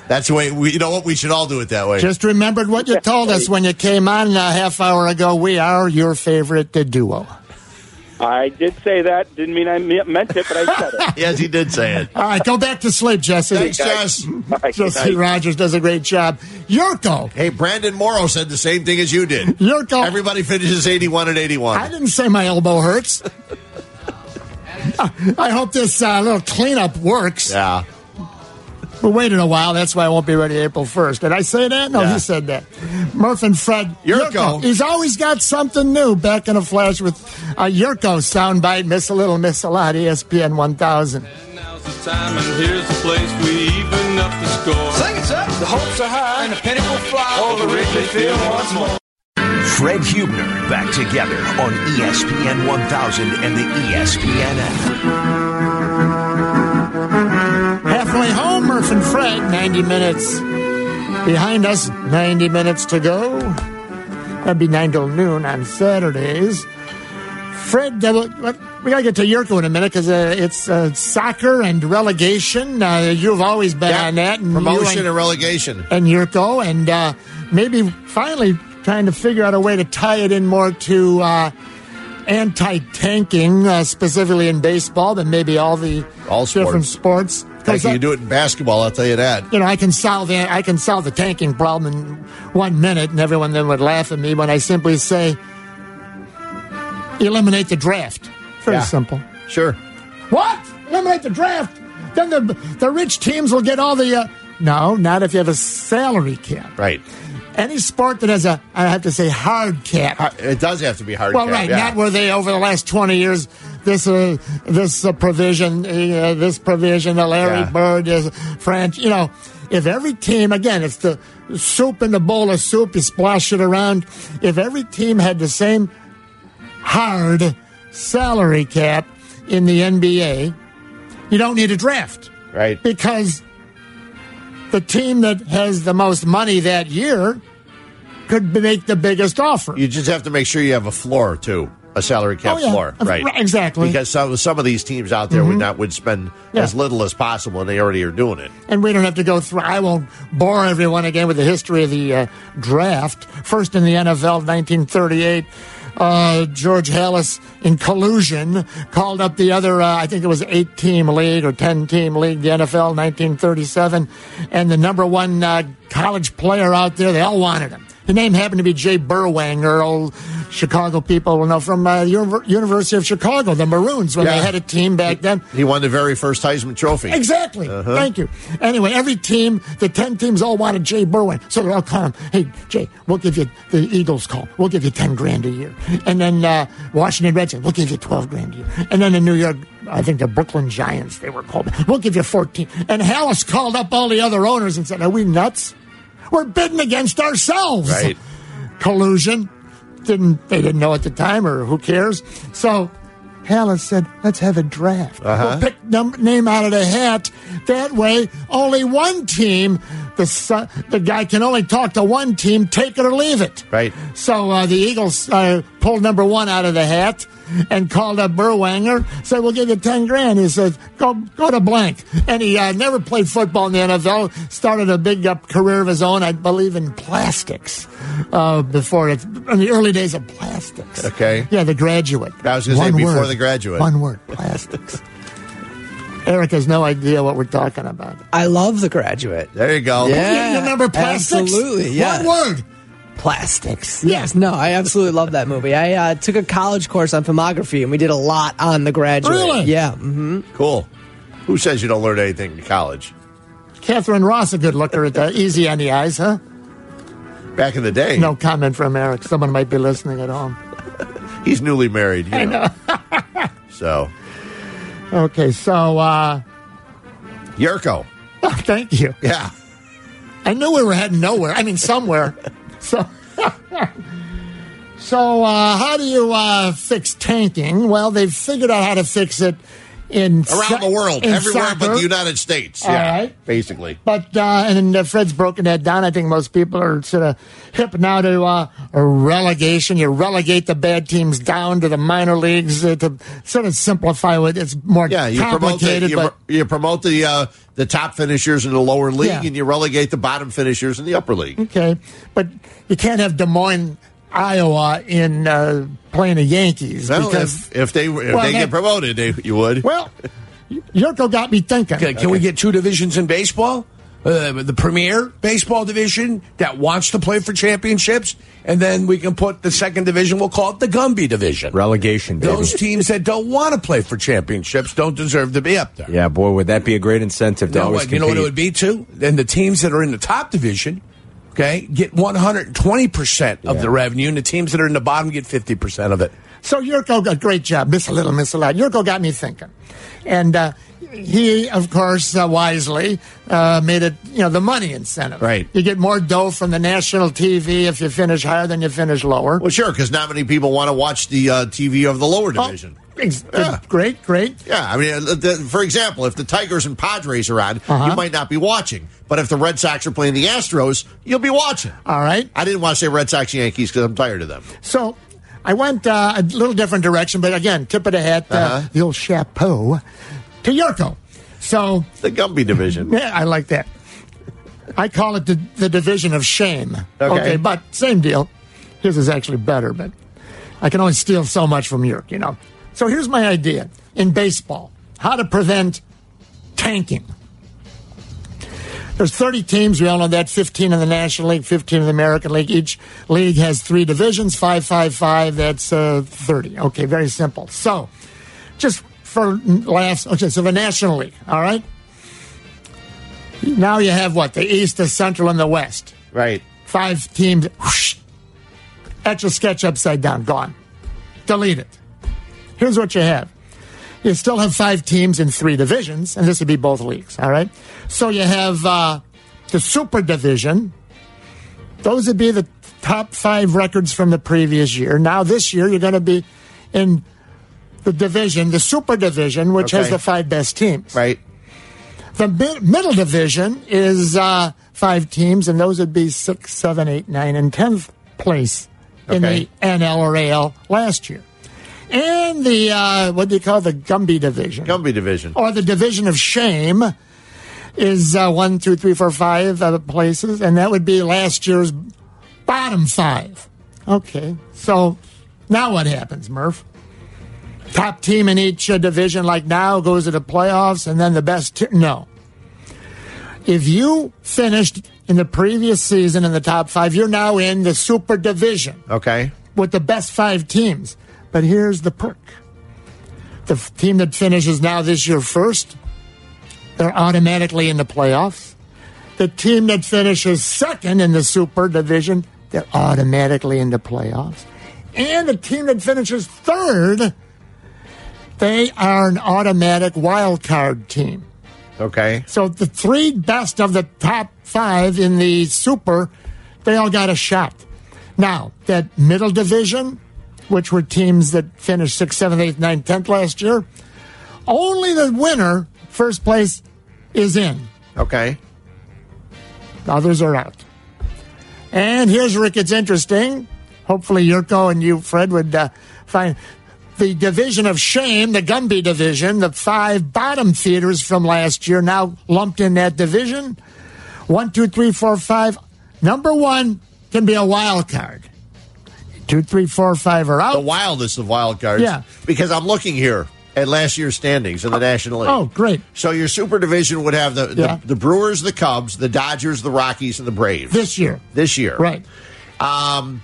That's the way, we, you know what, we should all do it that way. Just remembered what you told us when you came on a half hour ago. We are your favorite uh, duo. I did say that. Didn't mean I meant it, but I said it. yes, he did say it. All right, go back to sleep, Jesse. Thanks, Jess. Jesse Rogers does a great job. Yurko. Hey, Brandon Morrow said the same thing as you did. Yurko. Everybody finishes 81 and 81. I didn't say my elbow hurts. I hope this uh, little cleanup works. Yeah. We waited a while. That's why I won't be ready April 1st. Did I say that? No, Yeah. he said that. Murph and Fred. Yurko. He's always got something new. Back in a flash with a Yurko soundbite. Miss a little, miss a lot. ESPN 1000. Now's the time, and here's the place we even up the score. Sing it, up. The hopes are high, and the penny will fly over Wrigley Field once more. Fred Huebner back together on ESPN 1000 and the ESPN app. Murph and Fred. 90 minutes behind us. 90 minutes to go. That'd be 9 till noon on Saturdays. Fred, uh, we got to get to Yurko in a minute because uh, it's uh, soccer and relegation. Uh, you've always been on that. And Promotion and- and relegation. and Yurko, and uh, maybe finally trying to figure out a way to tie it in more to uh, anti-tanking, uh, specifically in baseball, but maybe all the All different sports. sports. Heck, 'Cause, uh, you do it in basketball, I'll tell you that. you know, I can solve the, I can solve the tanking problem in one minute, and everyone then would laugh at me when I simply say, eliminate the draft. Very Yeah. simple. Sure. What? Eliminate the draft? Then the the rich teams will get all the. Uh, no, not if you have a salary cap. Right. Any sport that has a, I have to say, hard cap. It does have to be hard. Well, cap, right, yeah. not where they over the last twenty years this uh, this uh, provision, uh, this provision, the Larry Yeah. Bird, is French. You know, if every team again, it's the soup in the bowl of soup. You splash it around. If every team had the same hard salary cap in the NBA, you don't need a draft Right. because the team that has the most money that year could make the biggest offer. You just have to make sure you have a floor too, a salary cap Oh, yeah. floor, right? right, exactly. Because some some of these teams out there would Mhm. not would spend Yeah. as little as possible, and they already are doing it. and we don't have to go through. I won't bore everyone again with the history of the uh, draft. First in the NFL, 1938, uh, George Halas, in collusion, called up the other. Uh, I think it was eight team league or ten team league, the NFL, 1937, and the number one uh, college player out there. They all wanted him. His name happened to be Jay Berwanger, old Chicago people will know from uh, Univer- University of Chicago, the Maroons, when Yeah. they had a team back then. He won the very first Heisman Trophy. Exactly. Uh-huh. Thank you. Anyway, every team, the 10 teams all wanted Jay Berwin. So they're all calling him, hey, Jay, we'll give you the Eagles call. We'll give you 10 grand a year. And then uh, Washington Redskins, we'll give you 12 grand a year. And then the New York, I think the Brooklyn Giants, they were called, we'll give you 14. And Halas called up all the other owners and said, are we nuts? We're bidding against ourselves. Right. Collusion. Didn't they didn't know at the time, or who cares? So Halas said, "Let's have a draft. Uh-huh. We'll pick num- name out of the hat. That way, only one team. The su- the guy can only talk to one team. Take it or leave it. Right. So uh, the Eagles uh, pulled number one out of the hat and called up Berwanger. Said, "We'll give you ten grand." He said, "Go go to blank." And he uh, never played football in the NFL. Started a big uh, career of his own, I believe, in plastics. Uh, before it, in the early days of plastics. Okay. Yeah, the graduate. I was gonna say One before word. the graduate. One word, plastics. Eric has no idea what we're talking about. I love The Graduate. There you go. Yeah, You remember plastics? Absolutely, yeah. One word. Plastics. Yes, no, I absolutely love that movie. I uh, took a college course on filmography, and we did a lot on The Graduate. Really? Yeah. hmm Cool. Who says you don't learn anything in college? Katharine Ross, a good looker at the easy on the eyes, huh? Back in the day, No comment from Eric. Someone might be listening at home. he's newly married. You I know. know. So, Okay, so uh Yurko. oh, thank you. Yeah. I knew we were heading nowhere. I mean somewhere. So So uh how do you uh fix tanking? Well, they've figured out how to fix it in Around so- the world, in everywhere but the United States. All yeah. right. Basically. But uh, and uh, Fred's broken that down. I think most people are sort of hip now to uh, relegation. You relegate the bad teams down to the minor leagues uh, to sort of simplify it. It's more Yeah, you promote the, complicated, you, but you promote the uh, the top finishers in the lower league, Yeah. and you relegate the bottom finishers in the upper league. okay. But you can't have Des Moines, Iowa, in uh, playing the Yankees Well, because if, if they if Well, they that- get promoted, they, you would. well, Yurko got me thinking. Can, can we get two divisions in baseball? Uh, the premier baseball division that wants to play for championships, and then we can put the second division. We'll call it the Gumby division. Relegation, baby. Those teams that don't want to play for championships don't deserve to be up there. Yeah, boy, would that be a great incentive to No, always what, you know what it would be too? Then the teams that are in the top division, okay, get 120% of the revenue, and the teams that are in the bottom get 50% of it. So Yurko, a great job. Miss a little, miss a lot. Yurko got me thinking. And uh, he, of course, uh, wisely uh, made it, you know, the money incentive. Right. You get more dough from the national TV if you finish higher than you finish lower. Well, sure, because not many people want to watch the uh, TV of the lower division. Ex- Yeah. Great, great. Yeah, I mean, uh, the, for example, if the Tigers and Padres are on, Uh-huh. you might not be watching. But if the Red Sox are playing the Astros, you'll be watching. All right. I didn't want to say Red Sox Yankees because I'm tired of them. So I went uh, a little different direction, but again, tip of the hat, uh, Uh-huh. the old chapeau to Yurko. So The Gumby division. Yeah, I like that. I call it the, the division of shame. Okay. but same deal. His is actually better, but I can only steal so much from York, you know. So here's my idea in baseball how to prevent tanking. There's 30 teams. We all know that. 15 in the National League, 15 in the American League. Each league has three divisions, five, five, five. That's uh, 30. Okay, very simple. So, just for laughs, okay, so the National League, all right? Now you have what? The East, the Central, and the West. Right. Five teams. Whoosh, etch a sketch upside down. Gone. Delete it. Here's what you have. You still have five teams in three divisions, and this would be both leagues, all right? So you have uh, the Super Division. Those would be the top five records from the previous year. Now, this year, you're going to be in the division, the Super Division, which has the five best teams. Right. The mi- middle division is uh, five teams, and those would be six, seven, eight, nine, and tenth place in the NL or AL last year. And the uh, what do you call it? the Gumby division, Gumby division. or the division of shame, is uh, one, two, three, four, five uh, places, and that would be last year's bottom five. Okay, so now what happens, Murph? Top team in each uh, division, like now, goes to the playoffs, and then the best. T- no. If you finished in the previous season in the top five, you're now in the super division. Okay. with the best five teams. But here's the perk the team that finishes now this year first, they're automatically in the playoffs. The team that finishes second in the Super Division, they're automatically in the playoffs. And the team that finishes third, they are an automatic wild card team. Okay. So the three best of the top five in the Super, they all got a shot. Now, that middle division, which were teams that finished 6th, 7th, 8th, 9th, 10th last year, only the winner, first place, is in. Okay. Others are out. And here's where it gets interesting. Hopefully, Yurko and you, Fred, would uh, find the division of shame, the Gumby division, the five bottom theaters from last year now lumped in that division. One, two, three, four, five. Number one can be a wild card. Two, three, four, five are out. The wildest of wild cards. Yeah. Because I'm looking here at last year's standings in the National League. Oh, great. So your super division would have the, the, Yeah. the Brewers, the Cubs, the Dodgers, the Rockies, and the Braves. This year. This year. Right. Um,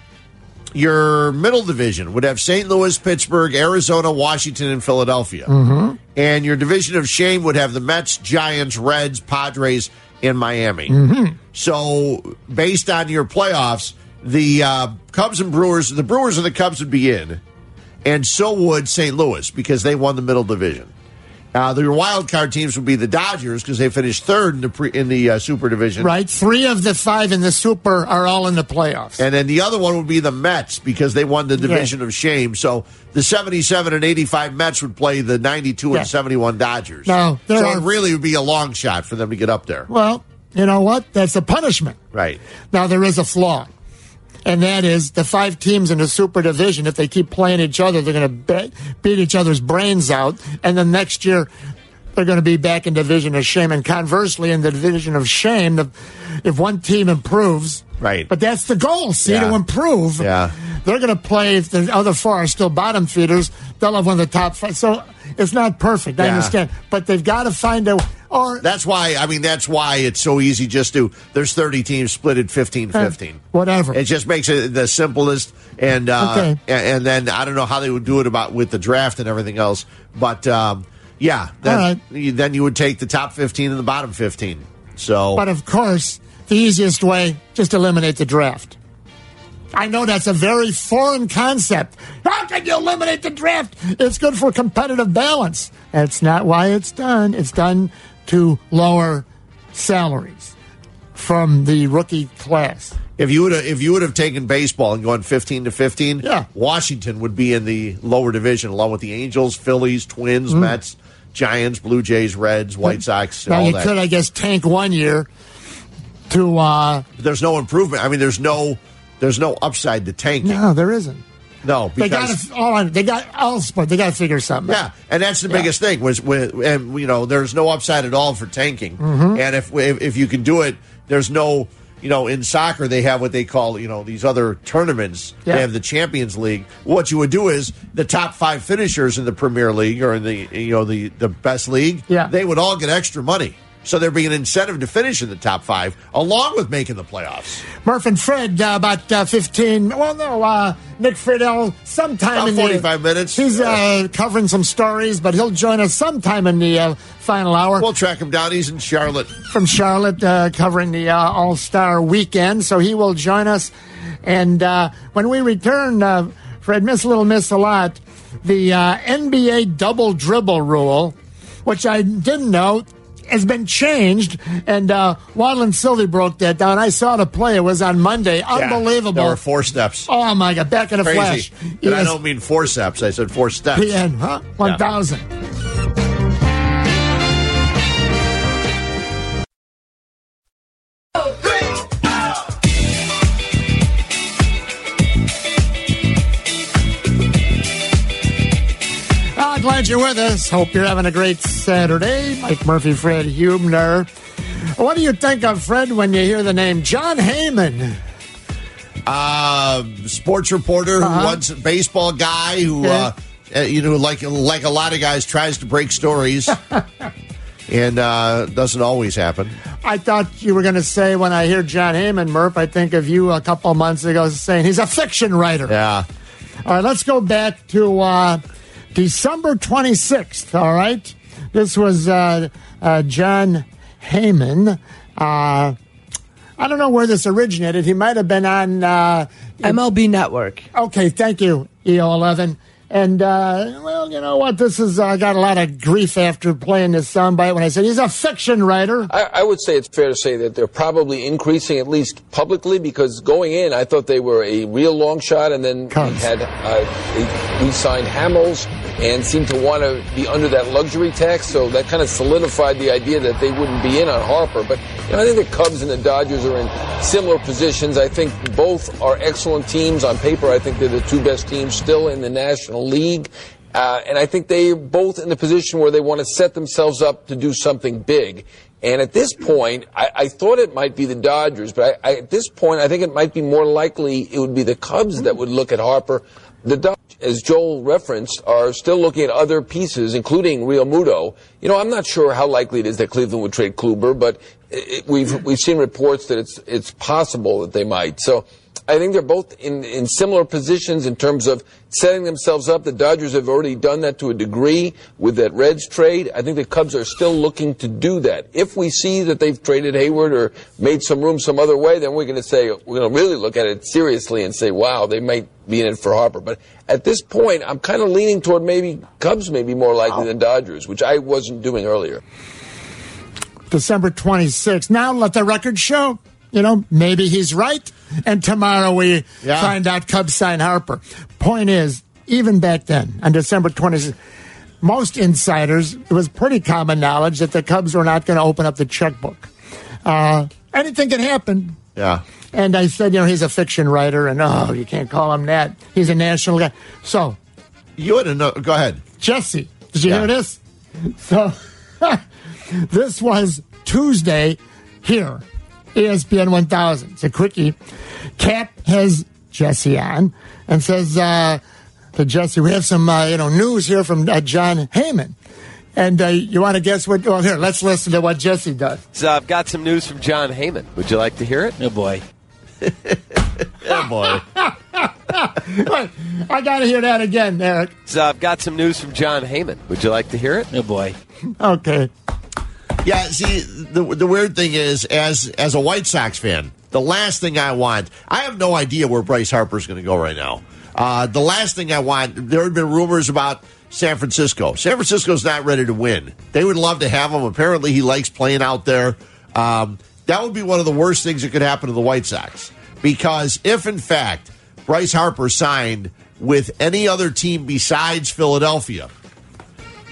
your middle division would have St. Louis, Pittsburgh, Arizona, Washington, and Philadelphia. Mm-hmm. And your division of shame would have the Mets, Giants, Reds, Padres, and Miami. Mm-hmm. So, based on your playoffs, the uh, Cubs and Brewers, the Brewers and the Cubs would be in, and so would St. Louis because they won the middle division. Uh, the wild card teams would be the Dodgers because they finished third in the pre, in the uh, Super Division. Right. Three of the five in the Super are all in the playoffs. And then the other one would be the Mets because they won the division of shame. So the 77 and 85 Mets would play the 92 Yeah. and 71 Dodgers. Now, there so are- it really would be a long shot for them to get up there. Well, you know what? That's a punishment. Right. Now there is a flaw, and that is the five teams in the Super Division. If they keep playing each other, they're going to be- beat each other's brains out, and then next year they're going to be back in Division of Shame. And conversely, in the Division of Shame, the, if one team improves, right? But that's the goal. See Yeah. to improve. Yeah. They're going to play. If the other four are still bottom feeders, they'll have one of the top five. So it's not perfect. I Yeah. understand, but they've got to find a. Or That's why, I mean, that's why it's so easy just to, there's 30 teams split at 15 15. whatever. It just makes it the simplest, and uh, Okay. and then I don't know how they would do it about with the draft and everything else, but um, yeah, then, you- then you would take the top fifteen and the bottom fifteen. So, But of course, the easiest way just eliminate the draft. I know that's a very foreign concept. How can you eliminate the draft? It's good for competitive balance. That's not why it's done. It's done to lower salaries from the rookie class. if you would have if you would have taken baseball and gone fifteen to fifteen, Yeah. Washington would be in the lower division along with the Angels, Phillies, Twins, Mm. Mets, Giants, Blue Jays, Reds, White Sox, Now you that. could, I guess, tank one year to. uh there's no improvement. I mean, there's no there's no upside to tanking. No, there isn't. No, They because got to. Oh, they got. all sport. They got to figure something. out. Yeah, and that's the biggest thing was with and you know there's no upside at all for tanking, Mhm. and if, if if you can do it, there's no you know in soccer they have what they call you know these other tournaments. Yeah. They have the Champions League. What you would do is the top five finishers in the Premier League or in the you know the the best league. Yeah. they would all get extra money. So there'd be an incentive to finish in the top five, along with making the playoffs. Murph and Fred, uh, about uh, 15. Well, no, uh, Nick Friedell, sometime About in the 45 minutes. He's uh, covering some stories, but he'll join us sometime in the uh, final hour. We'll track him down. He's in Charlotte. From Charlotte, uh, covering the uh, All Star weekend, so he will join us. And uh, when we return, uh, Fred, miss a little, miss a lot. The uh, NBA double dribble rule, which I didn't know. Has been changed, and uh, Waddle and Silvy broke that down. I saw the play; it was on Monday. Unbelievable! There were four steps. Oh my God! Back in a Crazy. flash. And I don't mean forceps. I said four steps. PN, huh? One thousand. You're with us. Hope you're having a great Saturday. Mike Murphy, Fred Huebner. What do you think of Fred when you hear the name Jon Heyman? Uh, sports reporter Uh-huh. once baseball guy who, Yeah. uh, uh, you know, like like a lot of guys, tries to break stories. and uh, doesn't always happen. I thought you were going to say when I hear Jon Heyman, Murph, I think of you a couple months ago saying he's a fiction writer. Yeah. All right, let's go back to uh, December 26th. All right. This was uh, uh, Jon Heyman. Uh, I don't know where this originated. He might have been on uh, MLB Network. Okay, thank you, EO11. And, uh, well, you know what? This is, I got a lot of grief after playing this soundbite when I said he's a fiction writer. I, I would say it's fair to say that they're probably increasing at least publicly because going in, I thought they were a real long shot, and then we had uh, we signed Hamels and seemed to want to be under that luxury tax, so that kind of solidified the idea that they wouldn't be in on Harper. But you know, I think the Cubs and the Dodgers are in similar positions. I think both are excellent teams on paper. I think they're the two best teams still in the National League. Uh, and I think they're both in the position where they want to set themselves up to do something big. And at this point, I, I thought it might be the Dodgers, but I, I, at this point, I think it might be more likely it would be the Cubs that would look at Harper. The Dodgers, as Joel referenced, are still looking at other pieces, including Realmuto. You know, I'm not sure how likely it is that Cleveland would trade Kluber, but it, we've we've seen reports that it's it's possible that they might. So I think they're both in, in similar positions in terms of setting themselves up. The Dodgers have already done that to a degree with that Reds trade. I think the Cubs are still looking to do that. If we see that they've traded Heyward or made some room some other way, then we're going to say, we're going to really look at it seriously and say, wow, they might be in it for Harper. But at this point, I'm kind of leaning toward maybe Cubs may be more likely than Dodgers, which I wasn't doing earlier. December 26th. Now let the record show. You know, maybe he's right. And tomorrow we Yeah. find out Cubs sign Harper. Point is, even back then, on December 26th, most insiders, it was pretty common knowledge that the Cubs were not going to open up the checkbook. Uh, anything can happen. Yeah. And I said, you know, he's a fiction writer, and oh, you can't call him that. He's a national guy. So, you a no- go ahead, Jesse. Did you Yeah. hear this? So, this was Tuesday here, ESPN 1000. It's a quickie. Cap has Jesse on and says uh, to Jesse, "We have some uh, you know news here from uh, Jon Heyman." And uh, you want to guess what? Well, here, let's listen to what Jesse does. So I've got some news from Jon Heyman. Would you like to hear it? Oh boy. oh boy. I got to hear that again, Eric. So I've got some news from Jon Heyman. Would you like to hear it? Oh boy. Okay. Yeah, see, the the weird thing is, as as a White Sox fan, the last thing I want, I have no idea where Bryce Harper's going to go right now. Uh, the last thing I want, there have been rumors about San Francisco. San Francisco's not ready to win. They would love to have him. Apparently, he likes playing out there. Um, that would be one of the worst things that could happen to the White Sox. Because if, in fact, Bryce Harper signed with any other team besides Philadelphia,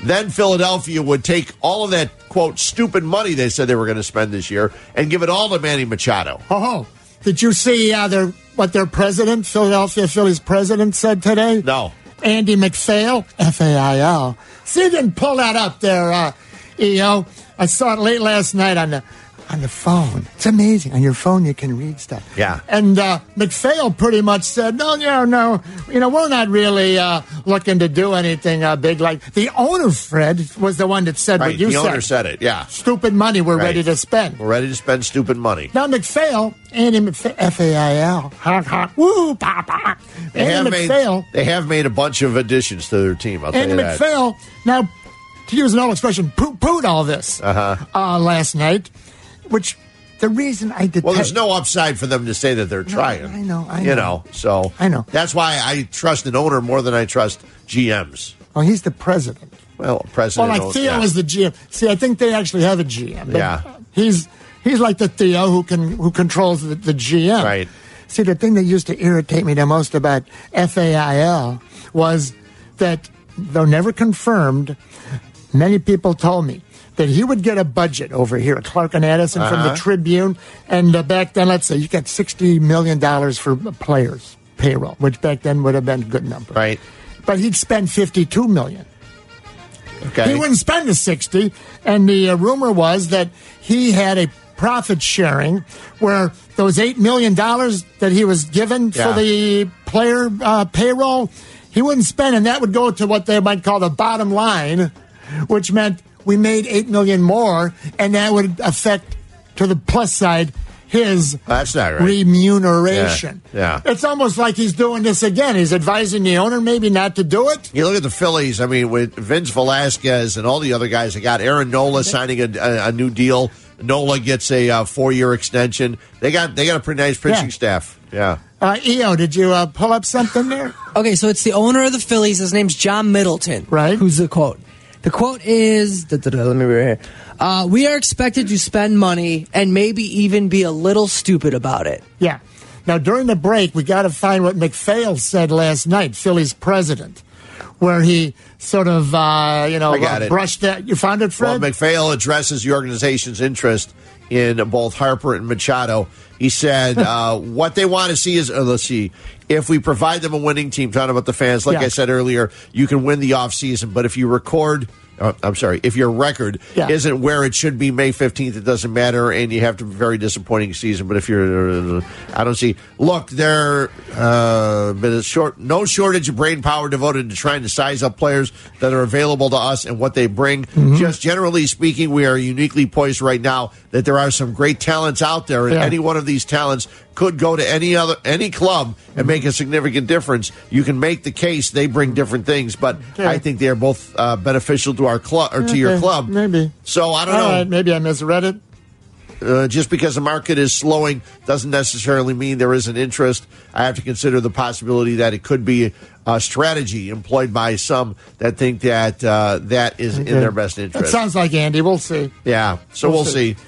then Philadelphia would take all of that quote stupid money they said they were going to spend this year and give it all to Manny Machado. Oh, did you see uh, their what their president, Philadelphia Phillies president, said today? No. Andy MacPhail, F A I L. See, you didn't pull that up there, uh, EO. I saw it late last night on the on the phone. It's amazing. On your phone, you can read stuff. Yeah. And uh, MacPhail pretty much said, no, no, no, you know, we're not really uh, looking to do anything uh, big. Like the owner, Fred, was the one that said Right, what you the said. owner said it. Yeah, Stupid money we're Right. ready to spend. we're ready to spend stupid money. Now MacPhail, Andy MacPhail, F A I L, ha ha, woo, pa pa. They have Andy made they have made a bunch of additions to their team. I'll Andy. MacPhail. Now, to use an old expression, poo pooed all this Uh-huh. uh, last night, which the reason I did. Well, there's no upside for them to say that they're trying. I know, I You know. know, so I know. That's why I trust an owner more than I trust GMs. Oh, he's the president. Well, president. Well, like Theo yeah. is the GM. See, I think they actually have a GM. but Yeah. he's he's like the Theo who can who controls the, the GM. Right. See, the thing that used to irritate me the most about FAIL was that, though never confirmed, many people told me that he would get a budget over here at Clark and Addison from the Uh-huh. Tribune, and uh, back then, let's say you got sixty million dollars for players payroll, which back then would have been a good number. Right. But he'd spend fifty-two million. Okay. He wouldn't spend the 60. And the uh, rumor was that he had a profit sharing where those $8 million that he was given Yeah. for the player uh, payroll, he wouldn't spend. And that would go to what they might call the bottom line, which meant we made eight million more, and that would affect to the plus side his That's not right. remuneration. Yeah, It's almost like he's doing this again. He's advising the owner maybe not to do it. You look at the Phillies. I mean, with Vince Velasquez and all the other guys, they got Aaron Nola signing a, a, a new deal. Nola gets a uh, four year extension. They got they got a pretty nice pitching Yeah. staff. Yeah. Uh, EO, did you uh, pull up something there? Okay, so it's the owner of the Phillies. His name's John Middleton. Right. Who's the quote? The quote is, da, da, da, let me read here. Uh, we are expected to spend money and maybe even be a little stupid about it. Yeah. Now, during the break, we got to find what MacPhail said last night, Philly's president, where he sort of, uh, you know, I got uh, it. brushed that. You found it, Well, MacPhail addresses the organization's interest in both Harper and Machado. He said, uh, what they want to see is, uh, let's see, if we provide them a winning team, talking about the fans, like Yeah. I said earlier, you can win the offseason. But if you record, uh, I'm sorry, if your record Yeah. isn't where it should be May 15th, it doesn't matter, and you have to very disappointing season. But if you're, uh, I don't see, look, there, uh, been a short, no shortage of brain power devoted to trying to size up players that are available to us and what they bring. Mm-hmm. Just generally speaking, we are uniquely poised right now that there are some great talents out there, and Yeah. any one of these talents could go to any other any club and make a significant difference. You can make the case they bring different things, but Okay. I think they are both uh, beneficial to our club or to your club. Maybe. So I don't All know. right, maybe I misread it. Uh, just because the market is slowing doesn't necessarily mean there isn't interest. I have to consider the possibility that it could be a strategy employed by some that think that uh, that is in their best That interest. sounds like Andy. We'll see. yeah, so We'll we'll, see. see.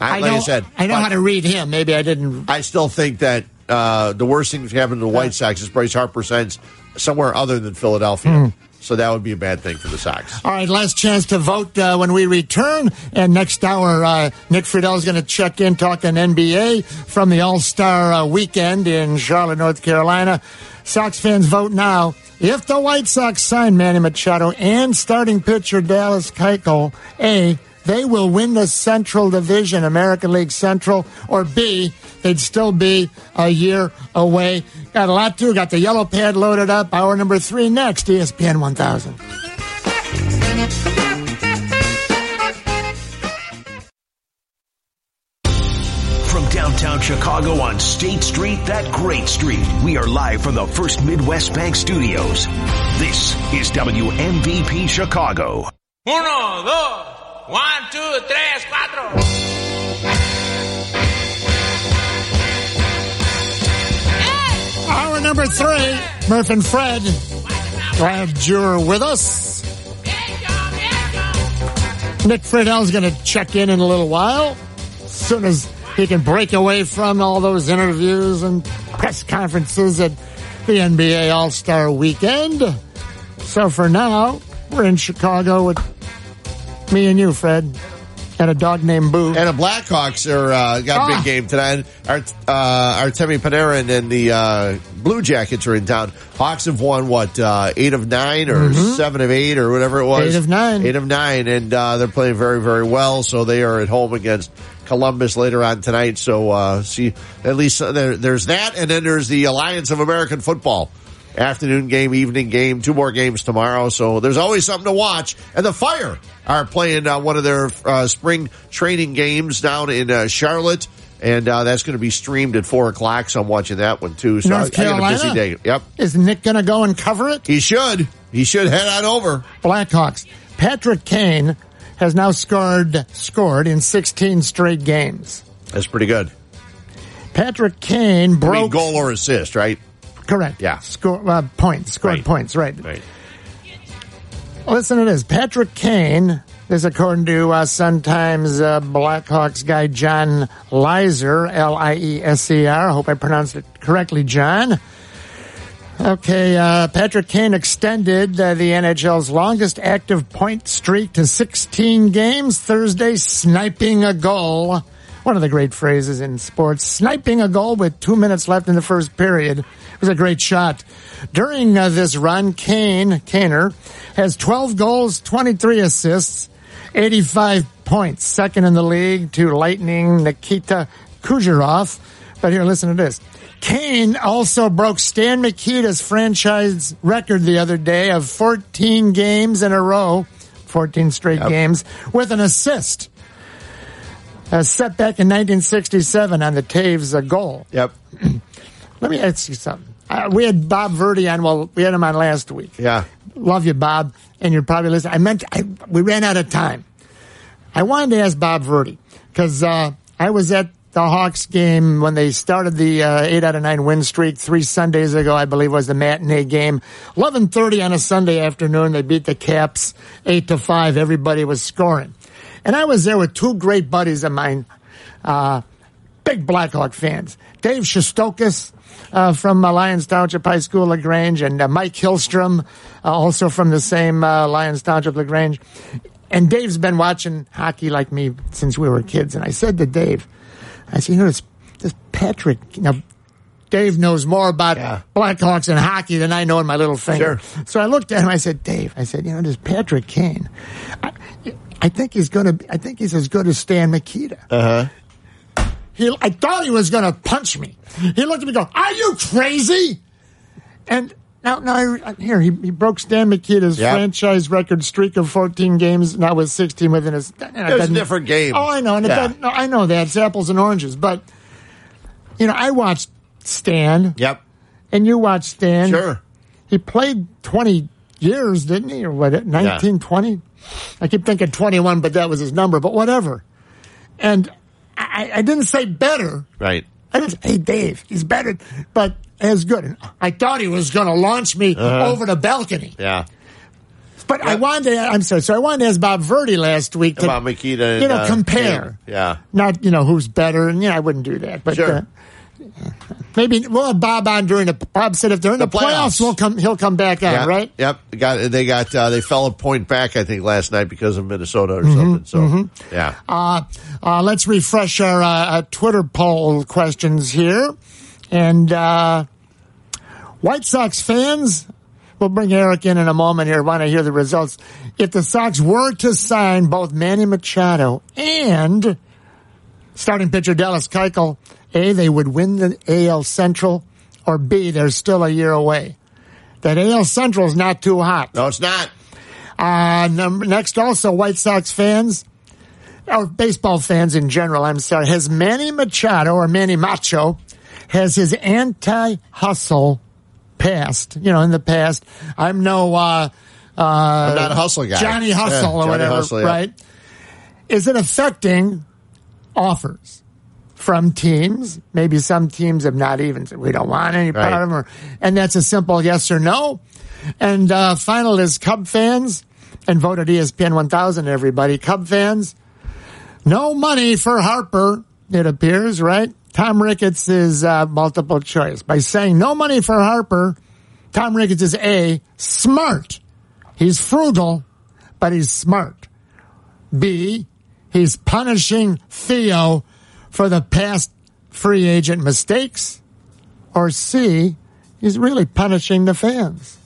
I, like know, I said, I know how to read him. Maybe I didn't. I still think that uh, the worst thing that's happened to the White Sox is Bryce Harper signs somewhere other than Philadelphia. Hmm. So that would be a bad thing for the Sox. All right, last chance to vote uh, when we return. And next hour, uh, Nick Friedell is going to check in talking NBA from the All Star uh, weekend in Charlotte, North Carolina. Sox fans vote now. If the White Sox sign Manny Machado and starting pitcher Dallas Keuchel, A, they will win the Central Division, American League Central, or B, they'd still be a year away. Got a lot to. Got the yellow pad loaded up. Hour number three next, ESPN 1000. From downtown Chicago on State Street, that great street, we are live from the First Midwest Bank Studios. This is WMVP Chicago. Uno, dos, one, two, tres, cuatro. Hour number three, Murph and Fred. Glad you're with us. Nick Friedell's going to check in in a little while. As soon as he can break away from all those interviews and press conferences at the NBA All Star weekend. So for now, we're in Chicago with me and you, Fred, and a dog named Boo. And the Blackhawks are uh, got a Ah. big game tonight. Our uh, Artemi Panarin and the uh, Blue Jackets are in town. Hawks have won what uh, eight of nine or Mhm. seven of eight or whatever it was. Eight of nine. Eight of nine, and uh, they're playing very very well. So they are at home against Columbus later on tonight. So uh, see, at least uh, there, there's that, and then there's the Alliance of American Football. Afternoon game, evening game, two more games tomorrow. So there's always something to watch. And the Fire are playing uh, one of their uh, spring training games down in uh, Charlotte. And uh, that's going to be streamed at four o'clock. So I'm watching that one too. So North I, I got a busy Carolina? day. Yep. Is Nick going to go and cover it? He should. He should head on over. Blackhawks. Patrick Kane has now scored scored in 16 straight games. That's pretty good. Patrick Kane I broke mean, goal or assist, right? Correct. Yeah. Score uh, points. Scored Right. points. Right. Right. Listen to this. Patrick Kane. This according to uh, Sun Times uh, Blackhawks guy John Lieser, L I E S E R. Hope I pronounced it correctly, John. Okay, uh, Patrick Kane extended uh, the NHL's longest active point streak to 16 games Thursday, sniping a goal. One of the great phrases in sports. Sniping a goal with two minutes left in the first period. It was a great shot. During uh, this run, Kane, Kaner, has 12 goals, 23 assists, 85 points. Second in the league to Lightning Nikita Kucherov. But here, listen to this. Kane also broke Stan Mikita's franchise record the other day of 14 games in a row 14 straight games with an assist. A setback in 1967 on the Toews uh, goal. Yep. Let me ask you something. Uh, we had Bob Verdi on. Well, we had him on last week. Yeah. Love you, Bob. And you're probably listening. I meant I, we ran out of time. I wanted to ask Bob Verdi because uh, I was at the Hawks game when they started the uh, eight out of nine win streak three Sundays ago. I believe was the matinee game. Eleven thirty on a Sunday afternoon. They beat the Caps eight to five. Everybody was scoring, and I was there with two great buddies of mine. Uh, big Blackhawk fans. Dave Shostokis uh, from uh, Lyons Township High School, LaGrange, and uh, Mike Hillstrom, uh, also from the same uh, Lyons Township, LaGrange. And Dave's been watching hockey like me since we were kids. And I said to Dave, I said, you know, this, this Patrick, you know, Dave knows more about Blackhawks and hockey than I know in my little finger. So I looked at him. I said, Dave, I said, you know, this Patrick Kane, I, I think he's going to, I think he's as good as Stan Mikita. Uh huh. He, I thought he was going to punch me. He looked at me and go, Are you crazy? And now, now I, here, he, he broke Stan Mikita's Yep. franchise record streak of 14 games, now with 16 within his. It was a different game. Oh, I know. And Yeah. no, I know that. It's apples and oranges. But, you know, I watched Stan. Yep. And you watched Stan. Sure. He played 20 years, didn't he? Or what, 19, 20? I keep thinking 21, but that was his number, but whatever. And I, I didn't say better. Right. I didn't say, hey, Dave, he's better, but as good. And I thought he was going to launch me Uh-huh. over the balcony. Yeah. But I wanted to, I'm sorry, so I wanted to ask Bob Verdi last week to, About Mikita and, you know, uh, compare. Yeah. Not, you know, who's better. And, you know, I wouldn't do that. But Sure. uh, maybe we'll have Bob on during the, Bob said if they're in the, The playoffs, playoffs. we'll come, he'll come back on, Yeah. right? Yep. Got they got uh, they fell a point back I think last night because of Minnesota or Mm-hmm, something. So yeah. Uh, uh, let's refresh our uh, uh, Twitter poll questions here. And uh, White Sox fans, we'll bring Eric in in a moment here. Want to hear the results? If the Sox were to sign both Manny Machado and starting pitcher Dallas Keuchel, A, they would win the AL Central, or B, they're still a year away. That AL Central is not too hot. No, it's not. Uh, number, next, also, White Sox fans, or baseball fans in general, I'm sorry, has Manny Machado or Manny Macho, has his anti hustle passed? You know, in the past, I'm no, uh, uh, I'm not a hustle guy. Johnny Hustle Yeah, or Johnny whatever, Hustle, yeah. right? Is it affecting offers from teams? Maybe some teams have not even said, we don't want any part Right. of them, or, and that's a simple yes or no. And uh, final is Cub fans, and voted ESPN 1000, everybody. Cub fans, no money for Harper, it appears, right? Tom Ricketts is uh, multiple choice. By saying no money for Harper, Tom Ricketts is A, smart. He's frugal, but he's smart. B, he's punishing Theo for the past free agent mistakes. Or C, he's really punishing the fans.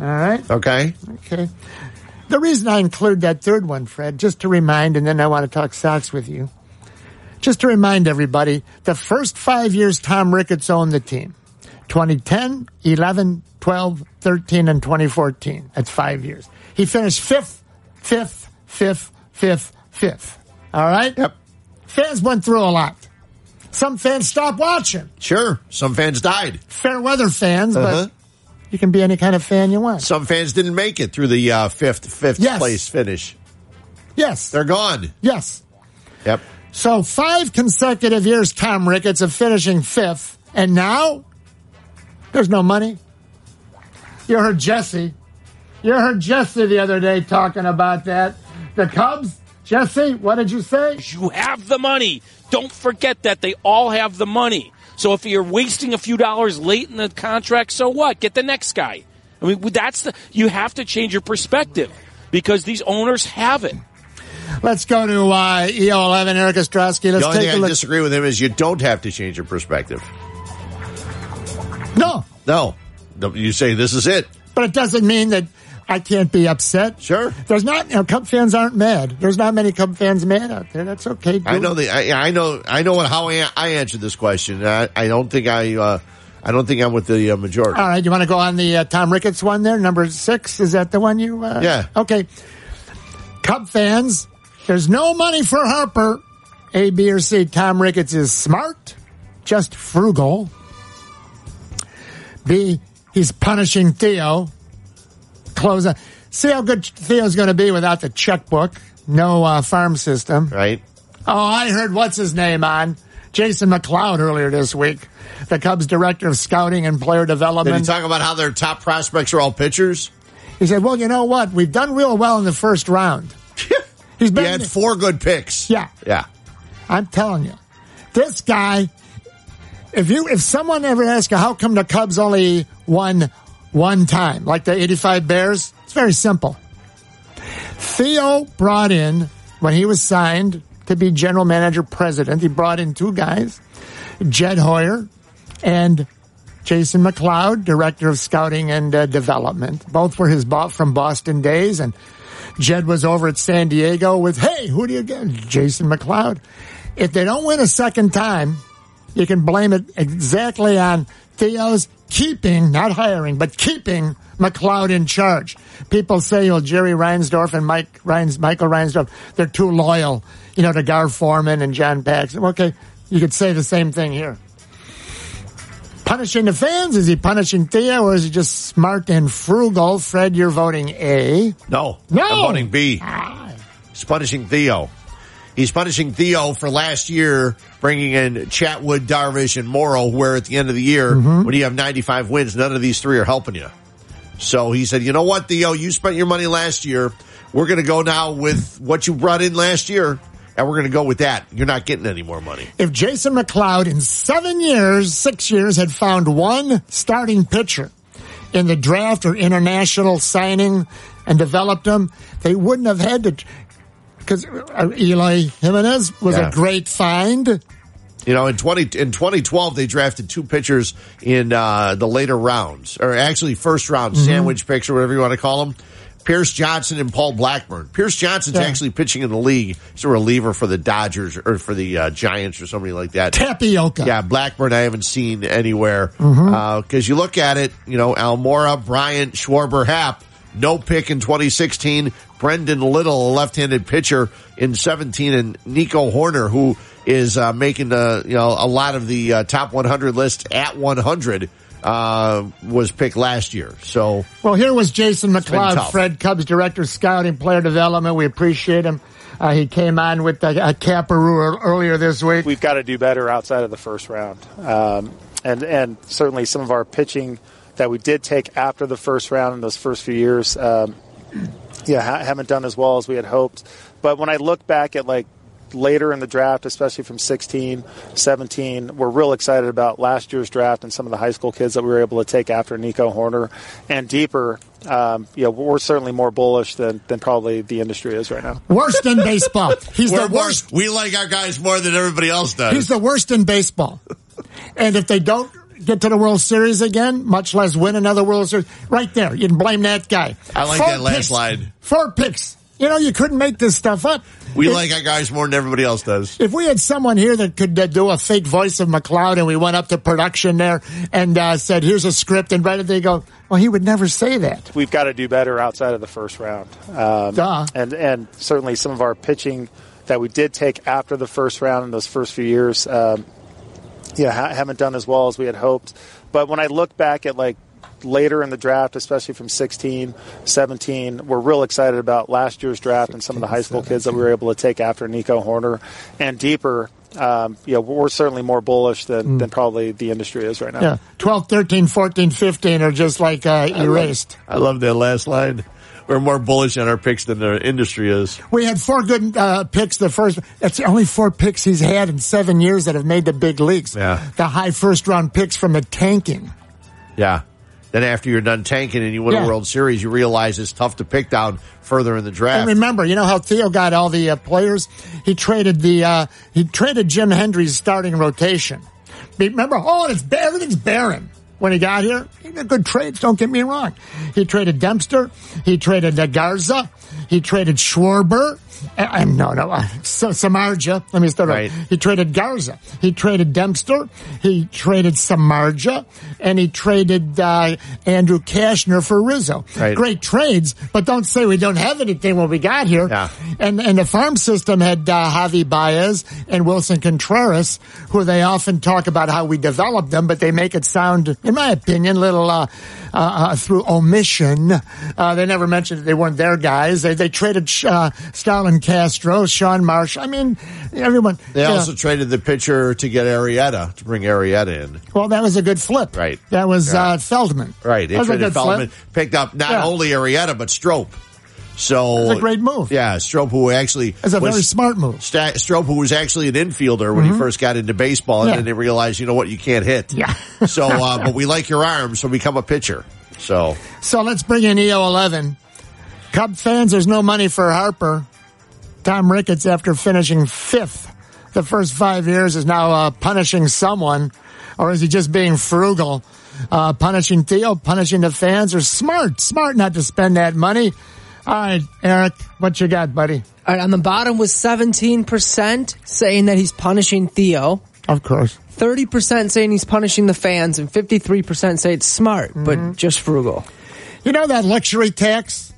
All right? Okay. Okay. The reason I include that third one, Fred, just to remind, and then I want to talk Sox with you. Just to remind everybody, the first five years Tom Ricketts owned the team 2010, 11, 12, 13, and 2014. That's five years. He finished fifth, fifth, fifth, fifth, fifth. All right? Yep. Fans went through a lot. Some fans stopped watching. Sure. Some fans died. Fair weather fans, Uh-huh. but you can be any kind of fan you want. Some fans didn't make it through the uh, fifth fifth Yes. place finish. Yes. They're gone. Yes. Yep. So five consecutive years, Tom Ricketts of finishing fifth, and now there's no money. You heard Jesse. You heard Jesse the other day talking about that. The Cubs, Jesse, what did you say? You have the money. Don't forget that they all have the money. So if you're wasting a few dollars late in the contract, so what? Get the next guy. I mean, that's the you have to change your perspective because these owners have it. Let's go to uh, EO11, Eric Ostrowski. Let's the only take a thing I disagree with him is you don't have to change your perspective. No, No. No, You say this is it. but it doesn't mean that I can't be upset. Sure. There's not, you know, Cub fans aren't mad. There's not many Cub fans mad out there. That's okay. I know the I, I know I know what how I, I answered this question. I, I don't think I uh, I don't think I'm with the uh, majority. All right, you want to go on the uh, Tom Ricketts one there, number six? Is that the one you? Uh, Yeah. Okay. Cub fans, there's no money for Harper. A, B, or C. Tom Ricketts is smart, just frugal. B, he's punishing Theo. Close. A, see how good Theo's going to be without the checkbook. No uh, farm system. Right. Oh, I heard what's his name on Jason McLeod earlier this week, the Cubs director of scouting and player Did development. he talk about how their top prospects are all pitchers? He said, "Well, you know what? We've done real well in the first round." He's been He had four good picks. Yeah, Yeah. I'm telling you, this guy. If you if someone ever asks you how come the Cubs only won one time, like the '85 Bears, it's very simple. Theo brought in when he was signed to be general manager president. He brought in two guys, Jed Hoyer and Jason McLeod, director of scouting and uh, development. Both were his boss from Boston days, and Jed was over at San Diego with, "Hey, who do you get?" Jason McLeod. If they don't win a second time, you can blame it exactly on Theo's keeping, not hiring, but keeping McLeod in charge. People say, well, Jerry Reinsdorf and Mike Reins, Michael Reinsdorf, they're too loyal, you know, to Gar Forman and John Paxson. Okay, you could say the same thing here. Punishing the fans? Is he punishing Theo or is he just smart and frugal? Fred, you're voting A. No. No. I'm voting B. Ah. He's punishing Theo. He's punishing Theo for last year bringing in Chatwood, Darvish, and Morrow, where at the end of the year, Mm-hmm. when you have 95 wins, none of these three are helping you. So he said, you know what, Theo, you spent your money last year. We're going to go now with what you brought in last year, and we're going to go with that. You're not getting any more money. If Jason McLeod in seven years, six years, had found one starting pitcher in the draft or international signing and developed them, they wouldn't have had to. Because Eloy Jimenez was Yeah. a great find. You know, in twenty in twenty twelve, they drafted two pitchers in uh, the later rounds, or actually first round Mhm. sandwich picks, or whatever you want to call them. Pierce Johnson and Paul Blackburn. Pierce Johnson's Yeah. actually pitching in the league. He's a reliever for the Dodgers or for the uh, Giants or somebody like that. Tapioca. Yeah, Blackburn I haven't seen anywhere because you look at it. You know, Almora, Bryant, Schwarber, Happ. No pick in 2016. Brendon Little, a left-handed pitcher in 17, and Nico Hoerner, who is uh, making the you know a lot of the uh, top 100 list at 100, uh, was picked last year. So Well, here was Jason been McLeod. Fred Cubs director of scouting, player development. We appreciate him. Uh, he came on with a, a Caparoo earlier this week. We've got to do better outside of the first round, um, and and certainly some of our pitching that we did take after the first round in those first few years, um, yeah, ha- haven't done as well as we had hoped. But when I look back at like later in the draft, especially from 16, 17, we're real excited about last year's draft and some of the high school kids that we were able to take after Nico Hoerner and deeper. Um, you know, we're certainly more bullish than, than probably the industry is right now. Worst in baseball. He's We're the worst. We like our guys more than everybody else does. He's the worst in baseball. and if they don't get to the World Series again, much less win another World Series, right there, you can blame that guy. I like Four that last picks. line. Four picks. You know, you couldn't make this stuff up. We If- like our guys more than everybody else does. If we had someone here that could uh, do a fake voice of McLeod and we went up to production there and uh, said, here's a script, and right they go, well, he would never say that. we've got to do better outside of the first round. Um, Duh. And and certainly some of our pitching that we did take after the first round in those first few years, um, yeah, ha- haven't done as well as we had hoped. But when I look back at like later in the draft, especially from 16, 17, we're real excited about last year's draft and some of the high school kids that we were able to take after Nico Hoerner and deeper. Um, you know, we're certainly more bullish than, than probably the industry is right now. Yeah, 12, 13, 14, 15 are just like uh, erased. I love that last line. We're more bullish on our picks than the industry is. We had four good uh, picks the first. That's the only four picks he's had in seven years that have made the big leagues. Yeah. The high first round picks from the tanking. Yeah. Then after you're done tanking and you win Yeah. a World Series, you realize it's tough to pick down further in the draft. And remember, you know how Theo got all the uh, players? He traded the uh, he traded Jim Hendry's starting rotation. Remember, oh, it's everything's barren. When he got here, he did good trades. Don't get me wrong. He traded Dempster. He traded Garza. He traded Schwarber. Uh, uh, no, no, uh, so, Samardzija. Let me start. Right. He traded Garza. He traded Dempster. He traded Samardzija, and he traded uh, Andrew Cashner for Rizzo. Right. Great trades, but don't say we don't have anything when we got here. Yeah. And and the farm system had uh, Javi Baez and Willson Contreras, who they often talk about how we developed them, but they make it sound, in my opinion, little uh, uh, uh, through omission. Uh, they never mentioned that they weren't their guys. They they traded uh, Starlin Castro, Sean Marsh. I mean, everyone. They know, also traded the pitcher to get Arrieta to bring Arrieta in. well, that was a good flip. Right. That was Yeah. uh, Feldman. Right. They That was a traded good Feldman, flip. picked up not Yeah. only Arrieta but Strop. So was a great move. Yeah, Strop, who actually It's a was- very smart move. Sta- Strop, who was actually an infielder when Mhm. he first got into baseball, and Yeah. then they realized, you know what, you can't hit. Yeah. so, uh, but we like your arm, so become a pitcher. So So let's bring in EO eleven. Cub fans, there's no money for Harper. Tom Ricketts, after finishing fifth the first five years, is now uh, punishing someone, or is he just being frugal? Uh, punishing Theo, punishing the fans, or smart, smart not to spend that money. All right, Eric, what you got, buddy? All right, on the bottom was 17% saying that he's punishing Theo. Of course. 30% saying he's punishing the fans, and 53% say it's smart, Mm-hmm. but just frugal. You know that luxury tax?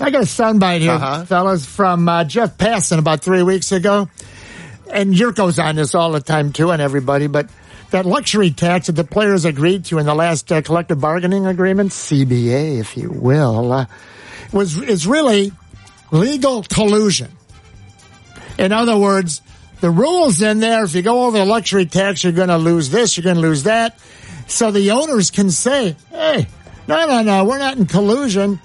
I got a soundbite here, Uh-huh. fellas, from uh, Jeff Passan about three weeks ago. And Yurko's on this all the time, too, and everybody. But that luxury tax that the players agreed to in the last uh, collective bargaining agreement, CBA, if you will, uh, was is really legal collusion. In other words, the rules in there, if you go over the luxury tax, you're going to lose this, you're going to lose that. So the owners can say, hey, no, no, no, we're not in collusion.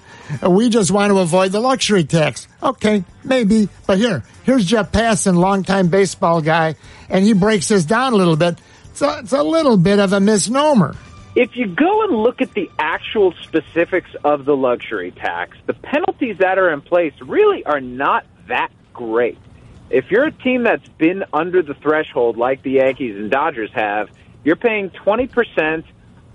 We just want to avoid the luxury tax. Okay, maybe. But here, here's Jeff Passan, longtime baseball guy, and he breaks this down a little bit. It's a, it's a little bit of a misnomer. If you go and look at the actual specifics of the luxury tax, the penalties that are in place really are not that great. If you're a team that's been under the threshold like the Yankees and Dodgers have, you're paying 20%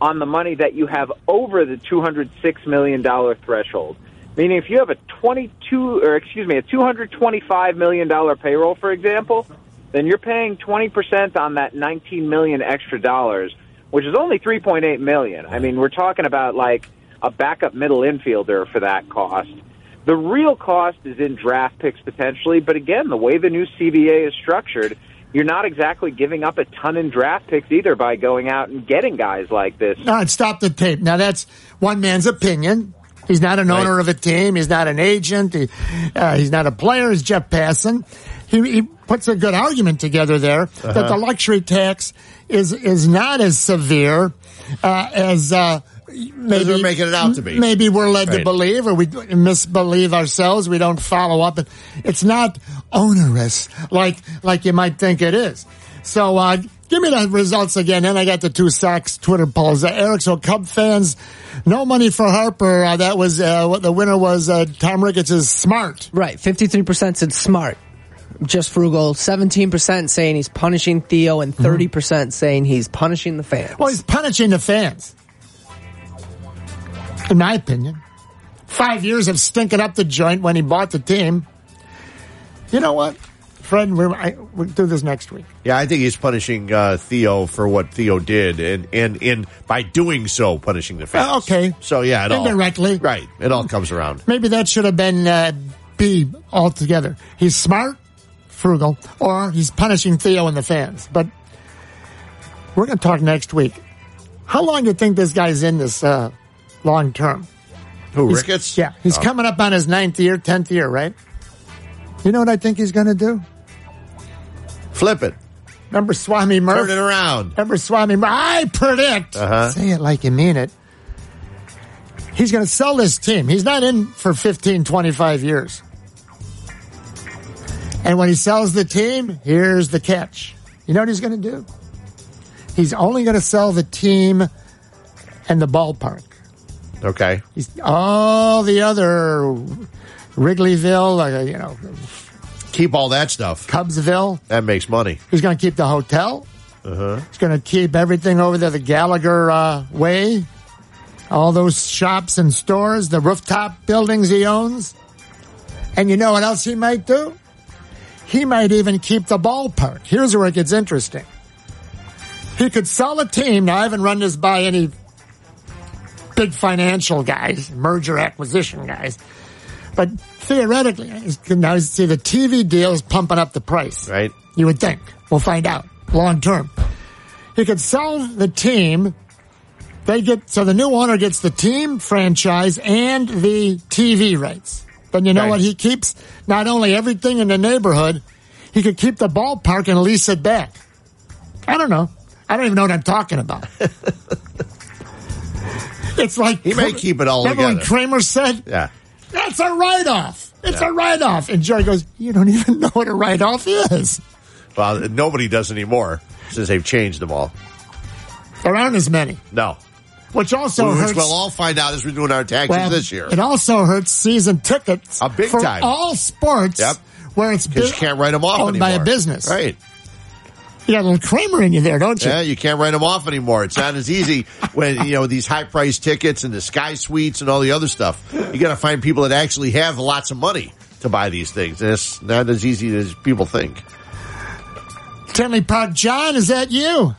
on the money that you have over the $206 million threshold. Meaning if you have a 22 or excuse me, a 225 million dollar payroll for example, then you're paying 20% on that 19 million extra dollars, which is only 3.8 million. I mean, we're talking about like a backup middle infielder for that cost. The real cost is in draft picks potentially, but again, the way the new CBA is structured, you're not exactly giving up a ton in draft picks either by going out and getting guys like this. All right, stop the tape. Now that's one man's opinion. He's not an owner of a team. He's not an agent. He, uh, he's not a player. He's Jeff Passan. He, he puts a good argument together there that Uh-huh. the luxury tax is is not as severe uh, as uh, maybe we're making it out to be. Maybe we're led to believe, or we misbelieve ourselves. We don't follow up. It's not onerous like like you might think it is. So uh, give me the results again. Then I got the two Sox Twitter polls. Uh, Eric, so Cub fans, no money for Harper. Uh, that was uh, what the winner was. Uh, Tom Ricketts is smart. Right, 53% said smart, just frugal. 17% saying he's punishing Theo, and 30% saying he's punishing the fans. Well, he's punishing the fans. In my opinion, five years of stinking up the joint when he bought the team. You know what, Fred? We're, I, we'll do this next week. Yeah, I think he's punishing uh, Theo for what Theo did, and and in by doing so, punishing the fans. Uh, okay. So yeah, it all Indirectly. right. It all comes around. Maybe that should have been uh, B altogether. He's smart, frugal, or he's punishing Theo and the fans. But we're going to talk next week. How long do you think this guy's in this uh, long term? Who He's- Ricketts? Yeah, he's Oh. coming up on his ninth year, tenth year, right? You know what I think he's going to do? Flip it. Remember Swami Murphy? Turn it around. Remember Swami Murphy? I predict. Uh-huh. Say it like you mean it. He's going to sell this team. He's not in for 15, 25 years. And when he sells the team, here's the catch. You know what he's going to do? He's only going to sell the team and the ballpark. Okay. He's all the other Wrigleyville, uh, you know, Keep all that stuff. Cubsville. That makes money. He's going to keep the hotel. Uh huh. He's going to keep everything over there the Gallagher uh, way, all those shops and stores, the rooftop buildings he owns. And you know what else he might do? He might even keep the ballpark. Here's where it gets interesting. he could sell a team. Now, I haven't run this by any big financial guys, merger acquisition guys, but theoretically, now you see the TV deal is pumping up the price. Right. You would think. We'll find out long term. He could sell the team. They get so the new owner gets the team franchise and the TV rights. Then you know Right. what he keeps? Not only everything in the neighborhood, he could keep the ballpark and lease it back. I don't know. I don't even know what I'm talking about. it's like He may keep it all Remember when. Kramer said, Yeah. "That's a write-off. It's Yeah. a write-off," and Jerry goes, "You don't even know what a write-off is. Well, nobody does anymore since they've changed them all. There aren't as many." No. Which also Which hurts. we'll all find out as we're doing our taxes well, this year. It also hurts season tickets A big for time. all sports. Yep. Where it's 'Cause you can't write 'em off owned by a business. Right. You got a little Kramer in you there, don't you? Yeah, you can't write them off anymore. It's not as easy when you know these high price tickets and the sky suites and all the other stuff. You got to find people that actually have lots of money to buy these things. And it's not as easy as people think. Tinley Park John, is that you?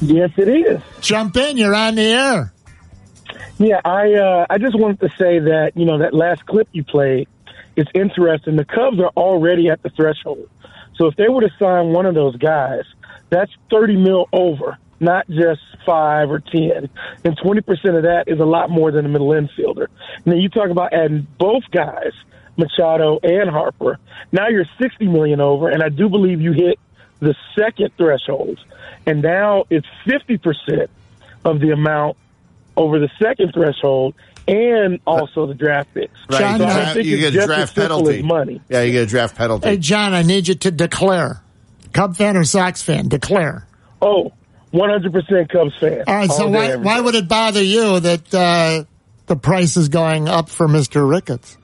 Yes, it is. Jump in, you're on the air. Yeah, I uh, I just wanted to say that you know that last clip you played, it's interesting. The Cubs are already at the threshold, so if they were to sign one of those guys, that's thirty mil over, not just five or ten, and twenty percent of that is a lot more than a middle infielder. Then you talk about adding both guys, Machado and Harper. Now you're sixty million over, and I do believe you hit the second threshold, and now it's fifty percent of the amount over the second threshold and also the draft picks. Right, John, the I think you get a draft penalty. money. Yeah, you get a draft penalty. Hey, John, I need you to declare. Cub fan or Sox fan? Declare. Oh, 100% Cubs fan. All right, so All day, why, why would it bother you that uh, the price is going up for Mr. Ricketts?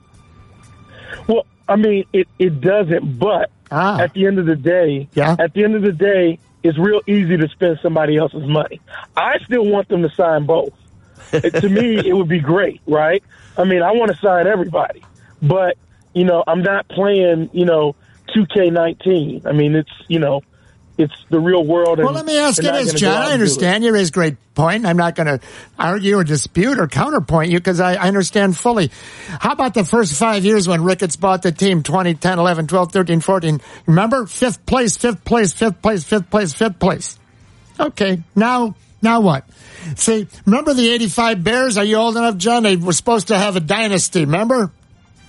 Well, I mean, it, it doesn't, but Ah. at the end of the day, Yeah. at the end of the day, it's real easy to spend somebody else's money. I still want them to sign both. To me, it would be great, right? I mean, I want to sign everybody, but you know, I'm not playing, you know, 2K19. I mean, it's you know, it's the real world. And Well, let me ask you this, John. I and do it. understand you raise great point. I'm not going to argue or dispute or counterpoint you because I, I understand fully. How about the first five years when Ricketts bought the team 2010, 11, 12, 13, 14? Remember? Fifth place, fifth place, fifth place, fifth place, fifth place. Okay, now, now what? See, remember the 85 Bears? Are you old enough, John? They were supposed to have a dynasty, remember?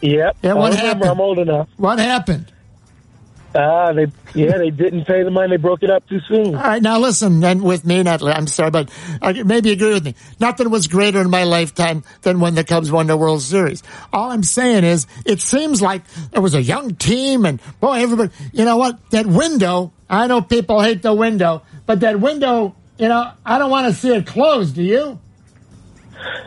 Yep. Yeah, what happened? I'm old enough. What happened? Ah, they yeah, they didn't pay the money. They broke it up too soon. All right, now listen, and with me, not I'm sorry, but uh, maybe agree with me. Nothing was greater in my lifetime than when the Cubs won the World Series. All I'm saying is, it seems like it was a young team, and boy, everybody. You know what? That window. I know people hate the window, but that window. You know, I don't want to see it closed. Do you?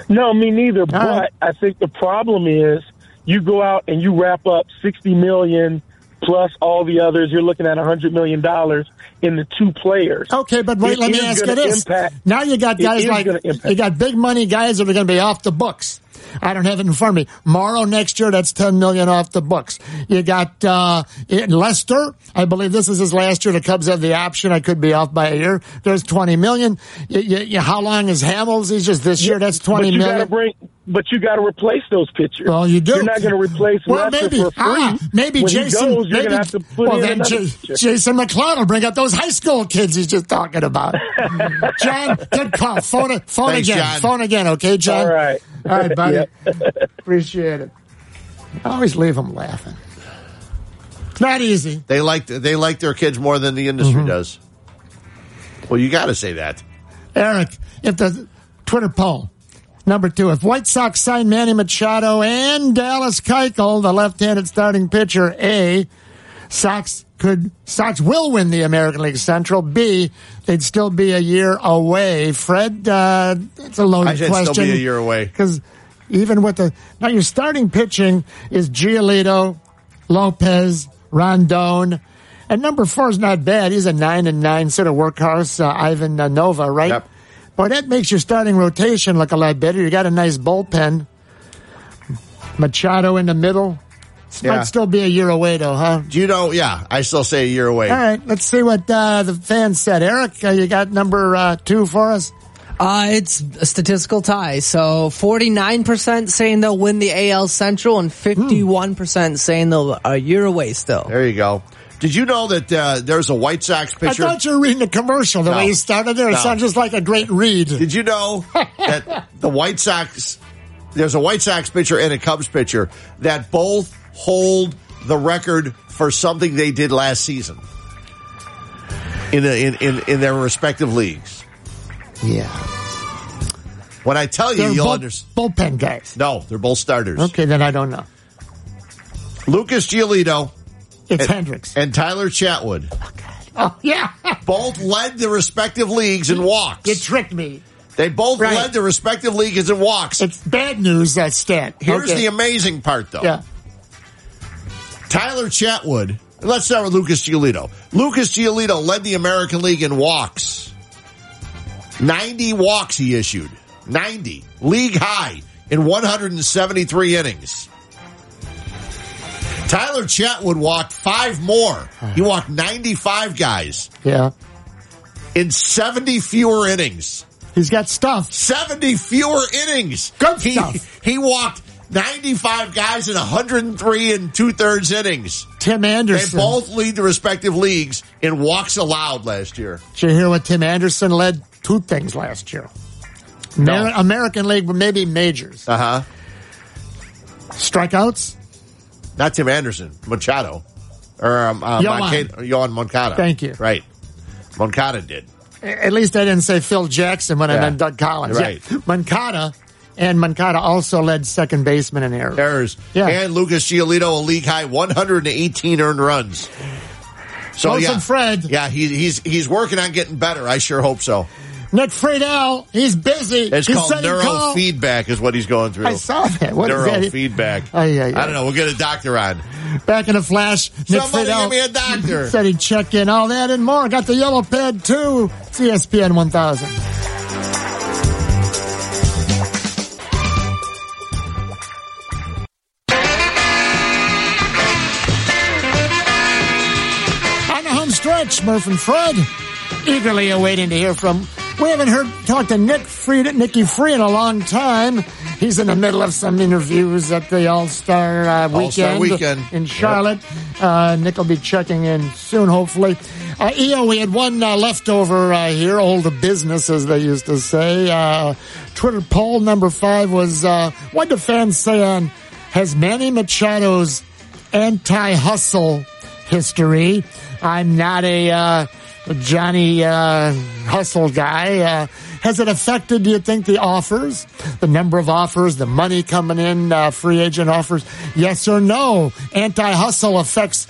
No, me neither. but I think the problem is you go out and you wrap up sixty million plus all the others. You're looking at a hundred million dollars in the two players. Okay, but wait, It let me ask you this. impact- now you got guys like you got big money guys that are going to be off the books. I don't have it in front of me. Morrow next year, that's ten million off the books. You got uh, Lester. I believe this is his last year. The Cubs have the option. I could be off by a year. There's twenty million. You, you, you, how long is Hamels? He's just this year. That's but twenty you million. Gotta bring, but you got to replace those pitchers. Well, you do. You're not going to replace well, Lester maybe, for free. ah, maybe when Jason. he goes, you're maybe, have to put well, in then J- Jason McLeod will bring up those high school kids he's just talking about. John, good call. Phone, it- phone Thanks, again. John. Phone again, okay, John? All right. All right, buddy. Appreciate it. I always leave them laughing. It's not easy. They like they like their kids more than the industry Mm-hmm. does. Well, you got to say that. Eric, if the Twitter poll, number two, if White Sox sign Manny Machado and Dallas Keuchel, the left-handed starting pitcher, A, Sox could Sox will win the American League Central. B, they'd still be a year away. Fred, uh, it's a loaded I question. still be a year away. because even with the now your starting pitching is Giolito, Lopez, Rodon, and number four is not bad. He's a nine and nine sort of workhorse, uh, Ivan uh, Nova, right? Yep. Boy, that makes your starting rotation look a lot better. You got a nice bullpen. Machado in the middle, This Yeah. might still be a year away, though, huh? You know? Yeah, I still say a year away. All right, let's see what uh, the fans said. Eric, uh, you got number uh, two for us? Uh, it's a statistical tie. So 49% saying they'll win the AL Central and 51% saying they'll a year away still. There you go. Did you know that uh, there's a White Sox pitcher? I thought you were reading the commercial the No. way you started there. It No. sounds just like a great read. Did you know that the White Sox, there's a White Sox pitcher and a Cubs pitcher that both hold the record for something they did last season in, a, in, in, in their respective leagues? Yeah. When I tell you, They're you'll both understand. bullpen guys. No, they're both starters. Okay, then I don't know. Lucas Giolito. It's and, Hendricks. And Tyler Chatwood. Oh, God. Oh, yeah. both led the respective leagues in walks. You tricked me. They both Right. led the respective leagues in walks. It's bad news, that stat. Here's Okay. the amazing part, though. Yeah. Tyler Chatwood. Let's start with Lucas Giolito. Lucas Giolito led the American League in walks. 90 walks he issued. 90. League high in 173 innings. Tyler Chatwood walked five more. He walked 95 guys Yeah. in 70 fewer innings. He's got stuff. 70 fewer innings. Good he, stuff. He walked 95 guys in 103 and two thirds innings. Tim Anderson. They both lead the respective leagues in walks allowed last year. Did you hear what Tim Anderson led? Two things last year. Amer- American League, but maybe majors. Uh huh. Strikeouts? Not Tim Anderson, Machado. Or um, uh, Yoan. Moncada. Thank you. Right. Moncada did. At least I didn't say Phil Jackson when I Yeah. meant Doug Collins. Right. Yeah. Moncada, and Moncada also led second baseman in errors. Errors. Yeah. And Lucas Giolito, a league high 118 earned runs. So Close yeah, Fred. yeah, he, he's he's working on getting better. I sure hope so. Nick Friedell, he's busy. It's He called said he'd call. neurofeedback, is what he's going through. I saw that. What neurofeedback. Oh, yeah, yeah. I don't know. We'll get a doctor on. Back in a flash, Nick Somebody Friedell give me a doctor. said he'd check in. All that and more. Got the yellow pad too. ESPN 1000. On the home stretch, Murph and Fred eagerly awaiting to hear from. We haven't heard talk to Nick Free, Nicky Free in a long time. He's in the middle of some interviews at the All Star uh, All-Star weekend, Weekend. in Charlotte. Uh, Nick will be checking in soon, hopefully. Uh, EO, we had one uh, leftover uh, here, old the business, as they used to say. Uh, Twitter poll number five was uh, what do fans say on has Manny Machado's anti-hustle history? I'm not a uh, Johnny uh, Hustle guy. Uh, has it affected, do you think, the offers, the number of offers, the money coming in, uh, free agent offers? Yes or no? Anti-hustle affects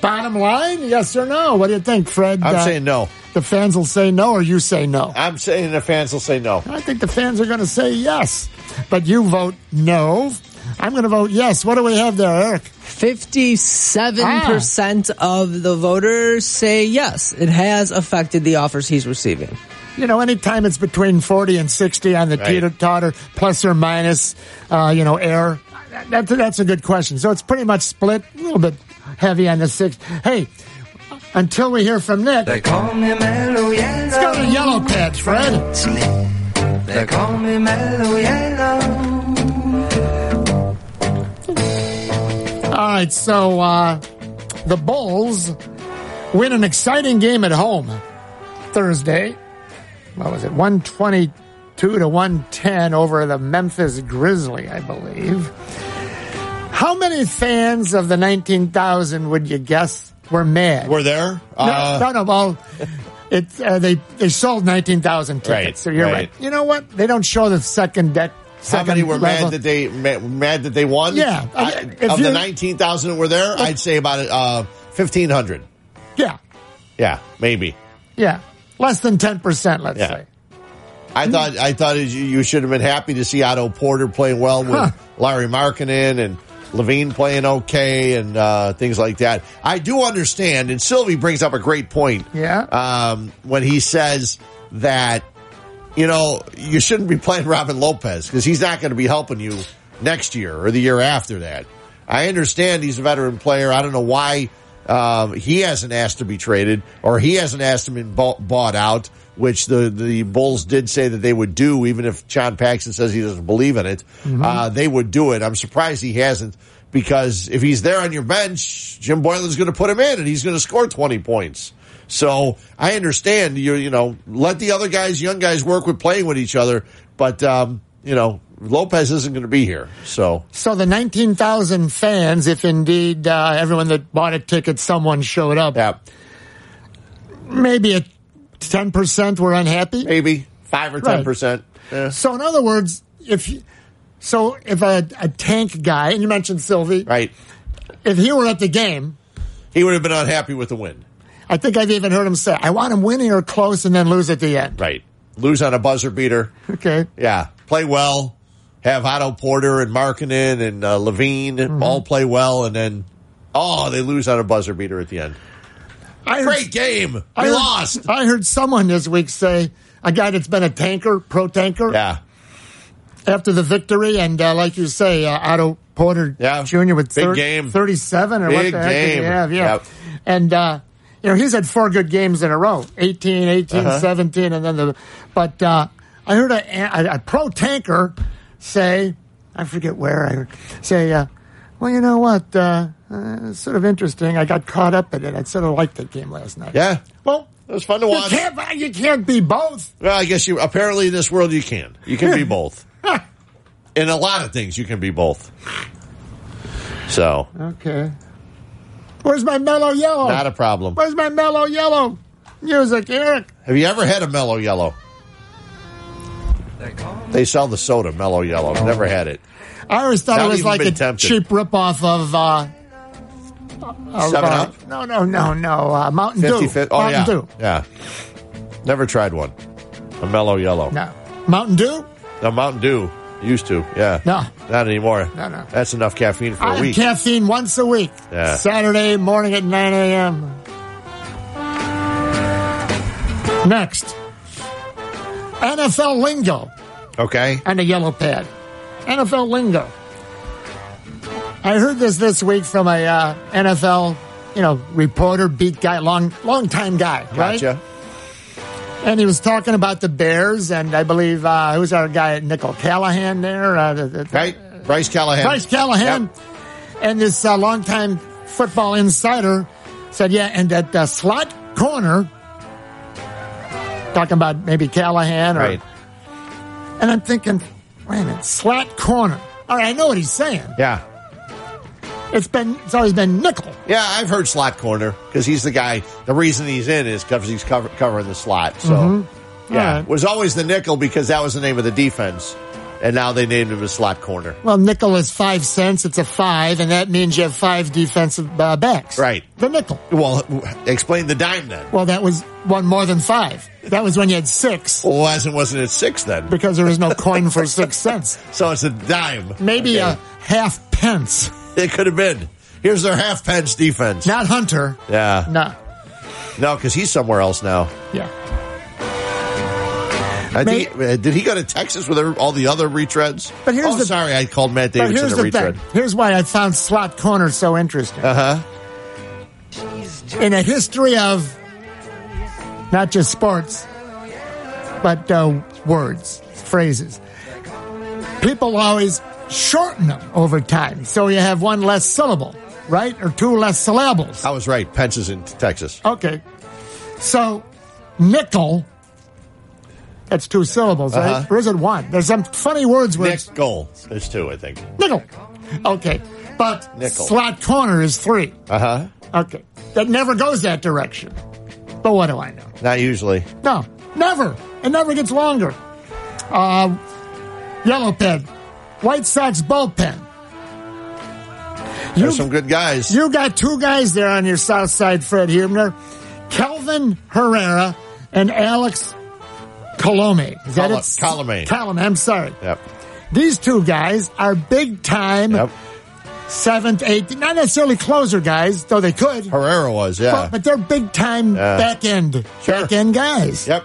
bottom line? Yes or no? What do you think, Fred? I'm Uh, saying no. The fans will say no, or you say no? I'm saying the fans will say no. I think the fans are going to say yes, but you vote no. I'm going to vote yes. What do we have there, Eric? 57% of the voters say yes, it has affected the offers he's receiving. You know, anytime it's between 40 and 60 on the Right. teeter totter, plus or minus, uh, you know, air, that, that's a good question. So it's pretty much split, a little bit heavy on the six. Hey, until we hear from Nick, They call me Mellow Yellow. let's go to Yellow Patch, Fred. They call me Mellow Yellow. All right, so uh, the Bulls win an exciting game at home Thursday. What was it? 122 to 110 over the Memphis Grizzly, I believe. How many fans of the 19,000 would you guess were mad? We're there? No, Uh, no, no. Well, it, uh, they, they sold 19,000 tickets, Right, so you're right. right. You know what? They don't show the second deck. How many were level. mad that they ma- mad that they won? Yeah, I- of the nineteen thousand that were there, I'd say about uh, fifteen hundred. Yeah, Yeah, maybe. yeah. Less than 10%, let's Yeah. say. I thought I thought you you should have been happy to see Otto Porter playing well with Huh. Lauri Markkanen and LaVine playing okay and uh, things like that. I do understand, and Silvy brings up a great point. Yeah. Um, when he says that you know you shouldn't be playing Robin Lopez because he's not going to be helping you next year or the year after that. I understand he's a veteran player. I don't know why um, he hasn't asked to be traded or he hasn't asked to be bought, out, which the, the Bulls did say that they would do, even if John Paxson says he doesn't believe in it. Mhm. Uh, they would do it. I'm surprised he hasn't because if he's there on your bench, Jim Boylen's going to put him in and he's going to score 20 points. So I understand you, you know, let the other guys, young guys work with playing with each other, but, um, you know, Lopez isn't going to be here. So So the 19,000 fans, if indeed uh, everyone that bought a ticket, someone showed up, Yeah. maybe a 10% were unhappy? Maybe 5 or 10%. Yeah. So in other words, if so if a, a tank guy, and you mentioned Silvy, right? If he were at the game, he would have been unhappy with the win. I think I've even heard him say, "I want him winning or close, and then lose at the end." Right. Lose on a buzzer beater. Okay. Yeah. Play well. Have Otto Porter and Markkanen and uh, LaVine Mm-hmm. all play well, and then oh, they lose on a buzzer beater at the end. I Great game. We I heard, lost. I heard someone this week say a guy that's been a tanker, pro tanker. Yeah. After the victory, and uh, like you say, uh, Otto Porter Jr. with Big thir- game. 37 or what Big the heck did he have? Yeah. Yep. And, uh, you know, he's had four good games in a row 18, 18, Uh-huh. 17, and then the. But uh, I heard a, a, a pro tanker say, I forget where, I heard, say, uh, well, you know what? Uh, uh, it's sort of interesting. I got caught up in it. I sort of liked that game last night. Yeah. Well, it was fun to you watch. can't, you can't be both. Well, I guess you apparently in this world you can. You can be both. In a lot of things, you can be both. So, Okay. Where's my mellow yellow? not a problem. Where's my mellow yellow music, Eric? Have you ever had a mellow yellow? They sell the soda mellow yellow. I've never had it. I always thought Not it was like a tempted. cheap ripoff of. Uh, of, Seven uh, Up? No, no, no, no. Uh, Mountain Dew. 50 Oh, Mountain yeah. Dew. Yeah. Never tried one. A mellow yellow. No. Mountain Dew? No, Mountain Dew. Used to. Yeah. No. Not anymore. No, no. That's enough caffeine for I a week. caffeine once a week. Yeah. Saturday morning at 9 a.m. Next. NFL lingo Okay. and a yellow pad. NFL lingo. I heard this this week from a uh, NFL, you know, reporter, beat guy, long, long time guy, right? And he was talking about the Bears, and I believe uh, who's our guy, Nickel Callahan there, uh, the, the, Right? Bryce Callahan. Bryce Callahan, and this uh, longtime football insider said, "Yeah, and that uh, slot corner." Talking about maybe Callahan, or, Right. and I'm thinking, wait a minute, slot corner. All right, I know what he's saying. Yeah. It's been, it's always been nickel. Yeah, I've heard slot corner because he's the guy. The reason he's in is because he's cover, covering the slot. So, Mhm. yeah, right. was always the nickel because that was the name of the defense, and now they named him a slot corner. Well, nickel is five cents. It's a five, and that means you have five defensive uh, backs. Right. The nickel. Well, explain the dime then. Well, that was one more than five. That was when you had six. Well, wasn't wasn't it six then? Because there was no coin for six cents. So it's a dime. Maybe Okay. a half pence. It could have been. Here's their half pence defense. Not Hunter. Yeah. No. No, because he's somewhere else now. Yeah. I think, uh, did he go to Texas with all the other retreads? But here's oh, the- sorry, I called Matt Davidson a retread. thing. Here's why I found slot corner so interesting. Uh huh. In a history of not just sports, but uh, words, phrases, people always shorten them over time. So you have one less syllable, right? Or two less syllables. I was right. Pence is in Texas. Okay. So, nickel, that's two syllables, right? Uh-huh. Or is it one? There's some funny words it's Nickel. There's two, I think. nickel. Okay. But Nickel. slot corner is three. Uh huh. Okay. That never goes that direction. But what do I know? Not usually. No, never. It never gets longer. Uh, yellow pen. White Sox bullpen. There's some good guys. You got two guys there on your south side, Fred Huebner. Kelvin Herrera and Alex Colome. Is that Col- it? Colome. Colome, I'm sorry. Yep. These two guys are big time seventh, eighth, not necessarily closer guys, though they could. Herrera was, yeah. But, but they're big time Yeah. back end back end guys. Yep.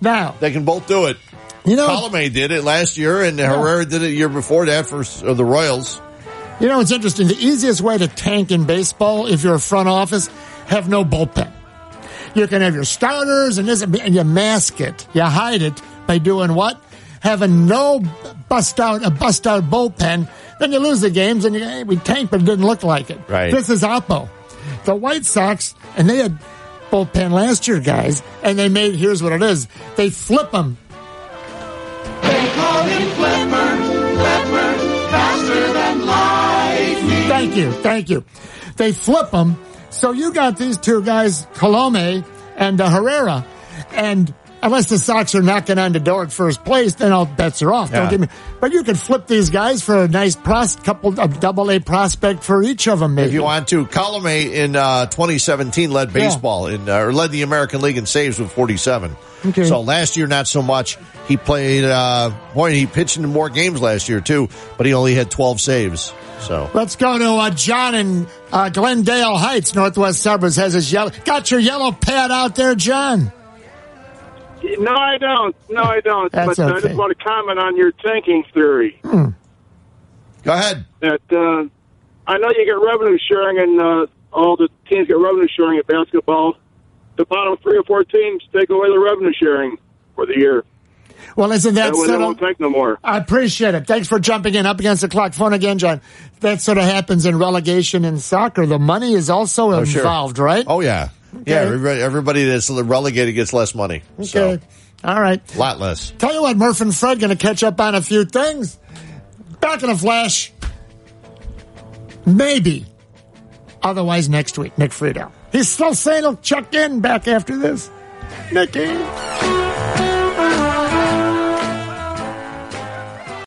Now They can both do it. You know- Colome did it last year, and Herrera did it year before that for uh, the Royals. You know, it's interesting. The easiest way to tank in baseball, if you're a front office, have no bullpen. You can have your starters and this, and you mask it. You hide it by doing what? Having no bust out a bust out bullpen. Then you lose the games and you hey, we tanked, but it didn't look like it. Right. This is Oppo. The White Sox, and they had bullpen last year, guys, and they made. Here's what it is: they flip them. Flipper, Flipper, faster than. Thank you, thank you. They flip them. So you got these two guys, Colome and uh, Herrera, and unless the Sox are knocking on the door at first place, then all bets are off. Don't get me. But you could flip these guys for a nice pros, couple of double A prospect for each of them. Maybe If you want to, Colome in uh, 2017 led baseball in uh, or led the American League in saves with 47. Okay. So last year, not so much. He played. Uh, boy, he pitched in more games last year too, but he only had 12 saves. So Let's go to uh, John in uh, Glendale Heights, Northwest Suburbs. Has his yellow. Got your yellow pad out there, John? No, I don't. No, I don't. That's but uh, I just want to comment on your tanking theory. Hmm. Go ahead. That uh, I know you get revenue sharing, and uh, all the teams get revenue sharing at basketball. The bottom three or four teams take away the revenue sharing for the year. Well, isn't that That way they sort won't of? tank no more. I appreciate it. Thanks for jumping in up against the clock. Phone again, John. That sort of happens in relegation in soccer. The money is also Oh, sure. involved, right? Oh yeah, yeah. Everybody, everybody that's relegated gets less money. Okay. All right. A lot less. Tell you what, Murph and Fred going to catch up on a few things. Back in a flash. Maybe. Otherwise, next week, Nick Friedell. He's still saying he'll check in back after this. Nicky.